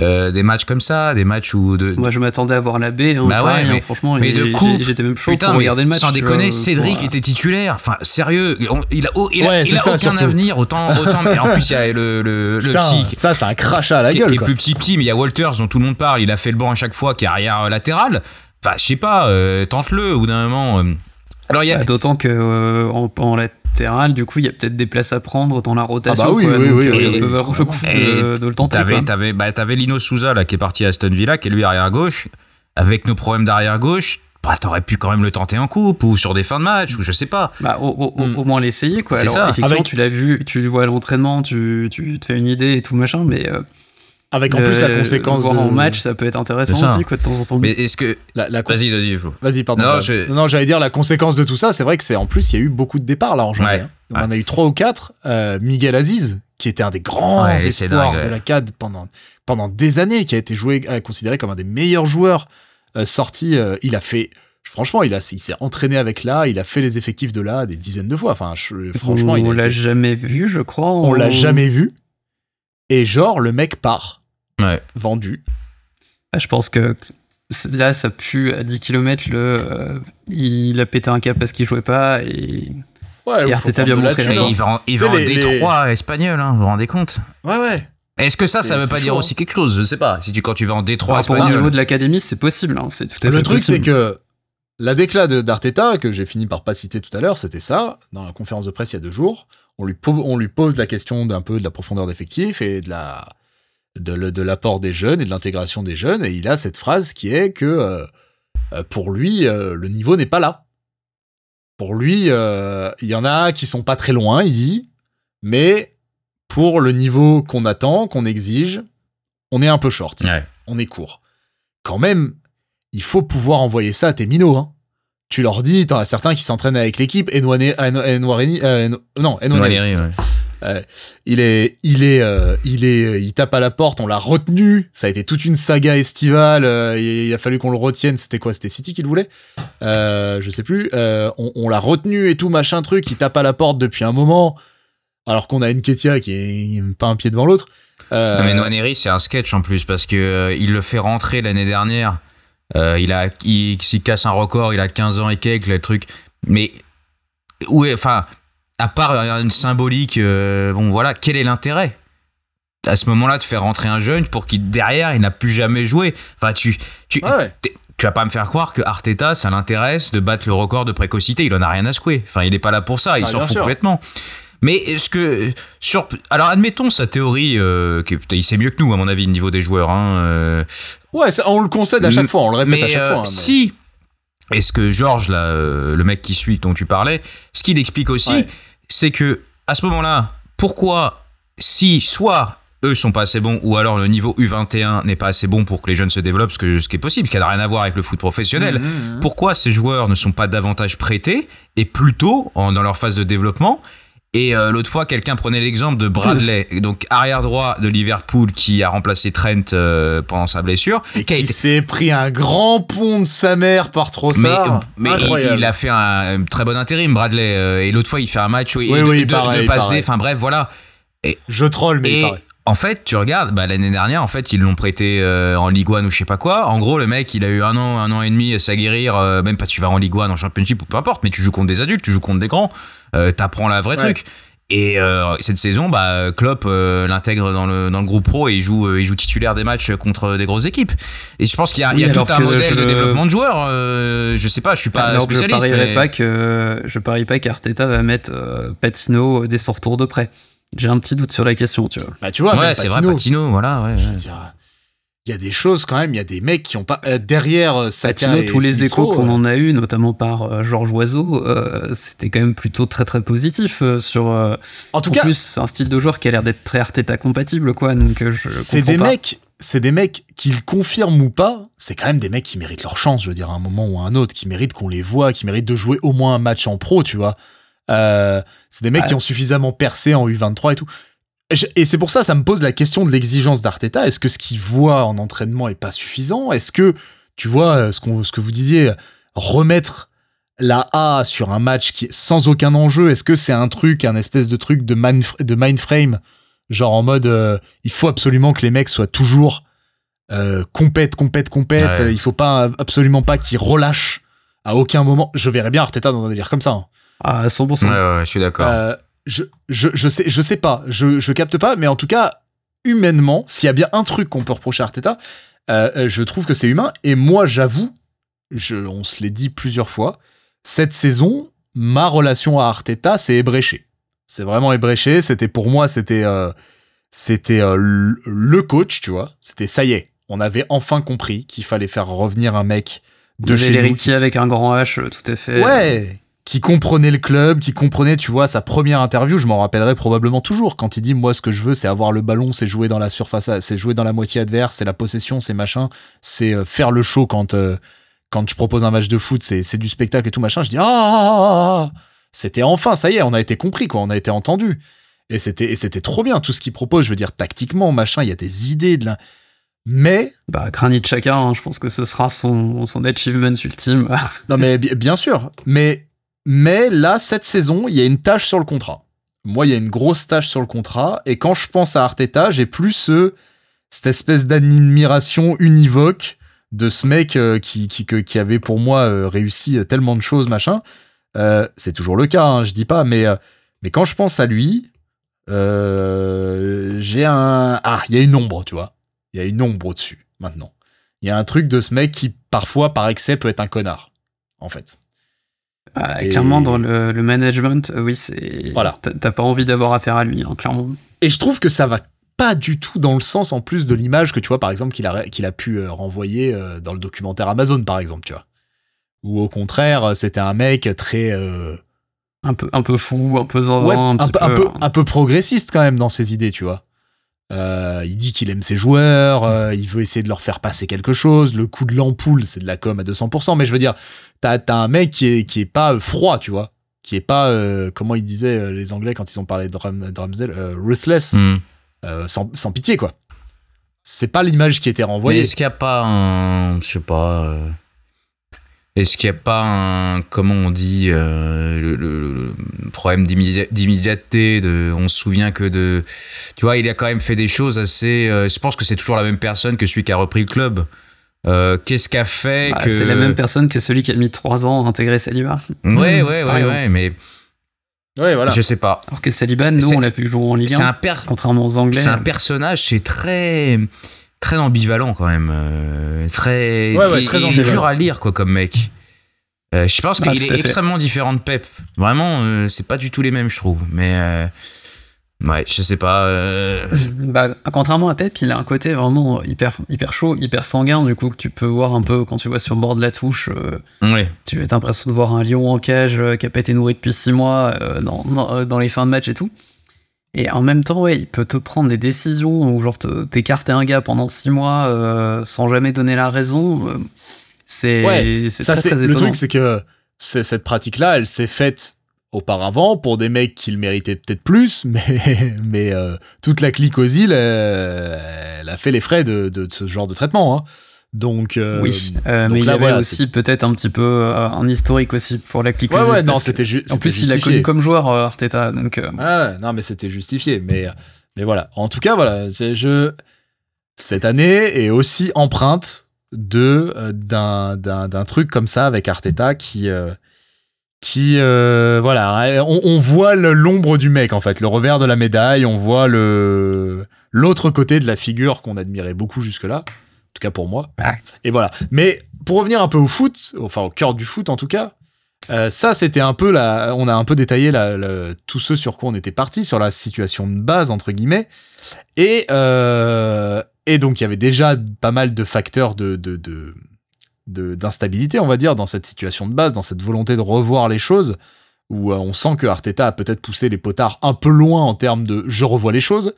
[SPEAKER 2] euh, des matchs comme ça, des matchs où de...
[SPEAKER 3] Moi je m'attendais à voir la baie, hein,
[SPEAKER 2] bah ouais,
[SPEAKER 3] hein,
[SPEAKER 2] mais,
[SPEAKER 3] franchement,
[SPEAKER 2] mais de coup,
[SPEAKER 3] j'étais même chaud pour regarder le match.
[SPEAKER 2] Sans déconner, Cédric était titulaire. Enfin, sérieux, il a, il a, il a aucun avenir. Autant, autant. mais en plus, il y a le, le,
[SPEAKER 1] Putain,
[SPEAKER 2] le petit.
[SPEAKER 1] Ça, c'est un crachat à la gueule.
[SPEAKER 2] Qui est plus petit, petit, mais il y a Walters dont tout le monde parle. Il a fait le banc à chaque fois, qui est arrière latéral. Enfin, je sais pas, euh, tente-le au bout d'un moment. Euh.
[SPEAKER 3] Alors, il y a... Bah, D'autant que euh, en, en, du coup, il y a peut-être des places à prendre dans la rotation.
[SPEAKER 1] Ah bah oui,
[SPEAKER 3] quoi,
[SPEAKER 1] oui,
[SPEAKER 3] donc,
[SPEAKER 1] oui,
[SPEAKER 3] euh,
[SPEAKER 1] oui,
[SPEAKER 3] ça peut valoir le coup de, de, le tenter.
[SPEAKER 2] T'avais, t'avais, bah, t'avais Lino Souza là, qui est parti à Aston Villa, qui est lui arrière gauche. Avec nos problèmes d'arrière gauche, bah, t'aurais pu quand même le tenter en coupe ou sur des fins de match ou je sais pas.
[SPEAKER 3] Bah, au, au, mm. au moins l'essayer quoi. Alors, ça. effectivement, Avec... tu l'as vu, tu le vois à l'entraînement, tu, tu te fais une idée et tout machin, mais. Euh,
[SPEAKER 1] avec en plus la conséquence
[SPEAKER 3] voir
[SPEAKER 1] de...
[SPEAKER 3] en match, ça peut être intéressant aussi quoi, de temps en temps.
[SPEAKER 2] Mais est-ce que
[SPEAKER 1] la, la...
[SPEAKER 2] vas-y, vas-y, Flo.
[SPEAKER 1] Vas-y, pardon. Non, je... non j'allais dire la conséquence de tout ça, c'est vrai que c'est en plus il y a eu beaucoup de départs là en janvier. Ouais. Hein. On ouais. en a eu trois ou quatre. Euh, Miguel Aziz, qui était un des grands ouais, espoirs dingue, de la CAD pendant pendant des années, qui a été joué, euh, considéré comme un des meilleurs joueurs euh, sortis. Euh, il a fait franchement, il, a, il s'est entraîné avec là, il a fait les effectifs de là des dizaines de fois. Enfin, je, franchement,
[SPEAKER 3] on
[SPEAKER 1] l'a
[SPEAKER 3] été... jamais vu, je crois.
[SPEAKER 1] On, on l'a jamais vu. Et genre, le mec part
[SPEAKER 2] ouais.
[SPEAKER 1] vendu.
[SPEAKER 3] Bah, je pense que là, ça pue à 10 km. Le, euh, il a pété un cap parce qu'il jouait pas et.
[SPEAKER 1] Ouais,
[SPEAKER 3] et Arteta bien montré
[SPEAKER 2] la Il va en, il va en Détroit les... espagnol, hein, vous vous rendez compte?
[SPEAKER 1] Ouais, ouais.
[SPEAKER 2] Est-ce que ça, ça veut pas dire aussi quelque chose? Je sais pas. Si tu, quand tu vas en Détroit
[SPEAKER 3] espagnol. Au niveau de l'académie, c'est possible. Hein, c'est tout à
[SPEAKER 1] le truc, c'est que la déclat d'Arteta, que j'ai fini par pas citer tout à l'heure, c'était ça. Dans la conférence de presse il y a deux jours, on lui, on lui pose la question d'un peu de la profondeur d'effectif et de la de, de l'apport des jeunes et de l'intégration des jeunes, et il a cette phrase qui est que euh, pour lui, euh, le niveau n'est pas là. Pour lui, euh, il y en a qui sont pas très loin, il dit, mais pour le niveau qu'on attend, qu'on exige, on est un peu short.
[SPEAKER 2] Ouais.
[SPEAKER 1] On est court. Quand même, il faut pouvoir envoyer ça à tes minots. Hein. Tu leur dis, t'en as certains qui s'entraînent avec l'équipe, Enouareni, euh, non,
[SPEAKER 2] ouais.
[SPEAKER 1] Euh, il est, il est, euh, il est, il tape à la porte. On l'a retenu. Ça a été toute une saga estivale. Euh, il a fallu qu'on le retienne. C'était quoi? C'était City qui le voulait? Euh, Je sais plus. Euh, on, l'a retenu et tout machin truc. Il tape à la porte depuis un moment. Alors qu'on a une Ketia qui est pas un pied devant l'autre.
[SPEAKER 2] Euh... Non mais Noaneri c'est un sketch en plus parce que il le fait rentrer l'année dernière. il a, il casse un record. Il a 15 ans et quelques le truc. Mais ouais, enfin à part une symbolique, euh, bon voilà, quel est l'intérêt à ce moment-là de faire rentrer un jeune pour qu'il derrière il n'a plus jamais joué? Enfin, tu tu
[SPEAKER 1] ouais.
[SPEAKER 2] tu vas pas me faire croire que Arteta ça l'intéresse de battre le record de précocité. Il en a rien à secouer. Enfin, il est pas là pour ça. Il ah, s'en fout sûr. complètement. Mais est-ce que sur alors admettons sa théorie euh, il sait mieux que nous à mon avis au niveau des joueurs. Hein, euh,
[SPEAKER 1] ouais, ça, on le concède à chaque fois, on le répète
[SPEAKER 2] mais,
[SPEAKER 1] à chaque
[SPEAKER 2] euh,
[SPEAKER 1] fois. Hein, mais...
[SPEAKER 2] Si est-ce que Georges euh, le mec qui suit dont tu parlais, ce qu'il explique aussi. Ouais c'est que à ce moment-là, pourquoi si soit eux sont pas assez bons ou alors le niveau U21 n'est pas assez bon pour que les jeunes se développent, ce, que, ce qui est possible, qui n'a rien à voir avec le foot professionnel. Mmh, mmh. Pourquoi ces joueurs ne sont pas davantage prêtés et plutôt en, dans leur phase de développement Et euh, l'autre fois, quelqu'un prenait l'exemple de Bradley, donc arrière droit de Liverpool qui a remplacé Trent euh, pendant sa blessure.
[SPEAKER 1] Et
[SPEAKER 2] qui
[SPEAKER 1] s'est pris un grand pont de sa mère par
[SPEAKER 2] mais,
[SPEAKER 1] Trossard.
[SPEAKER 2] mais il,
[SPEAKER 1] Incroyable.
[SPEAKER 2] il a fait un, un très bon intérim, Bradley. euh, et l'autre fois, il fait un match où il
[SPEAKER 1] Oui,
[SPEAKER 2] de,
[SPEAKER 1] oui,
[SPEAKER 2] de-
[SPEAKER 1] pareil,
[SPEAKER 2] de passe. Enfin bref, voilà.
[SPEAKER 1] Je troll, mais
[SPEAKER 2] Et. En fait, tu regardes, bah, l'année dernière, en fait, ils l'ont prêté euh, en Ligue 1 ou je sais pas quoi. En gros, le mec, il a eu un an, un an et demi à s'aguerrir. euh, même pas tu vas en Ligue 1, en Championship ou peu importe, mais tu joues contre des adultes, tu joues contre des grands. Euh, T'apprends la vraie
[SPEAKER 1] Ouais.
[SPEAKER 2] truc. Et cette saison, bah, Klopp l'intègre dans le, dans le groupe pro et il joue, il joue titulaire des matchs contre des grosses équipes. Et je pense qu'il y a, il y a
[SPEAKER 3] Oui,
[SPEAKER 2] tout un modèle de développement de joueurs. je sais pas, je suis pas
[SPEAKER 3] Alors que je
[SPEAKER 2] spécialiste.
[SPEAKER 3] parierais
[SPEAKER 2] mais-
[SPEAKER 3] pas que je parie pas qu'Arteta va mettre Patino dès son retour de prêt. J'ai un petit doute sur la question, tu vois.
[SPEAKER 1] Bah, tu vois,
[SPEAKER 2] Ouais, c'est vrai,
[SPEAKER 1] Patino,
[SPEAKER 2] voilà. Ouais,
[SPEAKER 1] Je
[SPEAKER 2] ouais.
[SPEAKER 1] veux dire, il y a des choses quand même, il y a des mecs qui ont pas. euh, derrière euh, Saka
[SPEAKER 3] Patino,
[SPEAKER 1] et
[SPEAKER 3] tous les
[SPEAKER 1] Smith
[SPEAKER 3] échos qu'on
[SPEAKER 1] euh,
[SPEAKER 3] en a eu, notamment par euh, Georges Oiseau, euh, c'était quand même plutôt très très positif euh, sur. euh,
[SPEAKER 1] En tout
[SPEAKER 3] en
[SPEAKER 1] cas,
[SPEAKER 3] plus, c'est un style de joueur qui a l'air d'être très Arteta compatible, quoi. Donc je
[SPEAKER 1] c'est des
[SPEAKER 3] pas.
[SPEAKER 1] mecs, c'est des mecs qu'ils confirment ou pas, c'est quand même des mecs qui méritent leur chance, je veux dire, à un moment ou à un autre, qui méritent qu'on les voit, qui méritent de jouer au moins un match en pro, tu vois. Euh, c'est des mecs qui ont suffisamment percé en U23 et tout. Et c'est pour ça, ça me pose la question de l'exigence d'Arteta. Est-ce que ce qu'il voit en entraînement est pas suffisant? Est-ce que, tu vois, euh, ce, qu'on, ce que vous disiez, remettre la A sur un match qui est sans aucun enjeu, est-ce que c'est un truc, un espèce de truc de, man, de mindframe Genre en mode, euh, il faut absolument que les mecs soient toujours euh, compète, compète, compète.
[SPEAKER 2] Ouais.
[SPEAKER 1] Il faut pas absolument pas qu'ils relâchent à aucun moment. Je verrais bien Arteta dans un délire comme ça. hein.
[SPEAKER 3] À 100%.
[SPEAKER 2] Ouais, ouais, je suis d'accord.
[SPEAKER 1] Euh, je, je, je sais, je sais pas, je, je capte pas, mais en tout cas, humainement, s'il y a bien un truc qu'on peut reprocher à Arteta, euh, euh, je trouve que c'est humain. Et moi, j'avoue, je, on se l'est dit plusieurs fois, cette saison, ma relation à Arteta s'est ébréchée. C'est vraiment ébréché. C'était pour moi, c'était, euh, c'était euh, le- coach, tu vois. C'était ça y est. On avait enfin compris qu'il fallait faire revenir un mec de chez nous
[SPEAKER 3] l'héritier avec un grand H, tout à fait.
[SPEAKER 1] Ouais, qui comprenait le club, qui comprenait, tu vois, sa première interview, je m'en rappellerai probablement toujours, quand il dit, moi, ce que je veux, c'est avoir le ballon, c'est jouer dans la surface, c'est jouer dans la moitié adverse, c'est la possession, c'est machin, c'est euh, faire le show quand, euh, quand je propose un match de foot, c'est c'est du spectacle et tout machin. Je dis, ah, ah, ah, ah. c'était enfin, ça y est, on a été compris, quoi, on a été entendu. Et c'était, et c'était trop bien, tout ce qu'il propose, je veux dire, tactiquement, machin, il y a des idées de la... Mais,
[SPEAKER 3] Bah, Granit Xhaka, hein, je pense que ce sera son, son achievement ultime.
[SPEAKER 1] Non, mais bi- bien sûr. Mais, mais là, cette saison, il y a une tâche sur le contrat. Moi, il y a une grosse tâche sur le contrat. Et quand je pense à Arteta, j'ai plus ce, cette espèce d'admiration univoque de ce mec euh, qui, qui, qui avait pour moi euh, réussi tellement de choses, machin. Euh, c'est toujours le cas, hein, je dis pas. Mais, euh, mais quand je pense à lui, euh, j'ai un. Ah, il y a une ombre, tu vois. Il y a une ombre au-dessus, maintenant. Il y a un truc de ce mec qui, parfois, par excès, peut être un connard, en fait.
[SPEAKER 3] Ah,
[SPEAKER 1] Et-
[SPEAKER 3] Clairement, dans le, le management, euh, oui, c'est.
[SPEAKER 1] Voilà.
[SPEAKER 3] t'as- pas envie d'avoir affaire à lui, hein, clairement.
[SPEAKER 1] Et je trouve que ça va pas du tout dans le sens, en plus, de l'image que tu vois, par exemple, qu'il a, qu'il a pu euh, renvoyer euh, dans le documentaire Amazon, par exemple, tu vois. Ou au contraire, c'était un mec très. euh,
[SPEAKER 3] Un peu, un peu fou, un peu zinzin,
[SPEAKER 1] ouais,
[SPEAKER 3] un,
[SPEAKER 1] un,
[SPEAKER 3] petit
[SPEAKER 1] peu,
[SPEAKER 3] peu.
[SPEAKER 1] un, peu,
[SPEAKER 3] hein.
[SPEAKER 1] un peu progressiste quand même dans ses idées, tu vois. Euh, il dit qu'il aime ses joueurs, euh, il veut essayer de leur faire passer quelque chose. Le coup de l'ampoule, c'est de la com à 200%. Mais je veux dire, t'as as un mec qui est, qui est pas euh, froid, tu vois. Qui est pas, euh, comment ils disaient les Anglais quand ils ont parlé de Ramsdale, euh, ruthless,
[SPEAKER 2] Hmm.
[SPEAKER 1] sans, sans pitié, quoi. C'est pas l'image qui était
[SPEAKER 2] Mais
[SPEAKER 1] renvoyée.
[SPEAKER 2] est-ce qu'il n'y a pas un. Je sais pas. Est-ce qu'il n'y a pas un. Comment on dit euh, le, le- le problème d'immédiat- d'immédiateté de, On se souvient que de. Tu vois, il a quand même fait des choses assez. euh, je pense que c'est toujours la même personne que celui qui a repris le club. Euh, Qu'est-ce qu'a fait
[SPEAKER 3] Bah,
[SPEAKER 2] que.
[SPEAKER 3] C'est la même personne que celui qui a mis 3 ans à intégrer Saliba.
[SPEAKER 2] Ouais, ouais, ouais, ouais, mais
[SPEAKER 1] Ouais, voilà.
[SPEAKER 2] je sais pas.
[SPEAKER 3] Alors que Saliba, nous, on l'a vu jouer en Ligue
[SPEAKER 2] C'est
[SPEAKER 3] 1,
[SPEAKER 2] un, per-
[SPEAKER 3] contrairement aux Anglais.
[SPEAKER 2] c'est un personnage, c'est très. Très ambivalent quand même. euh, très.
[SPEAKER 1] Ouais, ouais,
[SPEAKER 2] il-
[SPEAKER 1] très
[SPEAKER 2] il est
[SPEAKER 1] ambivalent.
[SPEAKER 2] dur à lire, quoi, comme mec. Euh, je pense
[SPEAKER 3] Ah,
[SPEAKER 2] qu'il est extrêmement différent de Pep. Vraiment, euh, c'est pas du tout les mêmes, je trouve. Mais. euh, ouais, je sais pas. euh,
[SPEAKER 3] Bah, contrairement à Pep, il a un côté vraiment hyper, hyper chaud, hyper sanguin, du coup, que tu peux voir un peu quand tu vois sur le bord de la touche. euh,
[SPEAKER 2] ouais.
[SPEAKER 3] tu as l'impression de voir un lion en cage euh, qui a pas été nourri depuis 6 mois euh, dans, dans, dans les fins de match et tout. Et en même temps, ouais, il peut te prendre des décisions ou genre te- t'écarter un gars pendant 6 mois euh, sans jamais donner la raison. euh, c'est
[SPEAKER 1] Ouais,
[SPEAKER 3] c'est
[SPEAKER 1] Ça,
[SPEAKER 3] très,
[SPEAKER 1] c'est
[SPEAKER 3] très
[SPEAKER 1] le
[SPEAKER 3] étonnant.
[SPEAKER 1] truc, c'est que c'est- cette pratique-là, elle s'est faite auparavant pour des mecs qui le méritaient peut-être plus, *laughs* mais, mais euh, toute la clique aux îles, euh, elle a fait les frais de, de, ce genre de traitement. Hein. Donc, euh,
[SPEAKER 3] oui, euh, mais il y avait aussi peut-être un petit peu euh, un historique aussi pour la clique.
[SPEAKER 1] Ouais, ouais, non, c'était.
[SPEAKER 3] En plus, il a connu comme joueur Arteta, donc.
[SPEAKER 1] Ah, non, mais c'était justifié. Mais, mais voilà. En tout cas, voilà, je cette année est aussi empreinte de d'un d'un truc comme ça avec Arteta qui qui voilà on, on voit l'ombre du mec en fait le revers de la médaille on voit le l'autre côté de la figure qu'on admirait beaucoup jusque là tout cas pour moi. Et voilà. Mais pour revenir un peu au foot, enfin au cœur du foot en tout cas, euh, ça c'était un peu la, on a un peu détaillé la, tout ce sur quoi on était parti, sur la situation de base entre guillemets. Et euh, et donc il y avait déjà pas mal de facteurs de, de, de d'instabilité, on va dire, dans cette situation de base, dans cette volonté de revoir les choses, où euh, on sent que Arteta a peut-être poussé les potards un peu loin en termes de je revois les choses.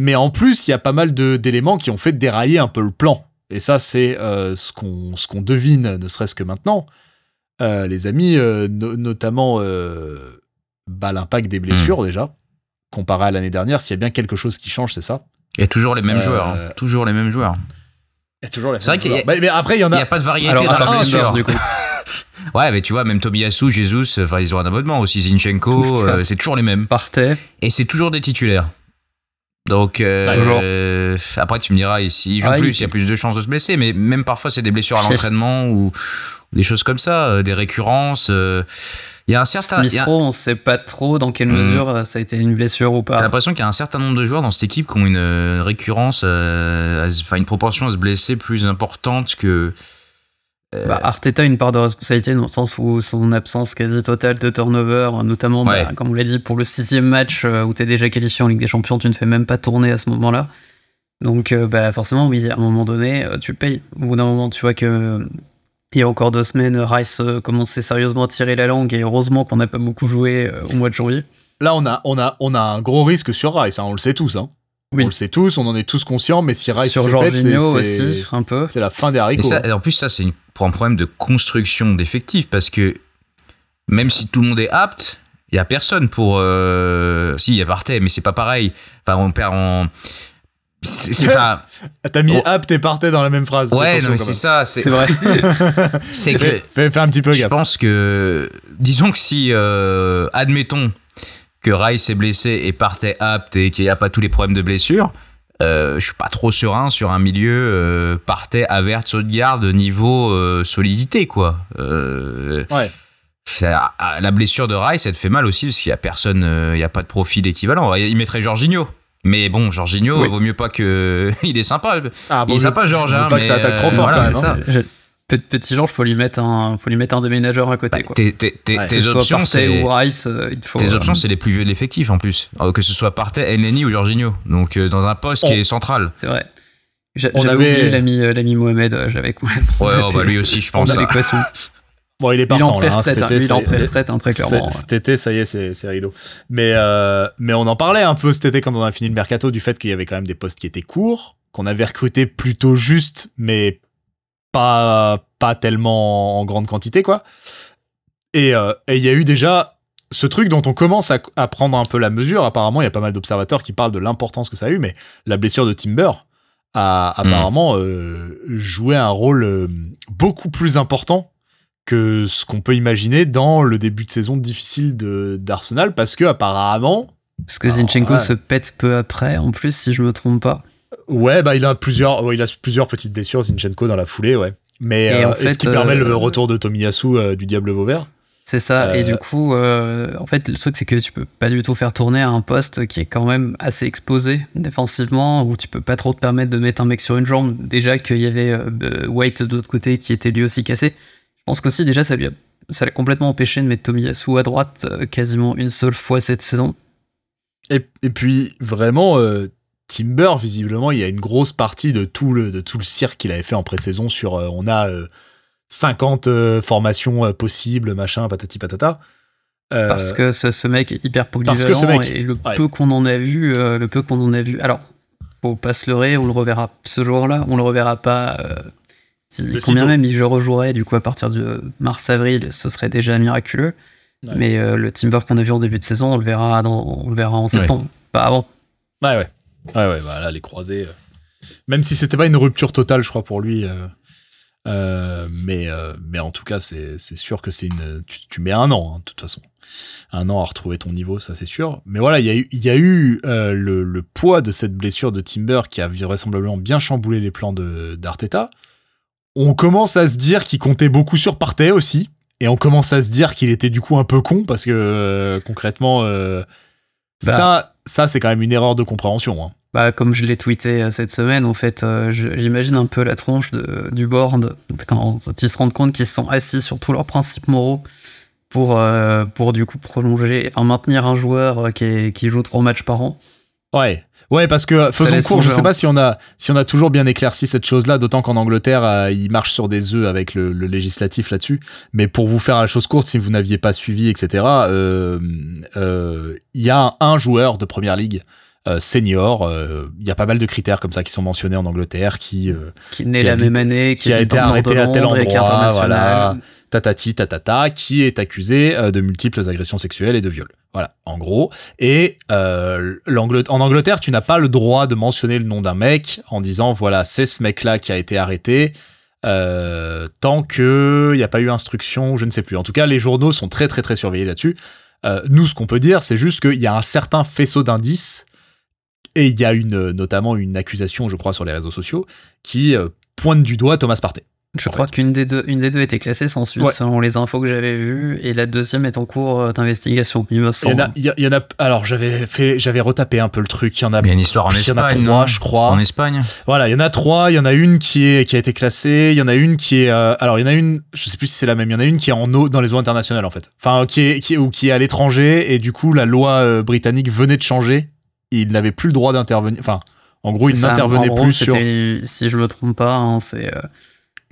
[SPEAKER 1] Mais en plus, il y a pas mal d'éléments qui ont fait dérailler un peu le plan. Et ça, c'est euh, ce qu'on ce qu'on devine, ne serait-ce que maintenant. Euh, les amis, euh, notamment bah, l'impact des blessures hmm. déjà, comparé à l'année dernière. S'il y a bien quelque chose qui change, c'est ça.
[SPEAKER 2] Il y a toujours les mêmes joueurs. Hein. Toujours les mêmes joueurs.
[SPEAKER 1] Il y a toujours les
[SPEAKER 2] C'est vrai qu'il
[SPEAKER 1] bah, mais après, il y en a.
[SPEAKER 2] Il n'y a pas de variété dans la blessure. Du *laughs* coup. ouais, mais tu vois, même Tobiyasu, Jesus, enfin, ils ont un abonnement aussi. Zinchenko, c'est toujours les mêmes.
[SPEAKER 3] Partait.
[SPEAKER 2] Et c'est toujours des titulaires. Donc euh, après tu me diras ici il joue ah, plus, il... y a plus de chances de se blesser, mais même parfois c'est des blessures à l'entraînement ou des choses comme ça, euh, des récurrences. Euh, il y a un certain.
[SPEAKER 3] Smith a... on sait pas trop dans quelle hmm. mesure ça a été une blessure ou pas.
[SPEAKER 2] J'ai l'impression qu'il y a un certain nombre de joueurs dans cette équipe qui ont une récurrence, enfin une proportion à se blesser plus importante que
[SPEAKER 3] euh, bah, Arteta a une part de responsabilité dans le sens où son absence quasi totale de turnover, notamment, bah, comme on l'a dit, pour le sixième match euh, où tu es déjà qualifié en Ligue des Champions, tu ne fais même pas tourner à ce moment-là. Donc, euh, bah, forcément, oui, à un moment donné, tu payes. Au bout d'un moment, tu vois que. Il y a encore deux semaines, Rice commençait sérieusement à tirer la langue et heureusement qu'on n'a pas beaucoup joué au mois de janvier.
[SPEAKER 1] Là, on a, on a, on a un gros risque sur Rice, hein, on le sait tous. Hein. On le sait tous, on en est tous conscients, mais si Rice
[SPEAKER 3] sur Jorginho aussi, un peu.
[SPEAKER 1] C'est la fin des haricots.
[SPEAKER 2] Et en plus, ça, c'est pour un problème de construction d'effectifs parce que même si tout le monde est apte, il y a personne pour. Euh, si, il y a Partey, mais c'est pas pareil. Enfin, on perd en.
[SPEAKER 1] C'est pas. *laughs* T'as mis apte et Partey dans la même phrase.
[SPEAKER 2] Ouais, non, mais c'est ça.
[SPEAKER 3] C'est vrai. *laughs*
[SPEAKER 2] c'est que.
[SPEAKER 1] Fais, un petit peu gaffe.
[SPEAKER 2] Je pense que. Disons que si. Euh, admettons que Rice est blessé et Partey apte et qu'il n'y a pas tous les problèmes de blessure euh, je suis pas trop serein sur un milieu euh, partait avert saut de garde niveau euh, solidité quoi. Euh,
[SPEAKER 1] ouais.
[SPEAKER 2] la blessure de Rice, ça te fait mal aussi parce qu'il y a personne, il y a pas de profil équivalent. Il mettrait Jorginho. Mais bon, Jorginho, vaut mieux pas que. *laughs* il est sympa.
[SPEAKER 1] Ah,
[SPEAKER 2] il est sympa, Georges. Hein,
[SPEAKER 1] pas que ça attaque trop fort.
[SPEAKER 2] Voilà,
[SPEAKER 1] ça.
[SPEAKER 3] Petit genre, faut lui mettre un, faut lui mettre un déménageur à côté. Bah,
[SPEAKER 2] tes, options, c'est
[SPEAKER 3] ou Rice, euh, il faut.
[SPEAKER 2] Tes options, c'est les plus vieux de l'effectif en plus, euh, que ce soit Partey, Elneny ou Jorginho. Donc euh, dans un poste qui est central.
[SPEAKER 3] C'est vrai. J'avais avait... oublié l'ami, l'ami Mohamed, je l'avais
[SPEAKER 2] complètement. Ouais, oh, *laughs* bah lui aussi, je pense.
[SPEAKER 1] Bon, il est partant
[SPEAKER 3] il là. Hein, cet été, il est en pré-retraite, hein, très clairement.
[SPEAKER 1] Cet été, ça y est, c'est rideau. Mais, mais on en parlait un peu cet été quand on a fini le mercato du fait qu'il y avait quand même des postes qui étaient courts, qu'on avait recruté plutôt juste, mais pas pas tellement en grande quantité quoi. Euh, et il y a eu déjà ce truc dont on commence à, prendre un peu la mesure. Apparemment, il y a pas mal d'observateurs qui parlent de l'importance que ça a eu, mais la blessure de Timber a apparemment euh, joué un rôle euh, beaucoup plus important que ce qu'on peut imaginer dans le début de saison difficile d'Arsenal, parce que apparemment.
[SPEAKER 3] Parce que Zinchenko se pète peu après, en plus, si je me trompe pas.
[SPEAKER 1] Ouais, bah il a plusieurs, il a plusieurs petites blessures, Zinchenko dans la foulée, ouais. Mais euh, est-ce qui permet le euh, retour de Tomiyasu euh, du Diable Vauvert?
[SPEAKER 3] C'est ça, et du coup, en fait, le truc, c'est que tu peux pas du tout faire tourner un poste qui est quand même assez exposé défensivement, où tu peux pas trop te permettre de mettre un mec sur une jambe. Déjà qu'il y avait White de l'autre côté qui était lui aussi cassé. Je pense qu'aussi, déjà, ça lui a, ça l'a complètement empêché de mettre Tomiyasu à droite quasiment une seule fois cette saison.
[SPEAKER 1] Et, et puis, vraiment, Timber, visiblement, il y a une grosse partie de tout le, de tout le cirque qu'il avait fait en pré-saison sur euh, on a 50 euh, euh, formations possibles, machin, patati patata.
[SPEAKER 3] parce que ce, mec est hyper polyvalent et le peu qu'on en a vu, le peu qu'on en a vu. Alors, faut pas se leurrer, on le reverra ce jour-là, on le reverra pas. Si, combien même il je rejouerais du coup à partir de mars-avril, ce serait déjà miraculeux.
[SPEAKER 1] Ouais.
[SPEAKER 3] Mais euh, le Timber qu'on a vu en début de saison, on le verra, dans, on le verra en septembre, pas avant.
[SPEAKER 1] Ouais, ouais. Ouais, ouais, bah là, les croisés. euh, Même si c'était pas une rupture totale, je crois, pour lui. euh, euh, mais, mais en tout cas, c'est sûr que c'est une. Tu, mets un an, hein, de toute façon. Un an à retrouver ton niveau, ça c'est sûr. Mais voilà, il y a eu, y a eu le, le poids de cette blessure de Timber qui a vraisemblablement bien chamboulé les plans d'Arteta. On commence à se dire qu'il comptait beaucoup sur Partey aussi. Et on commence à se dire qu'il était du coup un peu con parce que concrètement,
[SPEAKER 3] Bah.
[SPEAKER 1] ça, ça c'est quand même une erreur de compréhension. Hein.
[SPEAKER 3] Bah, comme je l'ai tweeté euh, cette semaine, en fait, euh, j'imagine un peu la tronche de, du board quand ils se rendent compte qu'ils sont assis sur tous leurs principes moraux pour, euh, pour du coup prolonger, enfin maintenir un joueur qui, est- qui joue trois matchs par an.
[SPEAKER 1] Ouais. Ouais, parce que faisons
[SPEAKER 3] laisse
[SPEAKER 1] court, je sais pas si on a si on a toujours bien éclairci cette chose-là, d'autant qu'en Angleterre, euh, ils marchent sur des œufs avec le, le législatif là-dessus. Mais pour vous faire la chose courte, si vous n'aviez pas suivi, etc., euh, euh, il y a un, un joueur de première ligue euh, senior. euh, Il y a pas mal de critères comme ça qui sont mentionnés en Angleterre, qui euh,
[SPEAKER 3] Qui est né
[SPEAKER 1] Qui
[SPEAKER 3] la même année,
[SPEAKER 1] qui a
[SPEAKER 3] habite
[SPEAKER 1] été arrêté à tel
[SPEAKER 3] qui
[SPEAKER 1] endroit, voilà. Tatati tatata qui est accusé euh, de multiples agressions sexuelles et de viols. Voilà, en gros. Et euh, en Angleterre, tu n'as pas le droit de mentionner le nom d'un mec en disant voilà c'est ce mec-là qui a été arrêté. euh, tant que il n'y a pas eu instruction, je ne sais plus. En tout cas, les journaux sont très très très surveillés là-dessus. Euh, nous, ce qu'on peut dire, c'est juste qu'il y a un certain faisceau d'indices et il y a une notamment une accusation, je crois, sur les réseaux sociaux qui euh, pointe du doigt Thomas Partey.
[SPEAKER 3] Je crois qu'une des deux, une des deux était classée sans suite
[SPEAKER 1] Ouais.
[SPEAKER 3] selon les infos que j'avais vues, et la deuxième est en cours euh, d'investigation. Il me
[SPEAKER 1] Il y
[SPEAKER 3] semble.
[SPEAKER 1] en a, il y en a- alors j'avais fait, j'avais retapé un peu le truc. Il y en a,
[SPEAKER 2] Il y a une histoire en
[SPEAKER 1] il y en a
[SPEAKER 2] Espagne.
[SPEAKER 1] trois,
[SPEAKER 2] non
[SPEAKER 1] je crois.
[SPEAKER 2] En Espagne.
[SPEAKER 1] Voilà, il y en a trois. Il y en a une qui est, qui a été classée. Il y en a une qui est, euh, alors il y en a une, je sais plus si c'est la même. Il y en a une qui est en eau dans les eaux internationales en fait. Enfin, qui est, qui est, ou qui est à l'étranger et du coup la loi euh, britannique venait de changer. Il n'avait plus le droit d'intervenir. Enfin, en gros, il n'intervenait plus sur.
[SPEAKER 3] Si je me trompe pas, hein, c'est euh,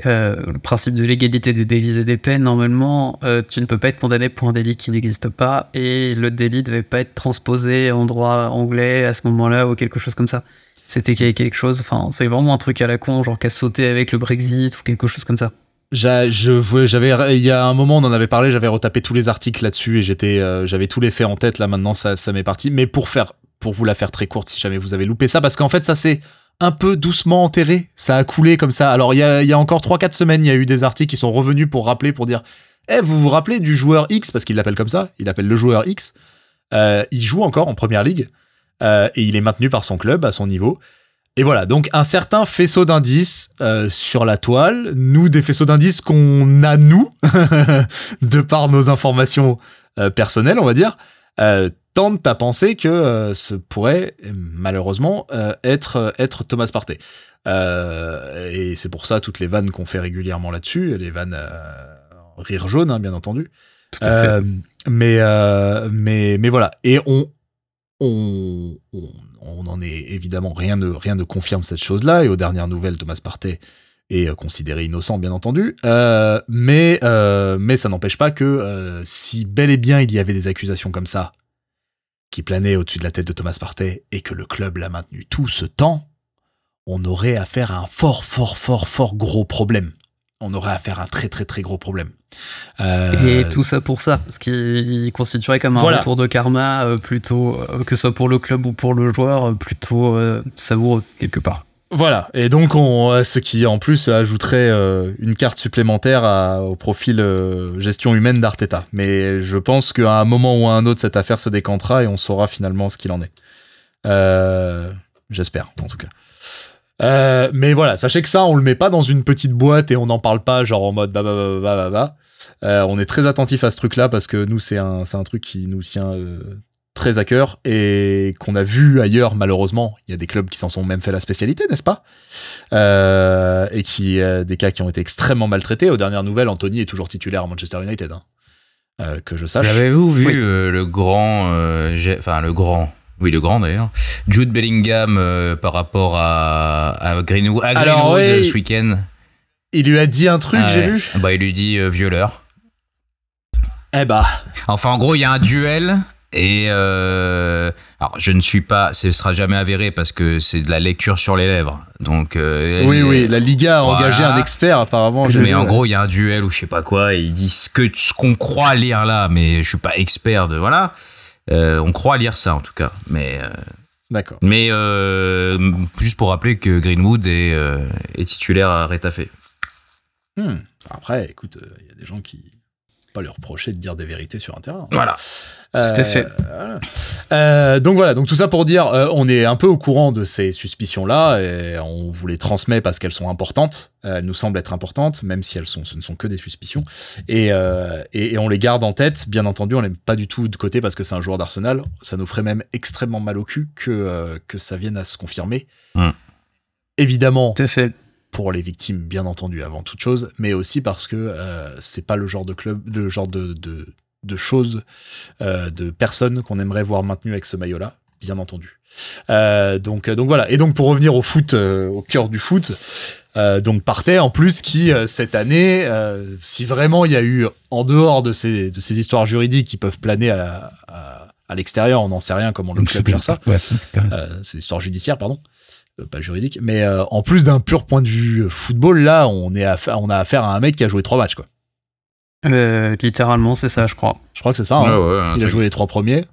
[SPEAKER 3] euh, le principe de l'égalité des délits et des peines. Normalement, euh, tu ne peux pas être condamné pour un délit qui n'existe pas, et le délit devait pas être transposé en droit anglais à ce moment-là ou quelque chose comme ça. C'était quelque chose. Enfin, c'est vraiment un truc à la con, genre qu'à sauter avec le Brexit ou quelque chose comme ça.
[SPEAKER 1] Je j'avais il y a un moment on en avait parlé j'avais retapé tous les articles là-dessus et j'étais euh, j'avais tous les faits en tête là maintenant ça ça m'est parti mais pour faire pour vous la faire très courte si jamais vous avez loupé ça parce qu'en fait ça s'est un peu doucement enterré. Ça a coulé comme ça. Alors il y a, encore 3-4 semaines il y a eu des articles qui sont revenus pour rappeler pour dire eh vous vous rappelez du joueur X? Parce qu'il l'appelle comme ça. Il appelle le joueur X. Euh, il joue encore en première ligue euh, et il est maintenu par son club à son niveau. Et voilà, donc un certain faisceau d'indices euh, sur la toile, nous des faisceaux d'indices qu'on a nous, *laughs* de par nos informations personnelles, on va dire, euh, tentent à penser que euh, ce pourrait euh, malheureusement euh, être être Thomas Partey. Euh, et c'est pour ça toutes les vannes qu'on fait régulièrement là-dessus, les vannes euh, rire jaune, hein, bien entendu.
[SPEAKER 3] Tout à fait.
[SPEAKER 1] Euh, mais, euh, mais, mais voilà. Et on, on, on, on en est évidemment rien ne, rien ne confirme cette chose-là. Et aux dernières nouvelles, Thomas Partey est euh, considéré innocent, bien entendu. Euh, mais, euh, mais ça n'empêche pas que euh, si bel et bien il y avait des accusations comme ça qui planaient au-dessus de la tête de Thomas Partey et que le club l'a maintenu tout ce temps, on aurait affaire à un fort, fort, fort, fort gros problème. On aurait affaire à un très, très, très gros problème. Euh,
[SPEAKER 3] Et tout ça pour ça, ce qui constituerait comme un
[SPEAKER 1] Voilà.
[SPEAKER 3] retour de karma, euh, plutôt, euh, que ce soit pour le club ou pour le joueur, plutôt savoureux quelque part.
[SPEAKER 1] Voilà, et donc on, euh, ce qui en plus ajouterait euh, une carte supplémentaire au profil euh, gestion humaine d'Arteta. Mais je pense qu'à un moment ou à un autre, cette affaire se décantera et on saura finalement ce qu'il en est. J'espère, en tout cas. Mais voilà, sachez que ça, on le met pas dans une petite boîte et on n'en parle pas genre en mode bah bah bah bah bah bah. On est très attentif à ce truc-là parce que nous, c'est un, un truc qui nous tient très à cœur et qu'on a vu ailleurs, malheureusement. Il y a des clubs qui s'en sont même fait la spécialité, n'est-ce pas? Euh, Et qui, euh, des cas qui ont été extrêmement maltraités. Aux dernières nouvelles, Anthony est toujours titulaire à Manchester United. hein. Euh, que je sache.
[SPEAKER 2] L'avez-vous vu
[SPEAKER 3] Oui.
[SPEAKER 2] euh, le grand, euh, enfin le grand, oui le grand d'ailleurs, Jude Bellingham euh, par rapport à, à Greenwood, à
[SPEAKER 1] Alors,
[SPEAKER 2] Greenwood,
[SPEAKER 1] oui.
[SPEAKER 2] ce week-end?
[SPEAKER 1] Il lui a dit un truc,
[SPEAKER 2] Ah
[SPEAKER 1] j'ai
[SPEAKER 2] ouais.
[SPEAKER 1] vu.
[SPEAKER 2] Bah il lui dit euh, violeur.
[SPEAKER 1] Eh bah,
[SPEAKER 2] Enfin en gros il y a un duel et euh, Alors, je ne suis pas, ce sera jamais avéré parce que c'est de la lecture sur les lèvres. Donc, euh,
[SPEAKER 1] Oui, oui, la Liga a
[SPEAKER 2] Voilà.
[SPEAKER 1] engagé un expert apparemment.
[SPEAKER 2] Mais
[SPEAKER 1] vu,
[SPEAKER 2] en
[SPEAKER 1] ouais.
[SPEAKER 2] gros, il y a un duel ou je sais pas quoi, et ils disent ce que ce qu'on croit lire là, mais je suis pas expert de voilà. Euh, on croit lire ça en tout cas, mais
[SPEAKER 1] D'accord.
[SPEAKER 2] mais juste pour rappeler que Greenwood est, est titulaire à Retafe.
[SPEAKER 1] Hmm. Après, écoute, il y a des gens qui pas lui reprocher de dire des vérités sur un terrain.
[SPEAKER 2] Voilà.
[SPEAKER 3] Tout à fait.
[SPEAKER 1] voilà. Euh, donc voilà, donc tout ça pour dire, euh, on est un peu au courant de ces suspicions-là et on vous les transmet parce qu'elles sont importantes. Euh, elles nous semblent être importantes, même si elles sont, ce ne sont que des suspicions. Et, euh, et, et on les garde en tête. Bien entendu, on les met pas du tout de côté parce que c'est un joueur d'Arsenal. Ça nous ferait même extrêmement mal au cul que euh, que ça vienne à se confirmer.
[SPEAKER 2] Hmm.
[SPEAKER 1] Évidemment,
[SPEAKER 3] Tout à fait.
[SPEAKER 1] pour les victimes, bien entendu, avant toute chose, mais aussi parce que euh, c'est pas le genre de club, le genre de, de, de choses, euh, de personnes qu'on aimerait voir maintenues avec ce maillot-là, bien entendu. Euh, donc, donc voilà. Et donc pour revenir au foot, euh, au cœur du foot, euh, donc partait en plus qui euh, cette année, euh, si vraiment il y a eu en dehors de ces de ces histoires juridiques qui peuvent planer à, à, à l'extérieur, on n'en sait rien comment le club gère ça.
[SPEAKER 4] Ouais.
[SPEAKER 1] Euh, c'est l'histoire judiciaire, pardon, Euh, pas juridique. Mais euh, en plus d'un pur point de vue euh, football, là, on est affa- on a affaire à un mec qui a joué trois matchs, quoi.
[SPEAKER 3] Euh, littéralement, c'est ça, je crois.
[SPEAKER 1] Je crois que c'est ça. hein.
[SPEAKER 2] Ouais,
[SPEAKER 1] Il a joué les trois premiers.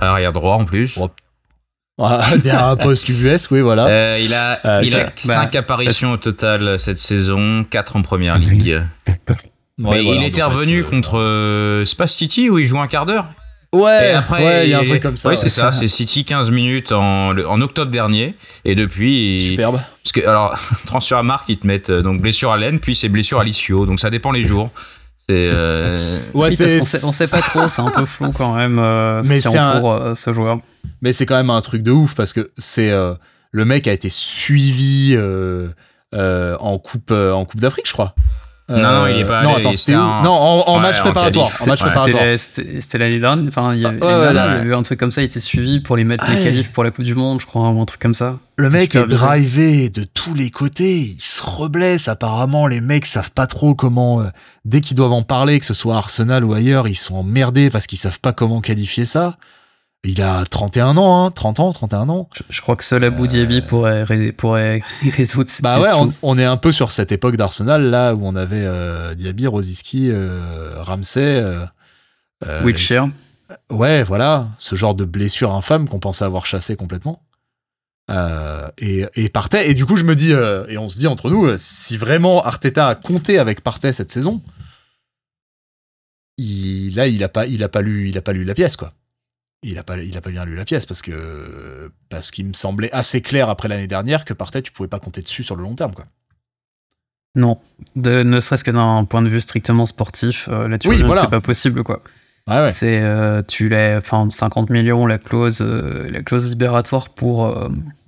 [SPEAKER 2] Arrière droit en plus.
[SPEAKER 1] Ouais. Ah, *laughs* Derrière un poste UBS, oui, voilà.
[SPEAKER 2] Euh, il a,
[SPEAKER 1] Euh,
[SPEAKER 2] il a
[SPEAKER 3] c'est-
[SPEAKER 2] 5
[SPEAKER 3] bah,
[SPEAKER 2] apparitions au total cette saison, 4 en première ligue.
[SPEAKER 1] Ouais,
[SPEAKER 2] Mais
[SPEAKER 1] voilà,
[SPEAKER 2] il
[SPEAKER 1] on
[SPEAKER 2] était revenu contre euh, c'est pas City où il joue un quart d'heure.
[SPEAKER 1] Ouais,
[SPEAKER 2] Et après,
[SPEAKER 1] ouais, il y a un truc comme ça.
[SPEAKER 2] Ouais, c'est
[SPEAKER 1] ouais.
[SPEAKER 2] ça, c'est City 15 minutes en, le- en octobre dernier. Et depuis.
[SPEAKER 1] Superbe.
[SPEAKER 2] Parce que, alors, *laughs* transfert à marque, ils te mettent donc blessure à l'aine, puis c'est blessure à l'ischio. Donc ça dépend les jours. C'est. euh,
[SPEAKER 1] Ouais,
[SPEAKER 3] Oui, qu'on sait, on sait pas trop, c'est un peu *laughs* flou quand même euh,
[SPEAKER 1] Mais
[SPEAKER 3] ce qui
[SPEAKER 1] c'est un-
[SPEAKER 3] entoure euh, ce joueur.
[SPEAKER 1] mais c'est quand même un truc de ouf parce que c'est euh, le mec a été suivi euh, euh, en coupe euh, en coupe d'Afrique, je crois. Euh,
[SPEAKER 2] Non, non, il est pas
[SPEAKER 1] Non,
[SPEAKER 2] allé,
[SPEAKER 1] attends, c'était
[SPEAKER 2] était
[SPEAKER 1] où
[SPEAKER 2] en-
[SPEAKER 1] Non, en, en
[SPEAKER 2] Ouais,
[SPEAKER 1] match
[SPEAKER 2] en
[SPEAKER 1] préparatoire. En match
[SPEAKER 2] Ouais.
[SPEAKER 1] préparatoire.
[SPEAKER 3] C'était l'année dernière, enfin, il y a,
[SPEAKER 1] Ah, ouais,
[SPEAKER 3] il y un truc comme ça, il était suivi pour les mettre les
[SPEAKER 1] Ouais.
[SPEAKER 3] qualifs pour la Coupe du Monde, je crois, ou un truc comme ça.
[SPEAKER 1] Le mec est drivé de tous les côtés, il se reblesse. Apparemment, les mecs savent pas trop comment. euh, dès qu'ils doivent en parler, que ce soit Arsenal ou ailleurs, ils sont emmerdés parce qu'ils savent pas comment qualifier ça. Il a 31 ans, hein, 30 ans, 31 ans.
[SPEAKER 3] Je, je crois que seul Abou Diaby pourrait, ré- pourrait résoudre cette
[SPEAKER 1] Euh. Bah ouais, on, on est un peu sur cette époque d'Arsenal là où on avait euh, Diaby, Rosiski, euh, Ramsey, euh, euh,
[SPEAKER 3] Wilshere.
[SPEAKER 1] Ouais, voilà, ce genre de blessure infâme qu'on pensait avoir chassé complètement. Euh, et, et Partey, et du coup je me dis, euh, et on se dit entre nous, euh, si vraiment Arteta a compté avec Partey cette saison, il, là il a pas, il a pas lu, il a pas lu la pièce quoi. Il a pas, il a pas bien lu la pièce parce que parce qu'il me semblait assez clair après l'année dernière que Partey tu pouvais pas compter dessus sur le long terme quoi.
[SPEAKER 3] Non, de, ne serait-ce que d'un point de vue strictement sportif, euh, là tu
[SPEAKER 1] Oui, voilà.
[SPEAKER 3] c'est pas possible quoi.
[SPEAKER 1] Ouais ouais.
[SPEAKER 3] C'est euh, tu l'as, enfin 50 millions la clause, euh, la clause libératoire pour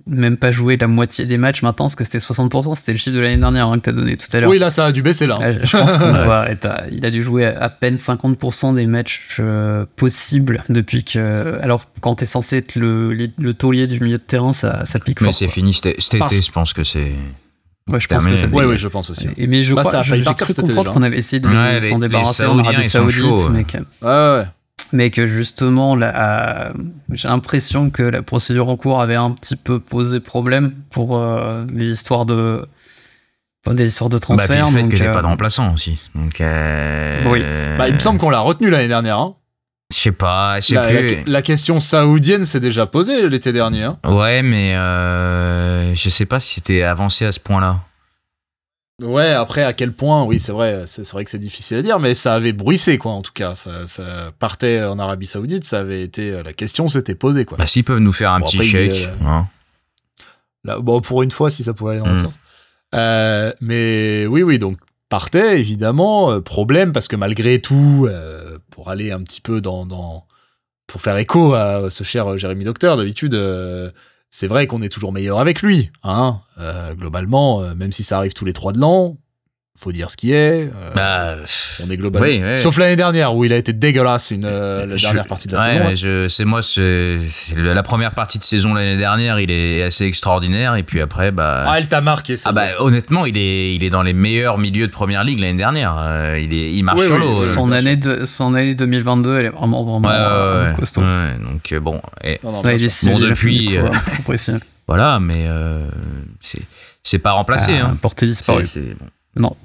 [SPEAKER 3] même pas jouer la moitié des matchs maintenant, parce que c'était 60%, c'était le chiffre de l'année dernière hein, que t'as donné tout à l'heure.
[SPEAKER 1] Oui là ça a dû baisser là.
[SPEAKER 3] Là, je pense qu'on doit *laughs* être à- il a dû jouer à peine 50% des matchs euh, possibles depuis que. Alors, quand t'es censé être le, le taulier du milieu de terrain, ça, ça pique
[SPEAKER 2] Mais
[SPEAKER 3] fort.
[SPEAKER 2] c'est
[SPEAKER 3] quoi.
[SPEAKER 2] fini cet
[SPEAKER 1] Parce-
[SPEAKER 2] été, je pense que c'est.
[SPEAKER 3] Ouais, je pense que ça
[SPEAKER 1] Ouais ouais je pense aussi.
[SPEAKER 3] Et mais je
[SPEAKER 1] Bah,
[SPEAKER 3] crois,
[SPEAKER 1] a
[SPEAKER 3] j'ai cru comprendre qu'on avait essayé de
[SPEAKER 2] les-
[SPEAKER 3] s'en
[SPEAKER 2] les
[SPEAKER 3] débarrasser en
[SPEAKER 2] Saoudiens,
[SPEAKER 3] Arabie
[SPEAKER 2] ils sont
[SPEAKER 3] Saoudite,
[SPEAKER 2] chauds,
[SPEAKER 3] mais que,
[SPEAKER 1] Ouais ouais.
[SPEAKER 3] Mais que justement, là, j'ai l'impression que la procédure en cours avait un petit peu posé problème pour euh, les histoires de. enfin, des histoires de
[SPEAKER 2] Bah,
[SPEAKER 3] transfert.
[SPEAKER 2] le fait
[SPEAKER 3] donc,
[SPEAKER 2] que j'ai
[SPEAKER 3] euh,
[SPEAKER 2] pas de remplaçant aussi. Donc. euh,
[SPEAKER 3] Oui.
[SPEAKER 1] Bah, il me semble qu'on l'a retenu l'année dernière. Hein.
[SPEAKER 2] Je sais pas, je sais
[SPEAKER 1] La,
[SPEAKER 2] plus.
[SPEAKER 1] la- la question saoudienne s'est déjà posée l'été dernier. Hein.
[SPEAKER 2] Ouais, mais euh, je sais pas si c'était avancé à ce point-là.
[SPEAKER 1] Ouais, après, à quel point, oui, c'est vrai, c'est vrai que c'est difficile à dire, mais ça avait bruissé, quoi, en tout cas. Ça, ça partait en Arabie Saoudite, ça avait été, la question s'était posée, quoi.
[SPEAKER 2] Bah, s'ils peuvent nous faire un
[SPEAKER 1] Bon,
[SPEAKER 2] petit
[SPEAKER 1] après,
[SPEAKER 2] chèque.
[SPEAKER 1] euh,
[SPEAKER 2] hein.
[SPEAKER 1] Là, bon, pour une fois, si ça pouvait aller dans l'autre
[SPEAKER 2] Mm.
[SPEAKER 1] sens. Euh, mais oui, oui, donc partait, évidemment, euh, problème, parce que malgré tout, euh, pour aller un petit peu dans, dans pour faire écho à ce cher Jérémy Docteur, d'habitude, euh, c'est vrai qu'on est toujours meilleur avec lui, hein. Euh, globalement, euh, même si ça arrive tous les trois de l'an, faut dire ce qui est. euh,
[SPEAKER 2] Bah,
[SPEAKER 1] on est
[SPEAKER 2] oui, oui.
[SPEAKER 1] Sauf l'année dernière où il a été dégueulasse une euh, la
[SPEAKER 2] je-
[SPEAKER 1] dernière partie de la
[SPEAKER 2] ouais,
[SPEAKER 1] saison.
[SPEAKER 2] c'est moi, c'est c'est le- la première partie de saison l'année dernière, il est assez extraordinaire. Et puis après, bah.
[SPEAKER 1] Ah, elle t'a marqué. c'est
[SPEAKER 2] Ah bah honnêtement, il est, il est dans les meilleurs milieux de première ligue l'année dernière. Euh, il, est, il marche
[SPEAKER 1] Oui,
[SPEAKER 2] sur l'eau. euh.
[SPEAKER 3] Son année, de, son année 2022, elle est vraiment, vraiment
[SPEAKER 2] Ouais, ouais,
[SPEAKER 3] euh,
[SPEAKER 2] ouais,
[SPEAKER 3] costaud.
[SPEAKER 2] ouais. donc euh, bon, et
[SPEAKER 1] Non, non,
[SPEAKER 3] il.
[SPEAKER 2] Bon, depuis, euh,
[SPEAKER 3] euh, *laughs*
[SPEAKER 2] voilà, mais euh, c'est, c'est pas remplacé.
[SPEAKER 3] Ah,
[SPEAKER 2] hein.
[SPEAKER 3] Porté disparu.
[SPEAKER 2] C'est- c'est- bon.
[SPEAKER 3] Non.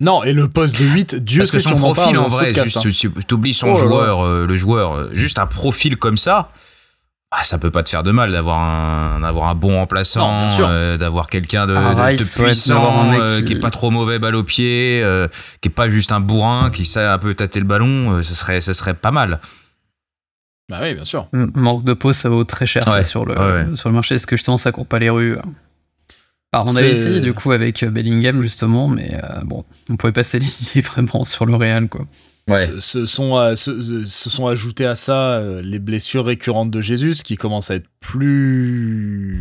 [SPEAKER 1] Non, et le poste de 8, Dieu
[SPEAKER 2] Parce que
[SPEAKER 1] sait si
[SPEAKER 2] son
[SPEAKER 1] on en
[SPEAKER 2] profil
[SPEAKER 1] parle
[SPEAKER 2] en vrai,
[SPEAKER 1] podcast,
[SPEAKER 2] juste,
[SPEAKER 1] hein.
[SPEAKER 2] tu t'oublies son
[SPEAKER 1] Oh
[SPEAKER 2] joueur, euh, le joueur, euh, juste un profil comme ça. Ah, ça peut pas te faire de mal d'avoir un, d'avoir un bon remplaçant, euh, d'avoir quelqu'un de,
[SPEAKER 3] Ah,
[SPEAKER 2] de- de
[SPEAKER 3] Rice, ouais,
[SPEAKER 2] puissant, euh,
[SPEAKER 3] qui-
[SPEAKER 2] qui... est pas trop mauvais balle au pied, euh, qui est pas juste un bourrin, qui sait un peu tâter le ballon, euh, ce serait, ce serait pas mal.
[SPEAKER 1] Bah oui, bien sûr.
[SPEAKER 3] Manque de pause, ça vaut très cher ça, sur, le,
[SPEAKER 2] ouais, ouais.
[SPEAKER 3] sur le marché. Est-ce que justement ça court pas les rues Alors, on avait
[SPEAKER 1] C'est-
[SPEAKER 3] essayé du coup avec euh, Bellingham justement, mais euh, bon, on pouvait pas s'aligner *laughs* vraiment sur le Real quoi.
[SPEAKER 1] Se, se sont, euh, se, se sont ajoutés à ça euh, les blessures récurrentes de Jésus qui commencent à être plus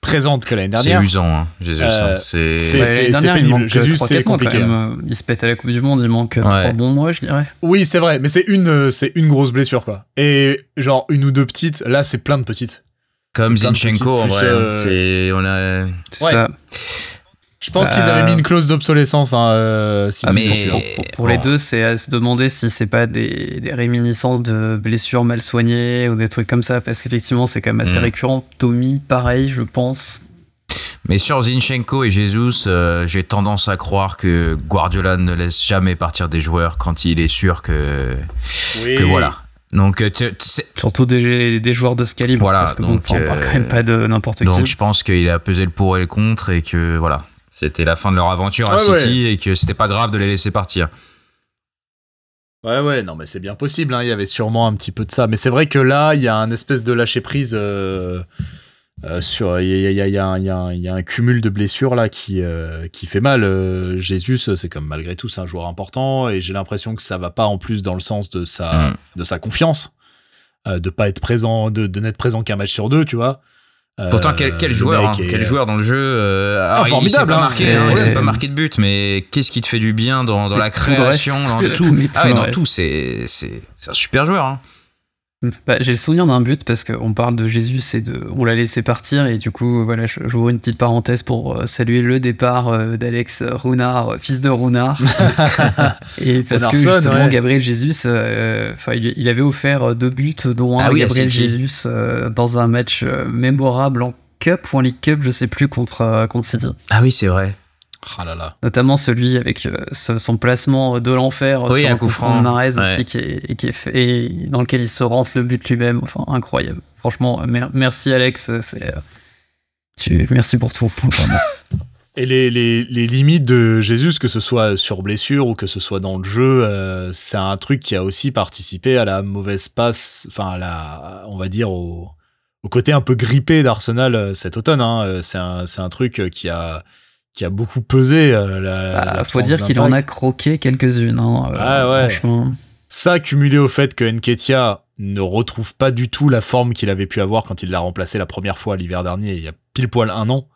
[SPEAKER 1] présentes que l'année
[SPEAKER 2] C'est
[SPEAKER 1] dernière.
[SPEAKER 2] usant, hein, Jésus. Hein, c'est-
[SPEAKER 1] c'est-
[SPEAKER 3] Ouais,
[SPEAKER 1] pénible.
[SPEAKER 3] manque
[SPEAKER 1] Jésus,
[SPEAKER 3] 3
[SPEAKER 1] c'est
[SPEAKER 3] 4 mois quand
[SPEAKER 1] compliqué, hein.
[SPEAKER 3] même. Il se pète à la Coupe du Monde, il manque 3 bons mois, je dirais.
[SPEAKER 1] Oui, c'est vrai, mais c'est une, c'est une grosse blessure quoi. Et genre une ou deux petites, là c'est plein de petites.
[SPEAKER 2] Comme Zinchenko, en vrai. hein,
[SPEAKER 1] euh,
[SPEAKER 2] c'est- on a...
[SPEAKER 1] Ouais.
[SPEAKER 3] ça.
[SPEAKER 1] Je pense qu'ils
[SPEAKER 3] Euh,
[SPEAKER 1] avaient mis une clause d'obsolescence. Hein, euh,
[SPEAKER 2] Ah, mais-
[SPEAKER 1] pour
[SPEAKER 3] les deux, c'est à se demander si c'est pas des, des réminiscences de blessures mal soignées ou des trucs comme ça, parce qu'effectivement, c'est quand même assez
[SPEAKER 2] Mm.
[SPEAKER 3] récurrent. Tommy, pareil, je pense.
[SPEAKER 2] Mais sur Zinchenko et Jesus, euh, j'ai tendance à croire que Guardiola ne laisse jamais partir des joueurs quand il est sûr que,
[SPEAKER 1] Oui.
[SPEAKER 2] que voilà. Donc, euh, tu- tu sais-
[SPEAKER 3] Surtout des, des joueurs de ce calibre,
[SPEAKER 2] Voilà,
[SPEAKER 3] parce que
[SPEAKER 2] donc,
[SPEAKER 3] enfin, on parle
[SPEAKER 2] euh,
[SPEAKER 3] quand même pas de n'importe
[SPEAKER 2] donc
[SPEAKER 3] qui.
[SPEAKER 2] je pense qu'il a pesé le pour et le contre et que voilà, c'était la fin de leur aventure à
[SPEAKER 1] Ouais,
[SPEAKER 2] City et que c'était pas grave de les laisser partir.
[SPEAKER 1] Ouais, ouais, non, mais c'est bien possible. hein, Il y avait sûrement un petit peu de ça. Mais c'est vrai que là, il y a un espèce de lâcher prise euh, euh, sur. Il y a, il y, a, il y, a un- y, a cumul de blessures là qui euh, qui fait mal. Euh, Jésus, c'est comme malgré tout, c'est un joueur important et j'ai l'impression que ça va pas en plus dans le sens de sa
[SPEAKER 2] Mm.
[SPEAKER 1] de sa confiance, euh, de pas être présent, de, de n'être présent qu'un match sur deux, tu vois.
[SPEAKER 2] Pourtant, quel, joueur, hein,
[SPEAKER 1] est-
[SPEAKER 2] quel joueur dans le jeu. euh, alors, il
[SPEAKER 1] formidable,
[SPEAKER 2] pas
[SPEAKER 1] hein,
[SPEAKER 2] marqué, hein,
[SPEAKER 3] ouais.
[SPEAKER 2] pas marqué de but, mais qu'est-ce qui te fait du bien dans, dans la création, dans *laughs* tout? Ah ouais, dans
[SPEAKER 3] reste.
[SPEAKER 2] tout, c'est c'est c'est un super joueur. Hein.
[SPEAKER 3] Bah, j'ai le souvenir d'un but parce qu'on parle de Jésus et de, on l'a laissé partir et du coup voilà, j'ouvre une petite parenthèse pour euh, saluer le départ euh, d'Alex Runard, euh, fils de Runard, *laughs* et parce que justement
[SPEAKER 1] ouais.
[SPEAKER 3] Gabriel Jesus, enfin il, il avait offert deux buts dont un
[SPEAKER 2] Ah oui,
[SPEAKER 3] Gabriel. Jesus euh, dans un match mémorable en Cup ou en League Cup, je sais plus contre contre City,
[SPEAKER 2] Ah oui, c'est vrai.
[SPEAKER 1] Ah là là.
[SPEAKER 3] notamment celui avec euh, ce- son placement de l'enfer
[SPEAKER 2] Oui,
[SPEAKER 3] sur
[SPEAKER 2] un coup
[SPEAKER 3] franc de
[SPEAKER 2] ouais.
[SPEAKER 3] aussi qui est, et qui est fait, et dans lequel il se rente le but lui-même enfin incroyable franchement mer- merci Alex c'est euh, tu, merci pour tout. *laughs*
[SPEAKER 1] Et les, les, les limites de Jésus, que ce soit sur blessure ou que ce soit dans le jeu, euh, c'est un truc qui a aussi participé à la mauvaise passe, enfin, à la, on va dire, au, au côté un peu grippé d'Arsenal euh, cet automne. Hein. Euh, C'est un, truc euh, qui a, qui a beaucoup pesé. euh, la,
[SPEAKER 3] Bah, faut dire qu'il en a croqué quelques-unes hein, euh,
[SPEAKER 1] Ah ouais.
[SPEAKER 3] franchement
[SPEAKER 1] Ça, cumulé au fait que Nketiah ne retrouve pas du tout la forme qu'il avait pu avoir quand il l'a remplacé la première fois l'hiver dernier, il y a pile poil un an.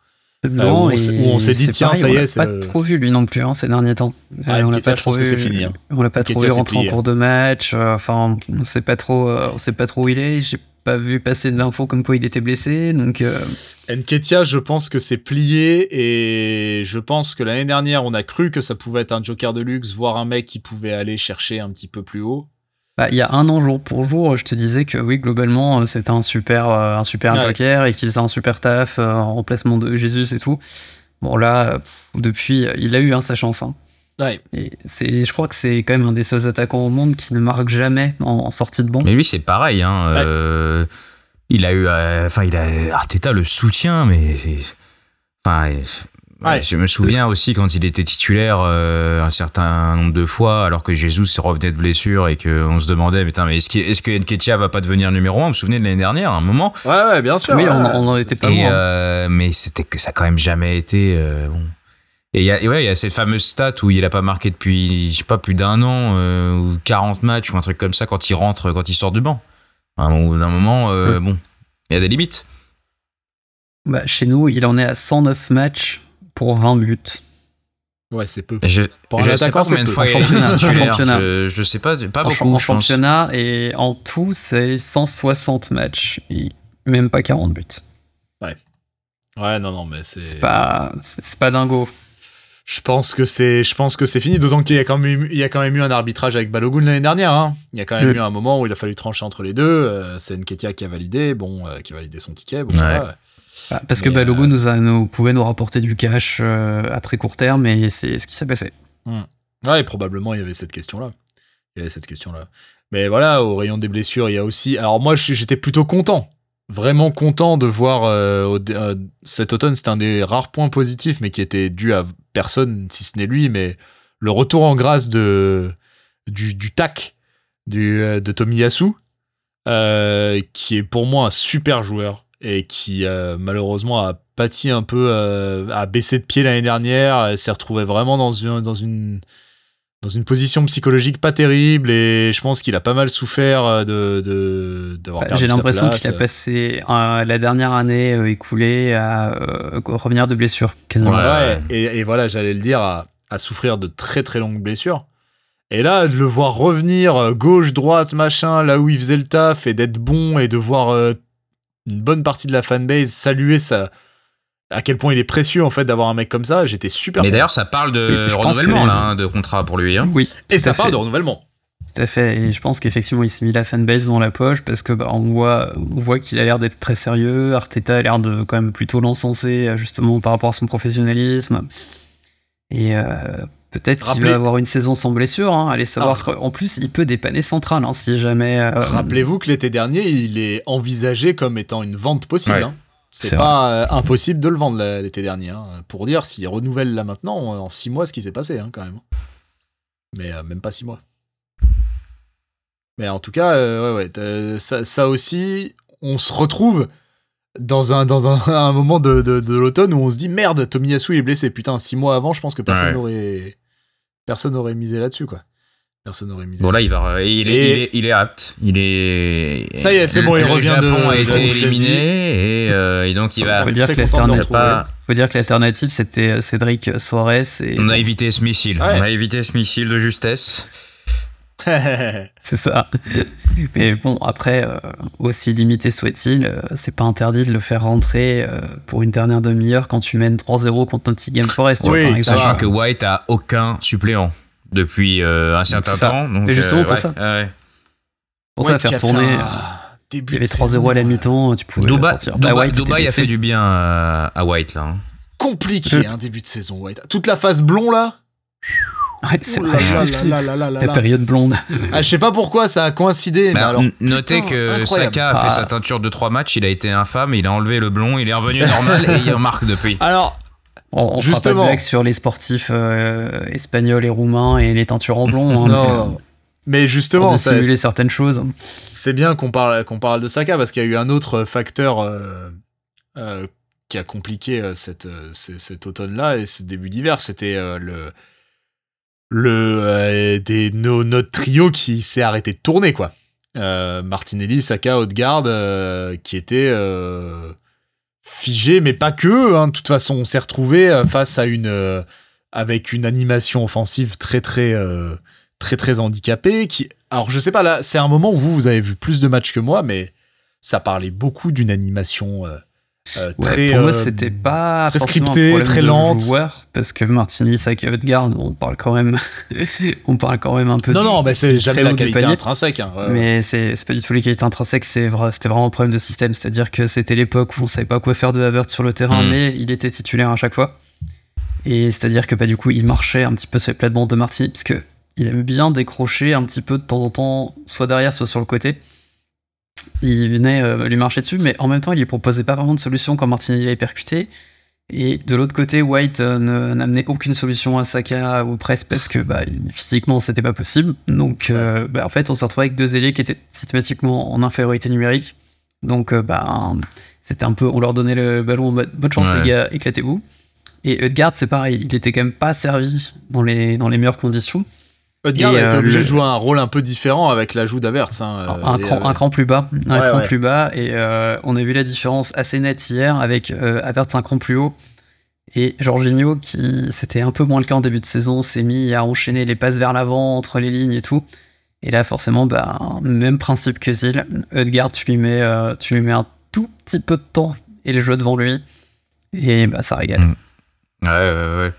[SPEAKER 3] Non,
[SPEAKER 1] où on
[SPEAKER 3] et
[SPEAKER 1] s'est- où on s'est dit, tiens,
[SPEAKER 3] pareil,
[SPEAKER 1] ça y est, c'est
[SPEAKER 3] pas
[SPEAKER 1] le-
[SPEAKER 3] trop vu lui non plus hein, ces derniers temps
[SPEAKER 1] Ah,
[SPEAKER 3] Euh, on l'a pas trop vu-
[SPEAKER 1] fini, hein.
[SPEAKER 3] on l'a pas
[SPEAKER 1] Nketiah,
[SPEAKER 3] trouvé
[SPEAKER 1] c'est
[SPEAKER 3] rentrer en
[SPEAKER 1] plié.
[SPEAKER 3] cours de match euh, enfin on sait pas trop euh, on sait pas trop où il est j'ai pas vu passer de l'info comme quoi il était blessé donc euh,
[SPEAKER 1] Nketiah, je pense que c'est plié et je pense que l'année dernière, on a cru que ça pouvait être un joker de luxe, voire un mec qui pouvait aller chercher un petit peu plus haut.
[SPEAKER 3] Bah, il y a un an jour pour jour, je te disais que oui, globalement, euh, c'était un super, euh, un super
[SPEAKER 1] Ouais.
[SPEAKER 3] joker et qu'il faisait un super taf en remplacement de Jésus et tout. Bon là, depuis, il a eu hein, sa chance. hein.
[SPEAKER 1] Ouais.
[SPEAKER 3] Et c'est, je crois que c'est quand même un des seuls attaquants au monde qui ne marque jamais en, en sortie de banc.
[SPEAKER 2] Mais lui, c'est pareil. Hein, euh, il a eu, euh, enfin, il a Arteta le soutien, mais enfin,
[SPEAKER 1] Ouais.
[SPEAKER 2] je me souviens aussi quand il était titulaire euh, un certain nombre de fois, alors que Jesus revenait de blessure et qu'on se demandait, mais, putain, mais est-ce que, est-ce que Nketiah va pas devenir numéro 1 Vous vous souvenez de l'année dernière, à un moment?
[SPEAKER 1] Ouais, ouais, bien sûr.
[SPEAKER 3] oui,
[SPEAKER 1] ouais.
[SPEAKER 3] on, on en était pas
[SPEAKER 2] Et,
[SPEAKER 3] loin.
[SPEAKER 2] euh, mais c'était que ça a quand même jamais été euh, bon. Et il y a, et ouais, il y a cette fameuse stat où il a pas marqué depuis, je sais pas, plus d'un an, euh, ou 40 matchs ou un truc comme ça quand il rentre, quand il sort du banc. À un moment- d'un moment, euh, bon, il y a des limites.
[SPEAKER 3] Bah, chez nous, il en est à 109 matchs pour 20 buts.
[SPEAKER 1] Ouais, c'est peu.
[SPEAKER 2] Je,
[SPEAKER 1] Pour un
[SPEAKER 2] je sais pas combien de
[SPEAKER 1] c'est
[SPEAKER 2] fois il
[SPEAKER 3] championnat.
[SPEAKER 2] Je, je sais pas, pas
[SPEAKER 3] en,
[SPEAKER 2] beaucoup.
[SPEAKER 3] en
[SPEAKER 2] je pense.
[SPEAKER 3] championnat et en tout c'est 160 matchs et même pas 40 buts.
[SPEAKER 1] Ouais, non, non, mais c'est.
[SPEAKER 3] C'est pas c'est c'est pas dingo.
[SPEAKER 1] Je pense que c'est, je pense que c'est fini. D'autant qu'il y a quand même eu, il y a quand même eu un arbitrage avec Balogun l'année dernière. Hein. Il y a quand même eu un moment où il a fallu trancher entre les deux. Euh, c'est Nketia qui a validé, bon, euh, qui a validé son ticket. Bon,
[SPEAKER 2] Ouais.
[SPEAKER 1] voilà.
[SPEAKER 3] Bah, Parce que Balogun
[SPEAKER 1] euh,
[SPEAKER 3] nous, a, nous pouvait nous rapporter du cash à très court terme et c'est ce qui s'est passé.
[SPEAKER 1] Ouais, et probablement il y avait cette question-là. Il y avait cette question-là. Mais voilà, au rayon des blessures, il y a aussi. Alors moi, j'étais plutôt content, vraiment content de voir euh, euh, cet automne. C'était un des rares points positifs, mais qui était dû à personne, si ce n'est lui. Mais le retour en grâce du, tac du, euh, de Tomiyasu, qui est pour moi un super joueur et qui malheureusement a pâti un peu, a baissé de pied l'année dernière, s'est retrouvé vraiment dans une dans une position psychologique pas terrible et je pense qu'il a pas mal souffert euh, de de d'avoir
[SPEAKER 3] Bah,
[SPEAKER 1] perdu
[SPEAKER 3] J'ai
[SPEAKER 1] sa
[SPEAKER 3] l'impression qu'il a passé euh, la dernière année euh, écoulée à euh, revenir de blessure, quasiment.
[SPEAKER 2] Ouais.
[SPEAKER 1] Ouais, et, et voilà, j'allais le dire, à, à souffrir de très très longues blessures. Et là, de le voir revenir gauche, droite, machin, là où il faisait le taf, et d'être bon, et de voir euh, une bonne partie de la fanbase saluer ça, à quel point il est précieux en fait d'avoir un mec comme ça, j'étais super
[SPEAKER 2] Mais d'ailleurs, ça parle de
[SPEAKER 3] Oui,
[SPEAKER 2] renouvellement
[SPEAKER 3] que-
[SPEAKER 2] là, hein, de contrat pour lui. Hein.
[SPEAKER 3] Oui,
[SPEAKER 1] Et ça parle
[SPEAKER 3] fait.
[SPEAKER 1] de renouvellement.
[SPEAKER 3] Tout à fait. Et je pense qu'effectivement, il s'est mis la fanbase dans la poche parce que bah, on voit, on voit qu'il a l'air d'être très sérieux. Arteta a l'air de quand même plutôt l'encenser euh, justement par rapport à son professionnalisme. Et euh, peut-être qu'il va avoir une saison sans blessure. Hein. Allez savoir.
[SPEAKER 1] Ah.
[SPEAKER 3] En plus, il peut dépanner central hein, si jamais. euh,
[SPEAKER 1] Rappelez-vous que l'été dernier, il est envisagé comme étant une vente possible.
[SPEAKER 2] Ouais.
[SPEAKER 1] hein. C'est pas euh, impossible de le vendre l'été dernier. hein. Pour dire s'il renouvelle là maintenant, en six mois, ce qui s'est passé hein, quand même. Mais euh, même pas six mois. Mais en tout cas, euh, ouais, ouais, euh, ça, ça aussi, on se retrouve dans un, dans un, *laughs* un moment de, de, de l'automne où on se dit merde, Tomiyasu il est blessé. Putain, six mois avant, je pense que personne
[SPEAKER 2] Ouais.
[SPEAKER 1] n'aurait personne n'aurait misé là-dessus quoi. Personne n'aurait misé.
[SPEAKER 2] Bon là, il va, il est,
[SPEAKER 1] Et-
[SPEAKER 2] il est, il est apte. Il est.
[SPEAKER 1] Ça y est, c'est bon, il
[SPEAKER 2] le
[SPEAKER 1] revient
[SPEAKER 2] Japon
[SPEAKER 1] de-
[SPEAKER 2] a été éliminé et, euh, et donc il va.
[SPEAKER 3] faut dire que l'alternative,
[SPEAKER 2] pas-
[SPEAKER 3] faut dire que l'alternative c'était euh, Cédric Soares et
[SPEAKER 2] On a évité ce missile.
[SPEAKER 1] Ouais.
[SPEAKER 2] On a évité ce missile de justesse. *laughs*
[SPEAKER 3] C'est ça. Mais bon, après, euh, aussi limité soit-il, euh, c'est pas interdit de le faire rentrer euh, pour une dernière demi-heure quand tu mènes 3-0 contre Nottingham Forest. tu vois,
[SPEAKER 1] Oui,
[SPEAKER 3] par exemple.
[SPEAKER 1] ça
[SPEAKER 2] Sachant que White a aucun suppléant depuis euh, un certain temps. Donc,
[SPEAKER 3] Et justement
[SPEAKER 2] euh,
[SPEAKER 3] pour
[SPEAKER 2] ouais,
[SPEAKER 3] ça.
[SPEAKER 2] ouais.
[SPEAKER 3] Pour
[SPEAKER 1] Ouais,
[SPEAKER 3] ça, faire tourner.
[SPEAKER 1] un
[SPEAKER 3] euh,
[SPEAKER 1] début
[SPEAKER 3] Il y avait
[SPEAKER 1] de
[SPEAKER 3] 3-0
[SPEAKER 1] saison,
[SPEAKER 3] à la mi-temps, tu pouvais le
[SPEAKER 2] Dubaï,
[SPEAKER 3] sortir.
[SPEAKER 2] Dubaï-
[SPEAKER 3] Bah, White
[SPEAKER 2] Dubaï a fait du bien à, à White là. hein.
[SPEAKER 1] compliqué un début de saison White. Toute la phase blond là.
[SPEAKER 3] Ouais, c'est
[SPEAKER 1] Ouh
[SPEAKER 3] vrai.
[SPEAKER 1] là là là là là là
[SPEAKER 3] La
[SPEAKER 1] là.
[SPEAKER 3] période blonde.
[SPEAKER 1] Ah, je sais pas pourquoi ça a coïncidé. mais
[SPEAKER 2] Bah,
[SPEAKER 1] alors,
[SPEAKER 2] notez
[SPEAKER 1] putain,
[SPEAKER 2] que
[SPEAKER 1] incroyable.
[SPEAKER 2] Saka a fait
[SPEAKER 3] Ah.
[SPEAKER 2] sa teinture de 3 matchs, il a été infâme, il a enlevé le blond, il est revenu normal et il remarque depuis.
[SPEAKER 1] Alors,
[SPEAKER 3] On, on fera pas de blague sur les sportifs euh, espagnols et roumains et les teintures en blond. hein, *laughs* mais, euh,
[SPEAKER 1] non. Mais
[SPEAKER 3] pour
[SPEAKER 1] justement,
[SPEAKER 3] dissimuler certaines choses.
[SPEAKER 1] c'est bien qu'on parle, qu'on parle de Saka parce qu'il y a eu un autre facteur euh, euh, qui a compliqué euh, cette, euh, cet automne-là et ce début d'hiver. C'était euh, le, le euh, des, no- notre trio qui s'est arrêté de tourner, quoi. Euh, Martinelli, Saka, Odegaard, euh, qui était euh, figé, mais pas que. hein. De toute façon, on s'est retrouvé euh, face à une euh, avec une animation offensive très très euh, très très handicapée. Qui, alors je sais pas là, c'est un moment où vous vous avez vu plus de matchs que moi, mais ça parlait beaucoup d'une animation euh,
[SPEAKER 3] Ouais,
[SPEAKER 1] très.
[SPEAKER 3] pour moi,
[SPEAKER 1] euh,
[SPEAKER 3] c'était pas
[SPEAKER 1] très
[SPEAKER 3] forcément
[SPEAKER 1] scripté,
[SPEAKER 3] un problème
[SPEAKER 1] très
[SPEAKER 3] joueur, parce que Martinelli, Saka, Odegaard, on parle quand même, *laughs* on parle quand même un peu.
[SPEAKER 1] Non
[SPEAKER 3] du-
[SPEAKER 1] non, mais c'est jamais la qualité
[SPEAKER 3] panier.
[SPEAKER 1] intrinsèque. hein, ouais.
[SPEAKER 3] Mais c'est pas du tout les qualités intrinsèques, c'est vrai, c'était vraiment un problème de système. C'est-à-dire que c'était l'époque où on savait pas quoi faire de Havertz sur le terrain,
[SPEAKER 2] Mm.
[SPEAKER 3] mais il était titulaire à chaque fois. Et c'est-à-dire que bah, du coup, il marchait un petit peu sur les plates-bandes de Martinelli, parce que il aime bien décrocher un petit peu de temps en temps, soit derrière, soit sur le côté. Il venait euh, lui marcher dessus, mais en même temps, il lui proposait pas vraiment de solution quand Martinelli avait percuté. Et de l'autre côté, White euh, n'amenait aucune solution à Saka ou presque parce que bah, physiquement c'était pas possible. Donc euh, bah, en fait, on s'est retrouvé avec deux ailiers qui étaient systématiquement en infériorité numérique. Donc bah, c'était un peu, on leur donnait le ballon en mode bonne chance
[SPEAKER 2] Ouais.
[SPEAKER 3] les gars, éclatez-vous. Et Edgard, c'est pareil, il était quand même pas servi dans les, dans les meilleures conditions.
[SPEAKER 1] Odegaard
[SPEAKER 3] et,
[SPEAKER 1] a été
[SPEAKER 3] euh,
[SPEAKER 1] obligé
[SPEAKER 3] le-
[SPEAKER 1] de jouer un rôle un peu différent avec l'ajout d'Avertz. hein, euh,
[SPEAKER 3] un,
[SPEAKER 1] et,
[SPEAKER 3] cran,
[SPEAKER 1] euh,
[SPEAKER 3] un cran plus bas, un
[SPEAKER 1] Ouais,
[SPEAKER 3] cran
[SPEAKER 1] ouais.
[SPEAKER 3] plus bas, et euh, on a vu la différence assez nette hier avec euh, un cran plus haut. Et Jorginho, qui c'était un peu moins le cas en début de saison, s'est mis à enchaîner les passes vers l'avant, entre les lignes et tout. Et là, forcément, bah, même principe que Zil. Edgar, tu lui, mets, euh, tu lui mets un tout petit peu de temps et le jeu devant lui. Et bah, ça régale.
[SPEAKER 2] Mm. Ouais, ouais, ouais.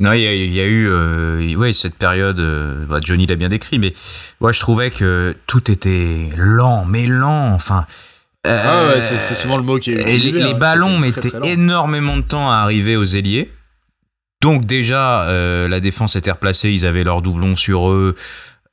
[SPEAKER 2] Non, il y, a- il y a eu euh, ouais, cette période, euh, bah, Johnny l'a bien décrit, mais ouais, je trouvais que tout était lent, mais lent, enfin... euh,
[SPEAKER 1] Ah ouais, c'est souvent le mot qui est
[SPEAKER 2] Et les,
[SPEAKER 1] utilisé.
[SPEAKER 2] les
[SPEAKER 1] hein,
[SPEAKER 2] ballons mettaient
[SPEAKER 1] très, très lent.
[SPEAKER 2] énormément de temps à arriver aux ailiers. Donc déjà, la défense était replacée, ils avaient leur doublon sur eux.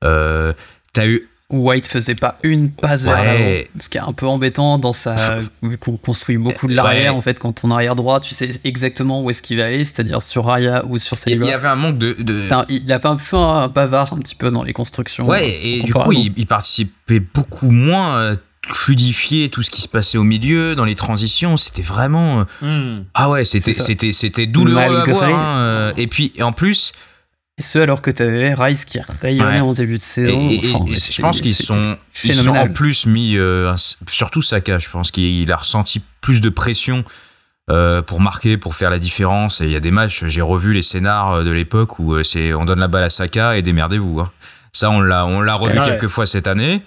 [SPEAKER 2] T'as eu...
[SPEAKER 3] White faisait pas une passe vers
[SPEAKER 2] Ouais.
[SPEAKER 3] l'avant. Ce qui est un peu embêtant dans sa. Vu qu'on construit beaucoup de l'arrière,
[SPEAKER 2] Ouais.
[SPEAKER 3] en fait, quand ton arrière droit, tu sais exactement où est-ce qu'il va aller, c'est-à-dire sur Raya ou sur
[SPEAKER 2] Il
[SPEAKER 3] Saliba.
[SPEAKER 2] y avait un manque de... de-
[SPEAKER 3] C'est un- il a fait un peu un bavard un petit peu dans les constructions.
[SPEAKER 2] Ouais, et du coup, il, il participait beaucoup moins, euh, fluidifier tout ce qui se passait au milieu, dans les transitions. C'était vraiment... euh,
[SPEAKER 1] Hmm.
[SPEAKER 2] Ah ouais, c'était c'était c'était douloureux à voir. hein, euh, Et puis en plus,
[SPEAKER 3] Et ce, alors que t'avais Rice qui rayonnait
[SPEAKER 2] Ouais.
[SPEAKER 3] en début de saison.
[SPEAKER 2] et- et
[SPEAKER 3] Enfin,
[SPEAKER 2] je pense qu'ils sont sont en plus mis euh, surtout Saka. Je pense qu'il a ressenti plus de pression. euh, pour marquer, pour faire la différence. Et il y a des matchs, j'ai revu les scénars euh, de l'époque où c'est on donne la balle à Saka et démerdez-vous. hein. Ça, on l'a, on l'a revu
[SPEAKER 1] Ouais.
[SPEAKER 2] quelques fois cette année.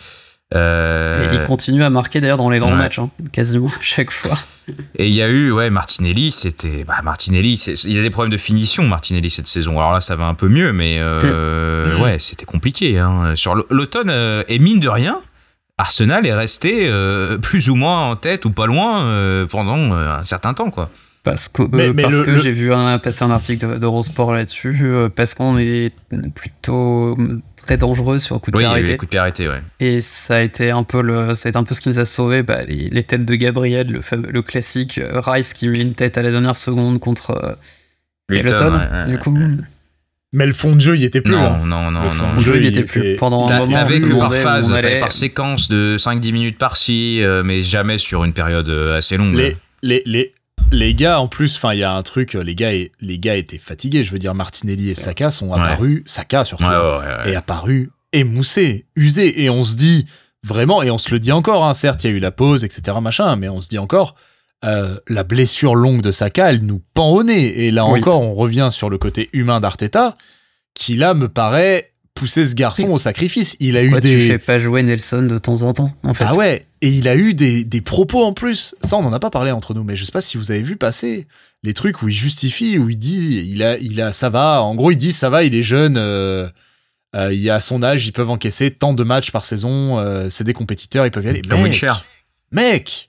[SPEAKER 3] Et
[SPEAKER 2] Euh,
[SPEAKER 3] il continue à marquer d'ailleurs dans les grands
[SPEAKER 2] ouais.
[SPEAKER 3] matchs, hein, quasiment à chaque fois.
[SPEAKER 2] Et il y a eu, ouais, Martinelli, c'était. Bah, Martinelli, il y a des problèmes de finition, Martinelli, cette saison. Alors là, ça va un peu mieux, mais euh,
[SPEAKER 1] Mhm. *laughs*
[SPEAKER 2] ouais, c'était compliqué. Hein. Sur l'automne, euh, et mine de rien, Arsenal est resté euh, plus ou moins en tête ou pas loin euh, pendant euh, un certain temps, quoi.
[SPEAKER 3] Parce que,
[SPEAKER 1] Mais-
[SPEAKER 3] euh,
[SPEAKER 1] mais
[SPEAKER 3] parce
[SPEAKER 1] le-
[SPEAKER 3] que
[SPEAKER 1] le-
[SPEAKER 3] j'ai vu un, passer un article de- d'Eurosport là-dessus, euh, parce qu'on est plutôt euh, très dangereux sur le coup de
[SPEAKER 2] Oui,
[SPEAKER 3] pied arrêté.
[SPEAKER 2] de ouais.
[SPEAKER 3] Et ça a été un peu le, ça a été un peu ce qui nous a sauvé, bah, les, les têtes de Gabriel, le, fameux- le classique euh, Rice qui met une tête à la dernière seconde contre euh,
[SPEAKER 2] ouais, ouais,
[SPEAKER 3] Du
[SPEAKER 2] ouais.
[SPEAKER 3] coup,
[SPEAKER 1] Mais le fond de jeu, il était plus. hein.
[SPEAKER 2] Non, non, non,
[SPEAKER 1] Le
[SPEAKER 2] non.
[SPEAKER 1] fond de
[SPEAKER 3] jeu il était
[SPEAKER 1] était-
[SPEAKER 3] plus pendant un moment.
[SPEAKER 2] T'avais que par phase,
[SPEAKER 3] allait.
[SPEAKER 2] par séquence de 5-10 minutes par-ci, euh, mais jamais sur une période euh, assez longue.
[SPEAKER 1] Les, les, les, les gars, en plus, enfin, il y a un truc, les gars, et- les gars étaient fatigués. Je veux dire, Martinelli et Saka sont
[SPEAKER 2] Ouais.
[SPEAKER 1] apparus, Saka surtout,
[SPEAKER 2] Ouais, ouais, ouais, ouais.
[SPEAKER 1] est apparu émoussé, usé. Et on se dit, vraiment, et on se le dit encore, hein, certes, il y a eu la pause, etc., machin, mais on se dit encore, euh, la blessure longue de Saka, elle nous pend au nez. Et là
[SPEAKER 3] Oui.
[SPEAKER 1] encore, on revient sur le côté humain d'Arteta, qui là me paraît pousser ce garçon au sacrifice. Il a eu des.
[SPEAKER 3] tu fais pas jouer Nelson de temps en temps, en fait
[SPEAKER 1] Ah ouais, et il a eu des, des propos en plus. Ça, on en a pas parlé entre nous, mais je sais pas si vous avez vu passer les trucs où il justifie, où il dit, il a, il a, ça va. En gros, il dit, ça va, il est jeune. Euh, euh, il à son âge, ils peuvent encaisser tant de matchs par saison. euh, c'est des compétiteurs, ils peuvent y aller.
[SPEAKER 2] Comme
[SPEAKER 1] Mec, mec,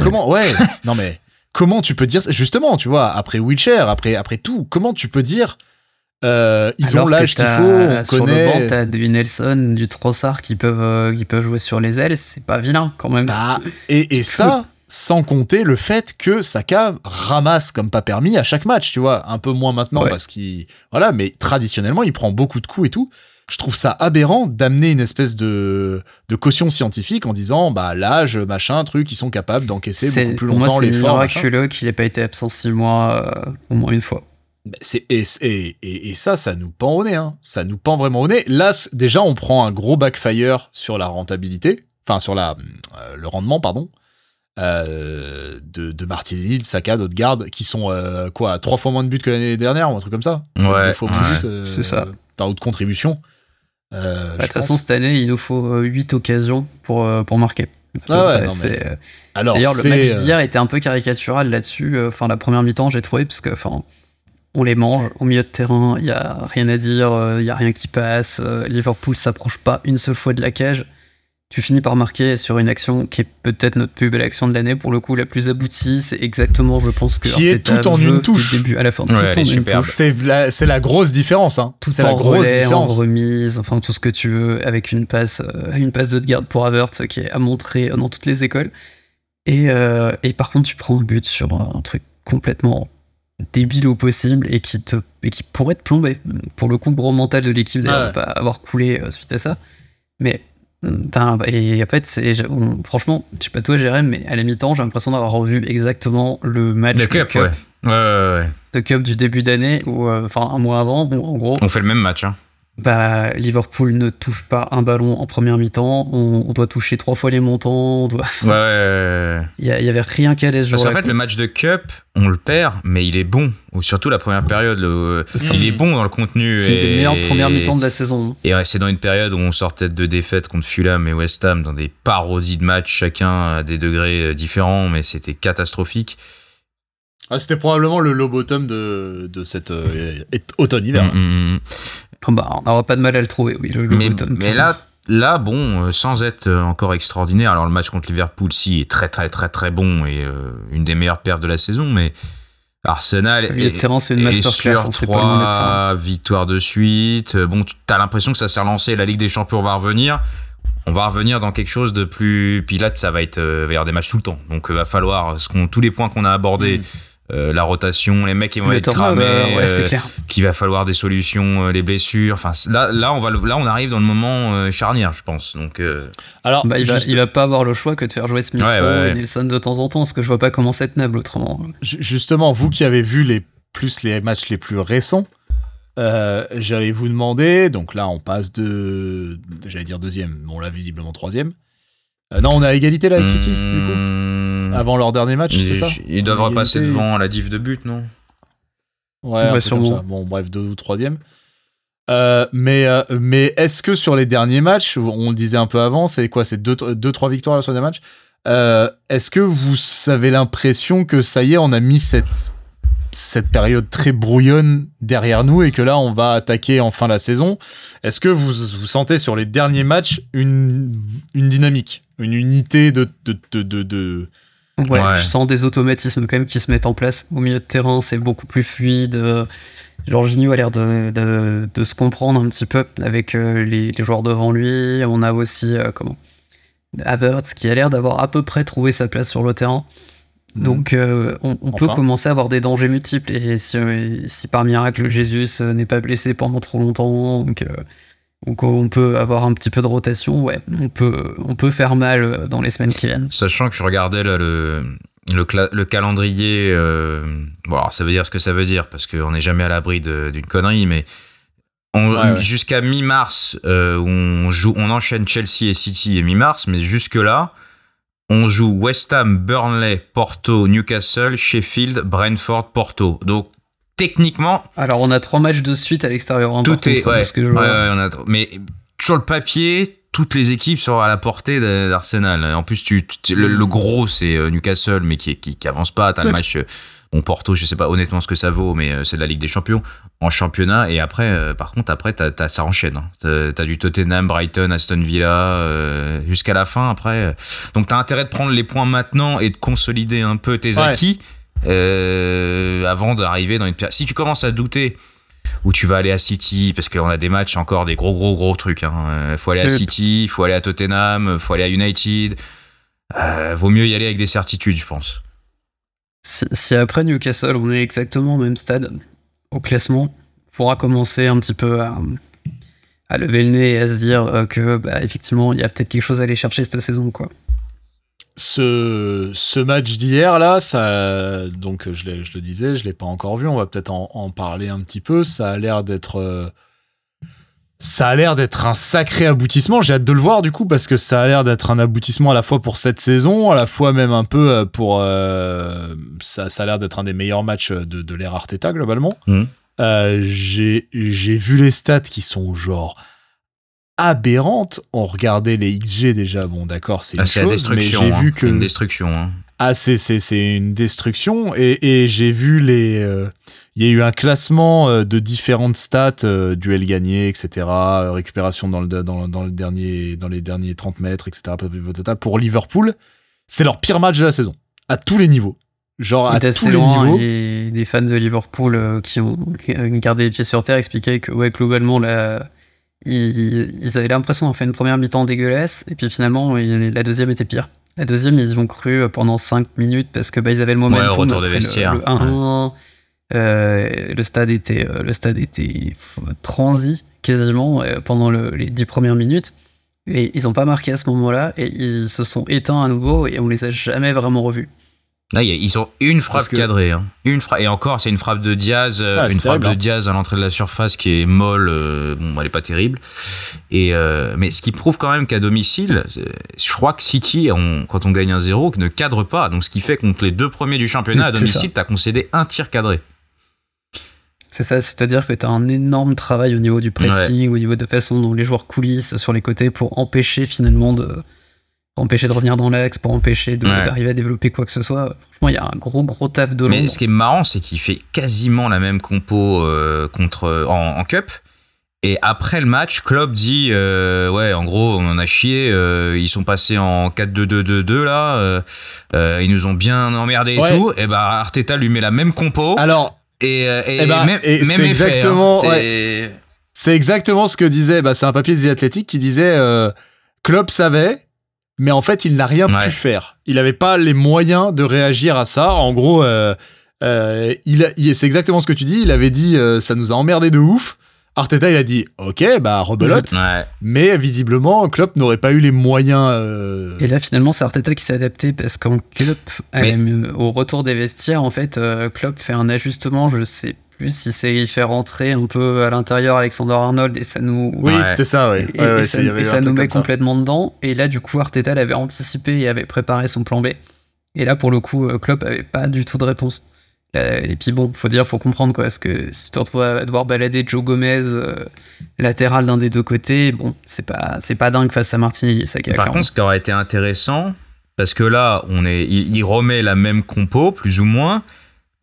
[SPEAKER 1] comment, ouais, *laughs* non mais comment tu peux dire ça? Justement, tu vois, après Wheelchair, après, après tout, comment tu peux dire euh, ils
[SPEAKER 3] Alors
[SPEAKER 1] ont l'âge qu'il faut, on
[SPEAKER 3] sur
[SPEAKER 1] connaît.
[SPEAKER 3] le banc, t'as du Nelson, du Trossard qui peuvent, euh, qui peuvent jouer sur les ailes, c'est pas vilain quand même.
[SPEAKER 1] Bah, *laughs* et, et ça, sans compter le fait que Saka ramasse comme pas permis à chaque match, tu vois. Un peu moins maintenant
[SPEAKER 3] Ouais.
[SPEAKER 1] parce qu'il. Voilà, mais traditionnellement, il prend beaucoup de coups et tout. Je trouve ça aberrant d'amener une espèce de, de caution scientifique en disant, bah, l'âge, machin, truc, ils sont capables d'encaisser
[SPEAKER 3] C'est-
[SPEAKER 1] beaucoup plus longtemps
[SPEAKER 3] c'est
[SPEAKER 1] l'effort. machin.
[SPEAKER 3] miraculeux qu'il ait pas été absent six mois euh, au moins une fois.
[SPEAKER 1] Bah, c'est- et, et, et, et ça, ça nous pend au nez. Hein. Ça nous pend vraiment au nez. Là, déjà, on prend un gros backfire sur la rentabilité, enfin sur la, euh, le rendement, pardon, euh, de, de Martinelli, de Saka, d'Odegaard, qui sont euh, quoi, trois fois moins de buts que l'année dernière ou un truc comme ça.
[SPEAKER 2] Ouais,
[SPEAKER 1] Deux fois plus
[SPEAKER 2] ouais.
[SPEAKER 1] euh,
[SPEAKER 3] C'est ça.
[SPEAKER 1] Par haute contribution. Euh,
[SPEAKER 3] Bah, De toute façon, cette année, il nous faut 8 occasions pour, pour marquer.
[SPEAKER 1] Ah ouais, mais-
[SPEAKER 3] D'ailleurs, le match d'hier était un peu caricatural là-dessus. Enfin, la première mi-temps, j'ai trouvé, parce que, enfin, on les mange au milieu de terrain, il y a rien à dire, euh, il y a rien qui passe. euh, Liverpool s'approche pas une seule fois de la cage. Tu finis par marquer sur une action qui est peut-être notre plus belle action de l'année, pour le coup, la plus aboutie. C'est exactement, je pense, que
[SPEAKER 1] Qui est tout en une
[SPEAKER 3] du
[SPEAKER 1] touche.
[SPEAKER 3] début à la fin.
[SPEAKER 2] Ouais,
[SPEAKER 3] tout en une touche.
[SPEAKER 1] c'est la, grosse différence. Hein.
[SPEAKER 3] Tout
[SPEAKER 1] C'est la
[SPEAKER 3] en
[SPEAKER 1] grosse
[SPEAKER 3] relais, en
[SPEAKER 1] différence.
[SPEAKER 3] remise, enfin tout ce que tu veux, avec une passe, euh, une passe de garde pour Havertz qui est à montrer dans toutes les écoles. Et, euh, et par contre, tu prends un but sur un truc complètement débile au possible et qui, te, et qui pourrait te plomber. Pour le coup, gros mental de l'équipe d'ailleurs,
[SPEAKER 1] Ouais.
[SPEAKER 3] de pas avoir coulé euh, suite à ça. Mais un- et en fait, c'est, franchement, je sais pas toi, Jérém, mais à la mi-temps, j'ai l'impression d'avoir revu exactement le match de
[SPEAKER 2] cup, ouais. Ouais, ouais, ouais.
[SPEAKER 3] de Cup du début d'année, ou euh, enfin un mois avant, où en gros,
[SPEAKER 2] On fait le même match. Hein.
[SPEAKER 3] Bah, Liverpool ne touche pas un ballon en première mi-temps, on, doit toucher trois fois les montants, on doit...
[SPEAKER 2] Ouais,
[SPEAKER 3] il y, avait rien qui allait se
[SPEAKER 2] Parce qu'en fait, le match de Cup, on le perd, mais il est bon. Ou surtout la première période, il est bon dans le contenu.
[SPEAKER 3] C'est une des meilleures premières mi-temps de la saison.
[SPEAKER 2] Et c'est dans une période où on sortait de défaites contre Fulham et West Ham, dans des parodies de matchs, chacun à des degrés euh, différents, mais c'était catastrophique.
[SPEAKER 1] Ah, c'était probablement le low bottom de, de cet euh, automne-hiver.
[SPEAKER 2] Mm, mm, mm.
[SPEAKER 3] Bah, on n'aura pas de mal à le trouver, oui. Le,
[SPEAKER 2] mais, mais là, là, bon, euh, sans être euh, encore extraordinaire, alors le match contre Liverpool, si, est très, très, très, très bon et euh, une des meilleures pertes de la saison, mais Arsenal
[SPEAKER 3] est, terrain, une masterclass,
[SPEAKER 2] sur trois victoires de suite. Bon, tu as l'impression que ça s'est relancé, la Ligue des Champions va revenir. On va revenir dans quelque chose de plus. Puis là, ça va être, va y avoir des matchs tout le temps. Donc, il va falloir, ce tous les points qu'on a abordés. Mm. Euh, la rotation, les mecs qui vont être cramés,
[SPEAKER 3] euh,
[SPEAKER 2] qu'il va falloir des solutions, euh, les blessures. Enfin, là, là, on va, là, on arrive dans le moment charnière, je pense. Donc,
[SPEAKER 3] alors, bah, il, va, il va pas avoir le choix que de faire jouer Smith et Nelson de temps en temps, parce que je vois pas comment c'est tenable autrement.
[SPEAKER 1] Justement, vous qui avez vu les plus les matchs les plus récents, j'allais vous demander. Donc là, on passe de, j'allais dire deuxième, bon là visiblement troisième. non, on est à égalité là avec City, du coup. Avant leur dernier match, c'est ça
[SPEAKER 2] Ils doivent repasser devant la div de but, non
[SPEAKER 1] Ouais, ouais sûrement. Bon, bref, deux ou troisième. Euh, mais euh, mais est-ce que sur les derniers matchs, on le disait un peu avant, c'est quoi C'est deux, deux, trois victoires sur les matchs euh, Est-ce que vous avez l'impression que ça y est, on a mis cette, cette période très brouillonne derrière nous et que là, on va attaquer enfin la saison Est-ce que vous, vous sentez sur les derniers matchs une, une dynamique, une unité de, de, de, de
[SPEAKER 3] Ouais, je sens des automatismes quand même qui se mettent en place. Au milieu de terrain, c'est beaucoup plus fluide. Jorginho a l'air de, de, de, se comprendre un petit peu avec euh, les, les, joueurs devant lui. On a aussi euh, comment Havertz qui a l'air d'avoir à peu près trouvé sa place sur le terrain. Mhm. Donc euh, on, peut commencer à avoir des dangers multiples. Et si, si par miracle Jésus n'est pas blessé pendant trop longtemps, donc donc on peut avoir un petit peu de rotation, ouais, on peut, on peut faire mal euh, dans les semaines qui viennent.
[SPEAKER 2] Sachant que je regardais là, le, le, calendrier, euh, bon alors ça veut dire ce que ça veut dire, parce qu'on n'est jamais à l'abri d'une connerie, mais jusqu'à mi-mars, euh, on, joue, on enchaîne Chelsea et City et mi-mars, mais jusque-là, on joue West Ham, Burnley, Porto, Newcastle, Sheffield, Brentford, Porto. Donc techniquement.
[SPEAKER 3] Alors, on a trois matchs de suite à l'extérieur. Hein,
[SPEAKER 2] tout est. Ouais, que je vois. on a, mais sur le papier, toutes les équipes sont à la portée d'Arsenal. En plus, tu, le, gros, c'est euh, Newcastle, mais qui, qui, qui avance pas. T'as le match. Euh, bon, Porto, je sais pas honnêtement ce que ça vaut, mais euh, c'est de la Ligue des Champions en championnat. Et après, par contre, après, as, ça enchaîne. Hein. T'as as du Tottenham, Brighton, Aston Villa, jusqu'à la fin. Après, donc t'as intérêt de prendre les points maintenant et de consolider un peu tes acquis euh, avant d'arriver dans une. Si tu commences à douter où tu vas aller à City, parce qu'on a des matchs encore, des gros, gros, gros trucs. Il hein. Euh, faut aller à City, il faut aller à Tottenham, il faut aller à United. Euh, vaut mieux y aller avec des certitudes, je pense.
[SPEAKER 3] Si, après Newcastle, on est exactement au même stade au classement, il faudra commencer un petit peu à, à, lever le nez et à se dire que, bah, effectivement, il y a peut-être quelque chose à aller chercher cette saison, quoi
[SPEAKER 1] ce, ce match d'hier là, ça, donc je, je, le disais, je l'ai pas encore vu. On va peut-être en, en, parler un petit peu. Ça a l'air d'être, euh, ça a l'air d'être un sacré aboutissement. J'ai hâte de le voir du coup parce que ça a l'air d'être un aboutissement à la fois pour cette saison, à la fois même un peu euh, pour, euh, ça, ça a l'air d'être un des meilleurs matchs de, de l'ère Arteta globalement. Mmh. j'ai, j'ai vu les stats qui sont genre aberrante. On regardait les XG déjà, bon d'accord, c'est
[SPEAKER 2] ah, une chose, mais j'ai hein. vu que une destruction. Hein.
[SPEAKER 1] Ah c'est c'est c'est une destruction et, et j'ai vu les euh, il y a eu un classement euh, de différentes stats, euh, duel gagné, etc., récupération dans le, dans, dans, le dernier, dans les derniers 30 mètres, etc., pour Liverpool. C'est leur pire match de la saison, à tous les niveaux. Genre à tous les niveaux.
[SPEAKER 3] Et des fans de Liverpool qui ont gardé les pieds sur terre expliquaient que, ouais, globalement, la, ils, avaient l'impression d'avoir fait une première mi-temps dégueulasse, et puis finalement, la deuxième était pire. La deuxième, ils ont cru pendant 5 minutes parce que bah, ils avaient le momentum.
[SPEAKER 2] Ouais, retour des vestiaires.
[SPEAKER 3] Le, euh, le, stade était, euh, le stade était transi quasiment euh, pendant les 10 premières minutes. Et ils n'ont pas marqué à ce moment-là, et ils se sont éteints à nouveau, et on les a jamais vraiment revus.
[SPEAKER 2] Là, ils ont une frappe cadrée. Hein. Une fra... Et encore, c'est une frappe de Diaz, euh, ah, une frappe de hein. Diaz à l'entrée de la surface qui est molle. Euh, bon, elle est pas terrible. Et euh, mais ce qui prouve quand même qu'à domicile, je crois que City, quand on gagne un zéro, ne cadre pas. Donc, ce qui fait contre les deux premiers du championnat à domicile, tu as concédé un tir cadré.
[SPEAKER 3] C'est ça, c'est-à-dire que tu as un énorme travail au niveau du pressing, au niveau de la façon dont les joueurs coulissent sur les côtés pour empêcher finalement de empêcher de revenir dans l'axe, pour empêcher d'arriver à développer quoi que ce soit. Franchement, il y a un gros gros taf de
[SPEAKER 2] Mais ce qui est marrant, c'est qu'il fait quasiment la même compo euh, contre en, cup. Et après le match, Klopp dit euh, ouais, en gros, on en a chié. Euh, ils sont passés en 4-2-2-2-2 là. ils nous ont bien emmerdé et tout. Et bah Arteta lui met la même compo.
[SPEAKER 1] Alors.
[SPEAKER 2] Et, et, bah, même,
[SPEAKER 1] c'est hein. exactement. c'est exactement ce que disait. Bah, c'est un papier des Athletic qui disait. Klopp savait mais en fait, il n'a rien pu faire. Il n'avait pas les moyens de réagir à ça. En gros, euh, euh, il, c'est exactement ce que tu dis. Il avait dit, euh, ça nous a emmerdé de ouf. Arteta, il a dit, ok, bah rebelote. Mais visiblement, Klopp n'aurait pas eu les moyens.
[SPEAKER 3] Et là, finalement, c'est Arteta qui s'est adapté parce qu'en Klopp, au retour des vestiaires, en fait, Klopp fait un ajustement. Je sais plus si c'est il fait rentrer un peu à l'intérieur Alexander Arnold et ça nous
[SPEAKER 1] oui c'était ça ouais.
[SPEAKER 3] et, ça, nous met complètement dedans. Et là du coup Arteta l'avait anticipé et avait préparé son plan B. Et là pour le coup euh, Klopp avait pas du tout de réponse. Et puis bon faut dire faut comprendre quoi parce que si tu te retrouves à devoir balader Joe Gomez euh, latéral d'un des deux côtés bon c'est pas c'est pas dingue face à Martinelli ça
[SPEAKER 2] par contre ce qui aurait été intéressant parce que là on est il remet la même compo plus ou moins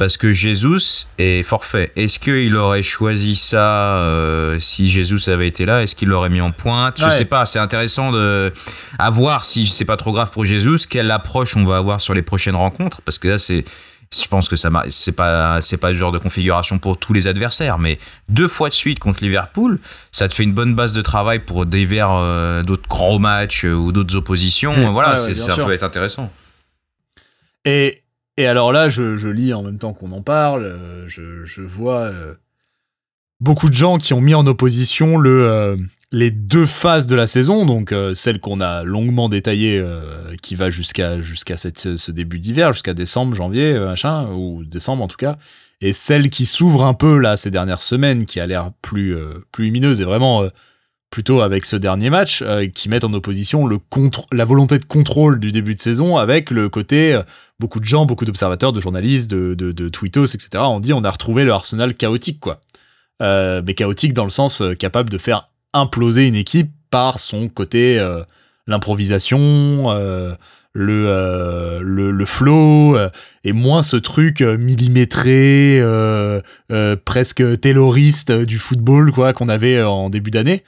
[SPEAKER 2] parce que Jesus est forfait. Est-ce qu'il aurait choisi ça euh, si Jesus avait été là? Est-ce qu'il l'aurait mis en pointe? Je sais pas. C'est intéressant de à voir si c'est pas trop grave pour Jesus. Quelle approche on va avoir sur les prochaines rencontres? Parce que là, c'est je pense que ça c'est pas c'est pas le genre de configuration pour tous les adversaires mais deux fois de suite contre Liverpool ça te fait une bonne base de travail pour des euh, d'autres gros matchs euh, ou d'autres oppositions. Voilà ça peut être intéressant.
[SPEAKER 1] Et et alors là, je, lis en même temps qu'on en parle, euh, je, vois euh, beaucoup de gens qui ont mis en opposition euh, les deux phases de la saison, donc celle qu'on a longuement détaillée, qui va jusqu'à jusqu'à ce début d'hiver, jusqu'à décembre, janvier, machin, ou décembre en tout cas, et celle qui s'ouvre un peu là ces dernières semaines, qui a l'air plus plus lumineuse et vraiment plutôt avec ce dernier match, euh, qui met en opposition la volonté de contrôle du début de saison avec le côté euh, beaucoup de gens, beaucoup d'observateurs, de journalistes, de, de, de tweetos, etc. ont dit on a retrouvé le Arsenal chaotique, quoi. Euh, mais chaotique dans le sens capable de faire imploser une équipe par son côté l'improvisation, le, le, le flow et moins ce truc millimétré presque tayloriste du football quoi qu'on avait en début d'année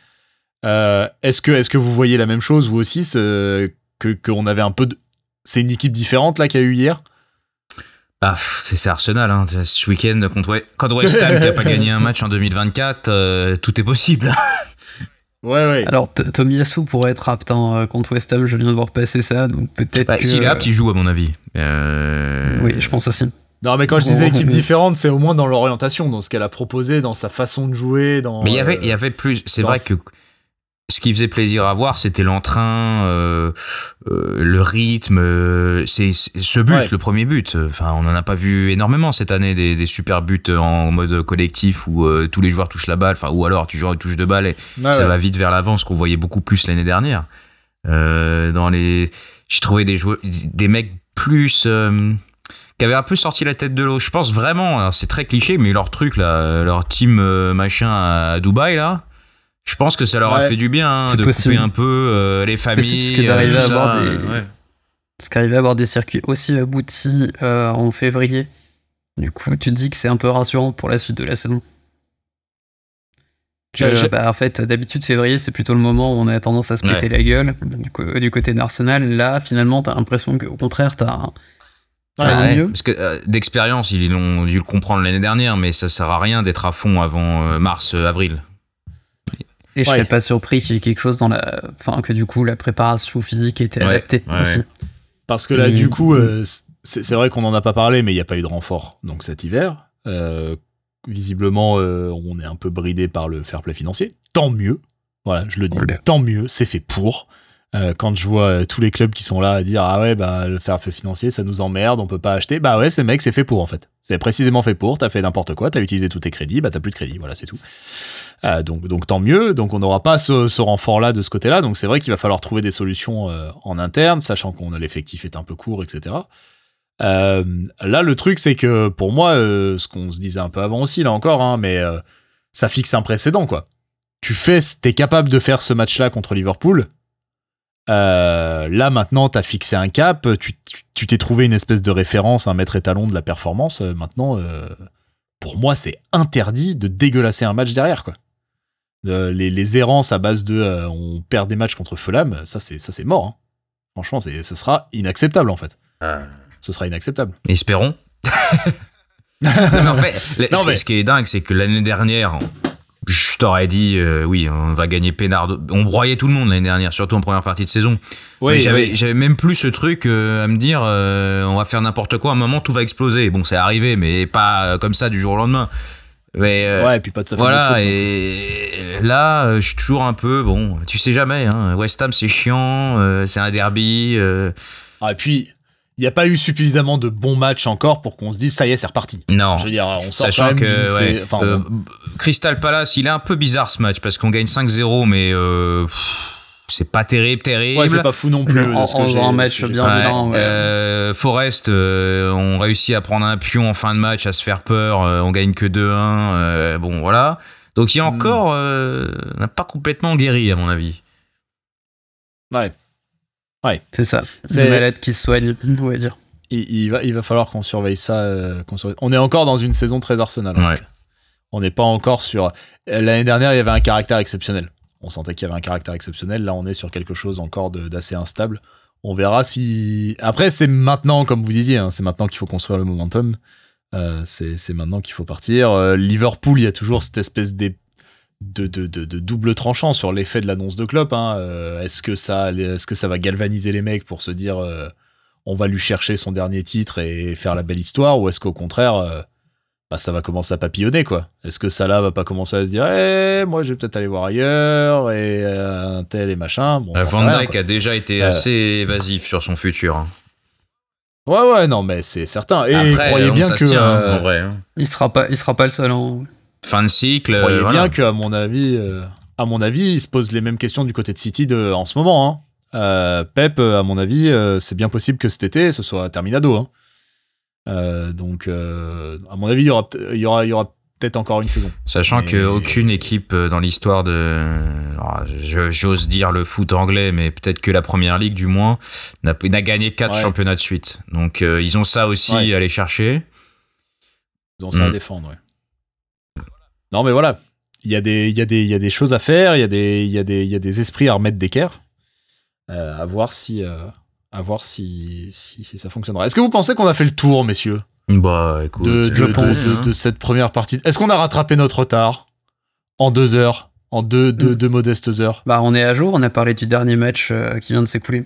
[SPEAKER 1] euh, est-ce que, est-ce que vous voyez la même chose, vous aussi, que qu'on avait un peu de... C'est une équipe différente, là, qu'il y a eu hier?
[SPEAKER 2] Ah, c'est Arsenal, hein. ce week-end contre, contre West Ham qui n'a pas gagné un match en 2024, euh, tout est possible. *laughs*
[SPEAKER 1] ouais, ouais.
[SPEAKER 3] Alors, Tomiyasu pourrait être apte hein, euh, contre West Ham, je viens de voir passer ça, donc peut-être bah,
[SPEAKER 2] S'il est apte, il joue, à mon avis.
[SPEAKER 3] Oui, je pense aussi.
[SPEAKER 1] Non, mais quand je disais équipe différente, c'est au moins dans l'orientation, dans ce qu'elle a proposé, dans sa façon de jouer. Dans,
[SPEAKER 2] mais il y avait, il y avait plus. C'est vrai que ce qui faisait plaisir à voir, c'était l'entrain, euh, euh, le rythme. Euh, c'est ce but, le premier but. Enfin, on en a pas vu énormément cette année des, super buts en mode collectif où tous les joueurs touchent la balle. Enfin, ou alors tu joues touche de balle et ça va vite vers l'avant, ce qu'on voyait beaucoup plus l'année dernière. dans les, j'ai trouvé des joueurs, des mecs plus qui avaient un peu sorti la tête de l'eau. Je pense vraiment, c'est très cliché, mais leur truc là, leur team machin à Dubaï là je pense que ça leur a fait du bien hein, de couper un peu euh, les familles. Parce que d'arriver à avoir
[SPEAKER 3] des, à avoir des circuits aussi aboutis euh, en février. Du coup, tu te dis que c'est un peu rassurant pour la suite de la saison. bah, en fait, d'habitude, février, c'est plutôt le moment où on a tendance à se péter la gueule. Du, côté d'Arsenal, là, finalement, t'as l'impression qu'au contraire, t'as
[SPEAKER 2] un. mieux. Parce que euh, d'expérience, ils ont dû le comprendre l'année dernière, mais ça sert à rien d'être à fond avant mars-avril.
[SPEAKER 3] Et je serais pas surpris qu'il y ait quelque chose dans la. Enfin, que du coup, la préparation physique était adaptée aussi.
[SPEAKER 1] Parce que là, du coup, euh, c'est vrai qu'on n'en a pas parlé, mais il n'y a pas eu de renfort. Donc cet hiver, euh, visiblement, euh, on est un peu bridé par le fair play financier. Tant mieux. Voilà, je le dis. Tant mieux, c'est fait pour. Quand je vois tous les clubs qui sont là à dire ah ouais bah le fair play financier ça nous emmerde on peut pas acheter bah ouais c'est mec c'est fait pour en fait c'est précisément fait pour t'as fait n'importe quoi t'as utilisé tous tes crédits bah t'as plus de crédits voilà c'est tout euh, donc donc tant mieux. Donc on n'aura pas ce, ce renfort là de ce côté là donc c'est vrai qu'il va falloir trouver des solutions euh, en interne sachant qu'on a l'effectif est un peu court etc euh, là le truc c'est que pour moi ce qu'on se disait un peu avant aussi là encore hein, mais ça fixe un précédent quoi. Tu fais t'es capable de faire ce match là contre Liverpool. Là maintenant, t'as fixé un cap, tu tu t'es trouvé une espèce de référence, un maître étalon de la performance. Maintenant, pour moi, c'est interdit de dégueulasser un match derrière, quoi. Euh, les, les errances à base de euh, on perd des matchs contre Fulham, ça c'est ça c'est mort. hein. Franchement, c'est ce sera inacceptable en fait. Ce sera inacceptable.
[SPEAKER 2] Espérons. *laughs* non, mais en fait, le-
[SPEAKER 1] Non,
[SPEAKER 2] ce,
[SPEAKER 1] mais-
[SPEAKER 2] ce qui est dingue, c'est que l'année dernière, je t'aurais dit, euh, oui, on va gagner peinard. On broyait tout le monde l'année dernière, surtout en première partie de saison. Mais j'avais, même plus ce truc euh, à me dire, euh, on va faire n'importe quoi. À un moment, tout va exploser. Bon, c'est arrivé, mais pas comme ça du jour au lendemain. Mais euh,
[SPEAKER 1] Ouais, et puis pas de faute,
[SPEAKER 2] voilà. Et là, euh, je suis toujours un peu bon. Tu sais jamais. Hein, West Ham, c'est chiant. euh, c'est un derby. euh,
[SPEAKER 1] Ah, et puis, il n'y a pas eu suffisamment de bons matchs encore pour qu'on se dise ça y est, c'est reparti.
[SPEAKER 2] non.
[SPEAKER 1] Je veux dire, on sort quand
[SPEAKER 2] Sachant
[SPEAKER 1] même
[SPEAKER 2] que ouais,
[SPEAKER 1] enfin,
[SPEAKER 2] euh,
[SPEAKER 1] on-
[SPEAKER 2] Crystal Palace, il est un peu bizarre ce match parce qu'on gagne 5-0, mais euh, pff, c'est pas terrible, terrible.
[SPEAKER 1] ouais, c'est pas fou non plus.
[SPEAKER 3] En-
[SPEAKER 1] de ce que
[SPEAKER 3] en
[SPEAKER 1] j'ai-
[SPEAKER 3] jouant un
[SPEAKER 1] de
[SPEAKER 3] match
[SPEAKER 1] ce que j'ai-
[SPEAKER 3] bien
[SPEAKER 2] Ouais,
[SPEAKER 3] ouais.
[SPEAKER 2] euh, Forest euh, ont réussi à prendre un pion en fin de match, à se faire peur. euh, on gagne que 2-1. euh, bon, voilà. Donc il y a
[SPEAKER 1] Hmm.
[SPEAKER 2] encore, euh, on n'a pas complètement guéri à mon avis.
[SPEAKER 1] Ouais.
[SPEAKER 3] C'est ça.
[SPEAKER 1] C'est-
[SPEAKER 3] Une malade qui se soigne, *laughs* on va dire.
[SPEAKER 1] il, il va, il va falloir qu'on surveille ça. euh, qu'on surveille- On est encore dans une saison très Arsenal. en
[SPEAKER 2] Ouais.
[SPEAKER 1] On n'est pas encore sur. L'année dernière, il y avait un caractère exceptionnel. On sentait qu'il y avait un caractère exceptionnel. Là, on est sur quelque chose encore d'assez instable. On verra si. Après, c'est maintenant, comme vous disiez, hein, c'est maintenant qu'il faut construire le momentum. Euh, c'est maintenant qu'il faut partir. Euh, Liverpool, il y a toujours cette espèce de, double tranchant sur l'effet de l'annonce de Klopp. Hein. Euh, est-ce que ça, est-ce que ça va galvaniser les mecs pour se dire, on va lui chercher son dernier titre et faire la belle histoire, ou est-ce qu'au contraire, bah, ça va commencer à papillonner quoi Est-ce que Salah va pas commencer à se dire, eh, moi je vais peut-être aller voir ailleurs et euh, un tel et machin. Bon,
[SPEAKER 2] Euh, Van
[SPEAKER 1] quoi.
[SPEAKER 2] a déjà été
[SPEAKER 1] Euh,
[SPEAKER 2] assez évasif sur son futur. hein.
[SPEAKER 1] Ouais ouais non mais c'est certain. Et
[SPEAKER 2] Après,
[SPEAKER 1] croyez bien que
[SPEAKER 2] hein,
[SPEAKER 1] euh,
[SPEAKER 2] en vrai. hein.
[SPEAKER 3] Il sera pas, il sera pas le seul. hein.
[SPEAKER 2] Fin de cycle.
[SPEAKER 1] croyez
[SPEAKER 2] euh, voilà.
[SPEAKER 1] bien que à mon avis, euh, à mon avis, il se pose les mêmes questions du côté de City de, en ce moment. Hein. Euh, Pep, à mon avis, euh, c'est bien possible que cet été, ce soit terminado. Hein. Euh, donc, euh, à mon avis, il y aura, peut- il y aura, il y aura peut-être encore une saison.
[SPEAKER 2] Sachant
[SPEAKER 1] Mais-
[SPEAKER 2] qu'aucune équipe euh, dans l'histoire de, je- j'ose dire le foot anglais, mais peut-être que la première ligue du moins, n'a gagné quatre
[SPEAKER 1] Ouais.
[SPEAKER 2] championnats de suite. Donc euh, ils ont ça aussi
[SPEAKER 1] Ouais.
[SPEAKER 2] à aller chercher.
[SPEAKER 1] Ils ont ça à
[SPEAKER 2] Mm.
[SPEAKER 1] défendre, ouais. Non, mais voilà. Il y, a des, il, y a des, il y a des choses à faire, il y, a des, il, y a des, il y a des esprits à remettre d'équerre. Euh, à voir si, euh, à voir si, si, si ça fonctionnera. Est-ce que vous pensez qu'on a fait le tour, messieurs,
[SPEAKER 2] Bah écoute,
[SPEAKER 1] de, de,
[SPEAKER 3] je
[SPEAKER 1] de-
[SPEAKER 3] pense,
[SPEAKER 1] de- de cette première partie Est-ce qu'on a rattrapé notre retard? En deux heures En deux, deux, deux modestes heures?
[SPEAKER 3] Bah, on est à jour. On a parlé du dernier match euh, qui vient de s'écouler.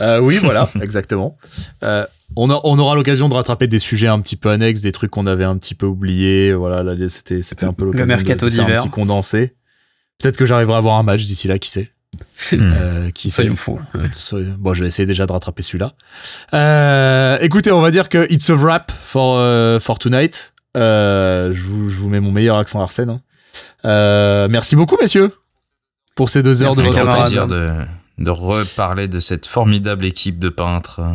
[SPEAKER 1] Euh, Oui, voilà, *laughs* exactement. Euh, on, a- on aura l'occasion de rattraper des sujets un petit peu annexes, des trucs qu'on avait un petit peu oubliés. Voilà, là, c'était, c'était un peu l'occasion
[SPEAKER 3] mercato
[SPEAKER 1] de, de faire un
[SPEAKER 3] d'hiver.
[SPEAKER 1] petit condensé. Peut-être que j'arriverai à avoir un match d'ici là, qui sait Euh, Qui
[SPEAKER 3] Soyons fous.
[SPEAKER 1] Soyons- Bon, je vais essayer déjà de rattraper celui-là. Euh, écoutez, on va dire que it's a wrap for, euh, for tonight. Euh, je, vous, je vous mets mon meilleur accent Arsène. hein. Merci beaucoup, messieurs, pour ces deux heures
[SPEAKER 3] Merci,
[SPEAKER 1] de
[SPEAKER 2] c'est
[SPEAKER 1] votre temps.
[SPEAKER 2] plaisir de, de reparler de cette formidable équipe de peintres. *laughs*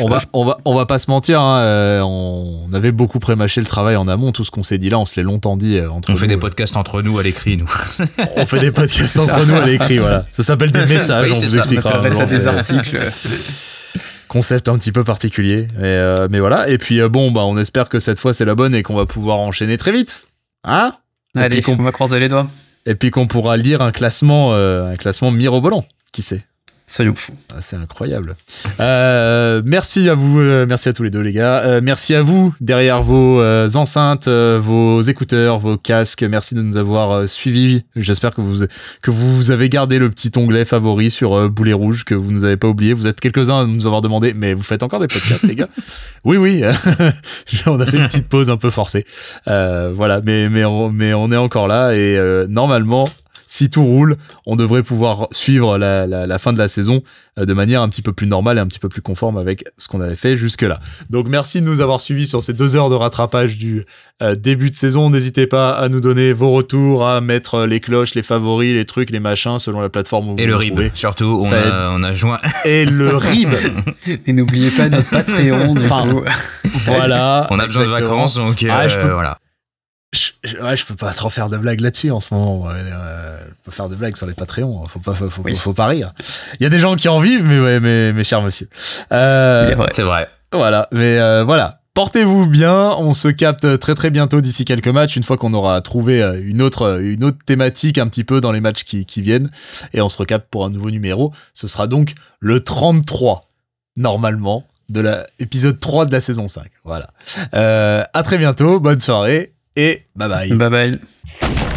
[SPEAKER 1] On va, on va, on va pas se mentir. hein, euh, on avait beaucoup prémâché le travail en amont. Tout ce qu'on s'est dit là, on se l'est longtemps dit euh, entre
[SPEAKER 2] On
[SPEAKER 1] nous.
[SPEAKER 2] fait des podcasts entre nous à l'écrit, nous. *laughs*
[SPEAKER 1] On fait des podcasts entre nous à l'écrit. Voilà, ça s'appelle des messages.
[SPEAKER 2] Oui,
[SPEAKER 1] on vous
[SPEAKER 2] ça.
[SPEAKER 1] expliquera.
[SPEAKER 3] On ça des articles. *laughs*
[SPEAKER 1] concept un petit peu particulier. Mais, euh, mais voilà. Et puis euh, bon, bah, on espère que cette fois c'est la bonne et qu'on va pouvoir enchaîner très vite. Hein?
[SPEAKER 3] Allez,
[SPEAKER 1] puis qu'on-
[SPEAKER 3] on va croiser les doigts.
[SPEAKER 1] Et puis qu'on pourra lire un classement, euh, un classement mirobolant. Qui sait?
[SPEAKER 3] Soyons fous.
[SPEAKER 1] Ah, C'est incroyable. Euh, merci à vous, euh, merci à tous les deux les gars. Euh, merci à vous derrière vos enceintes, vos écouteurs, vos casques. Merci de nous avoir suivis. J'espère que vous que vous avez gardé le petit onglet favori sur Boulet Rouge que vous nous avez pas oublié. Vous êtes quelques-uns à nous avoir demandé, mais vous faites encore des podcasts les gars *laughs* Oui oui, *laughs* on a fait une petite pause un peu forcée. Voilà, mais mais on, mais on est encore là et normalement si tout roule, on devrait pouvoir suivre la, la, la fin de la saison euh, de manière un petit peu plus normale et un petit peu plus conforme avec ce qu'on avait fait jusque-là. Donc merci de nous avoir suivis sur ces deux heures de rattrapage du euh, début de saison. N'hésitez pas à nous donner vos retours, à mettre les cloches, les favoris, les trucs, les machins selon la plateforme où
[SPEAKER 2] Et
[SPEAKER 1] vous
[SPEAKER 2] le RIB, surtout, on a, on a joint.
[SPEAKER 1] Et le RIB. *laughs*
[SPEAKER 3] Et n'oubliez pas notre Patreon, du
[SPEAKER 1] Enfin,
[SPEAKER 3] coup.
[SPEAKER 1] voilà.
[SPEAKER 2] On a besoin de vacances, donc
[SPEAKER 1] Ah, je
[SPEAKER 2] euh,
[SPEAKER 1] peux-
[SPEAKER 2] voilà.
[SPEAKER 1] Je, je- ouais, je peux pas trop faire de blagues là-dessus en ce moment. Euh, je peux faire de blagues sur les Patreons. Faut pas, faut, faut,
[SPEAKER 3] Oui.
[SPEAKER 1] faut pas rire. Il y a des gens qui en vivent, mais ouais, mais, mais cher monsieur. Euh.
[SPEAKER 2] C'est vrai.
[SPEAKER 1] voilà, mais euh, voilà. Portez-vous bien, on se capte très très bientôt d'ici quelques matchs, une fois qu'on aura trouvé euh, une autre, une autre thématique un petit peu dans les matchs qui, qui viennent, et on se recapte pour un nouveau numéro. Ce sera donc le 33, normalement, de la épisode 3 de la saison 5. Voilà. Euh, à très bientôt, bonne soirée, et bye bye.
[SPEAKER 3] Bye bye.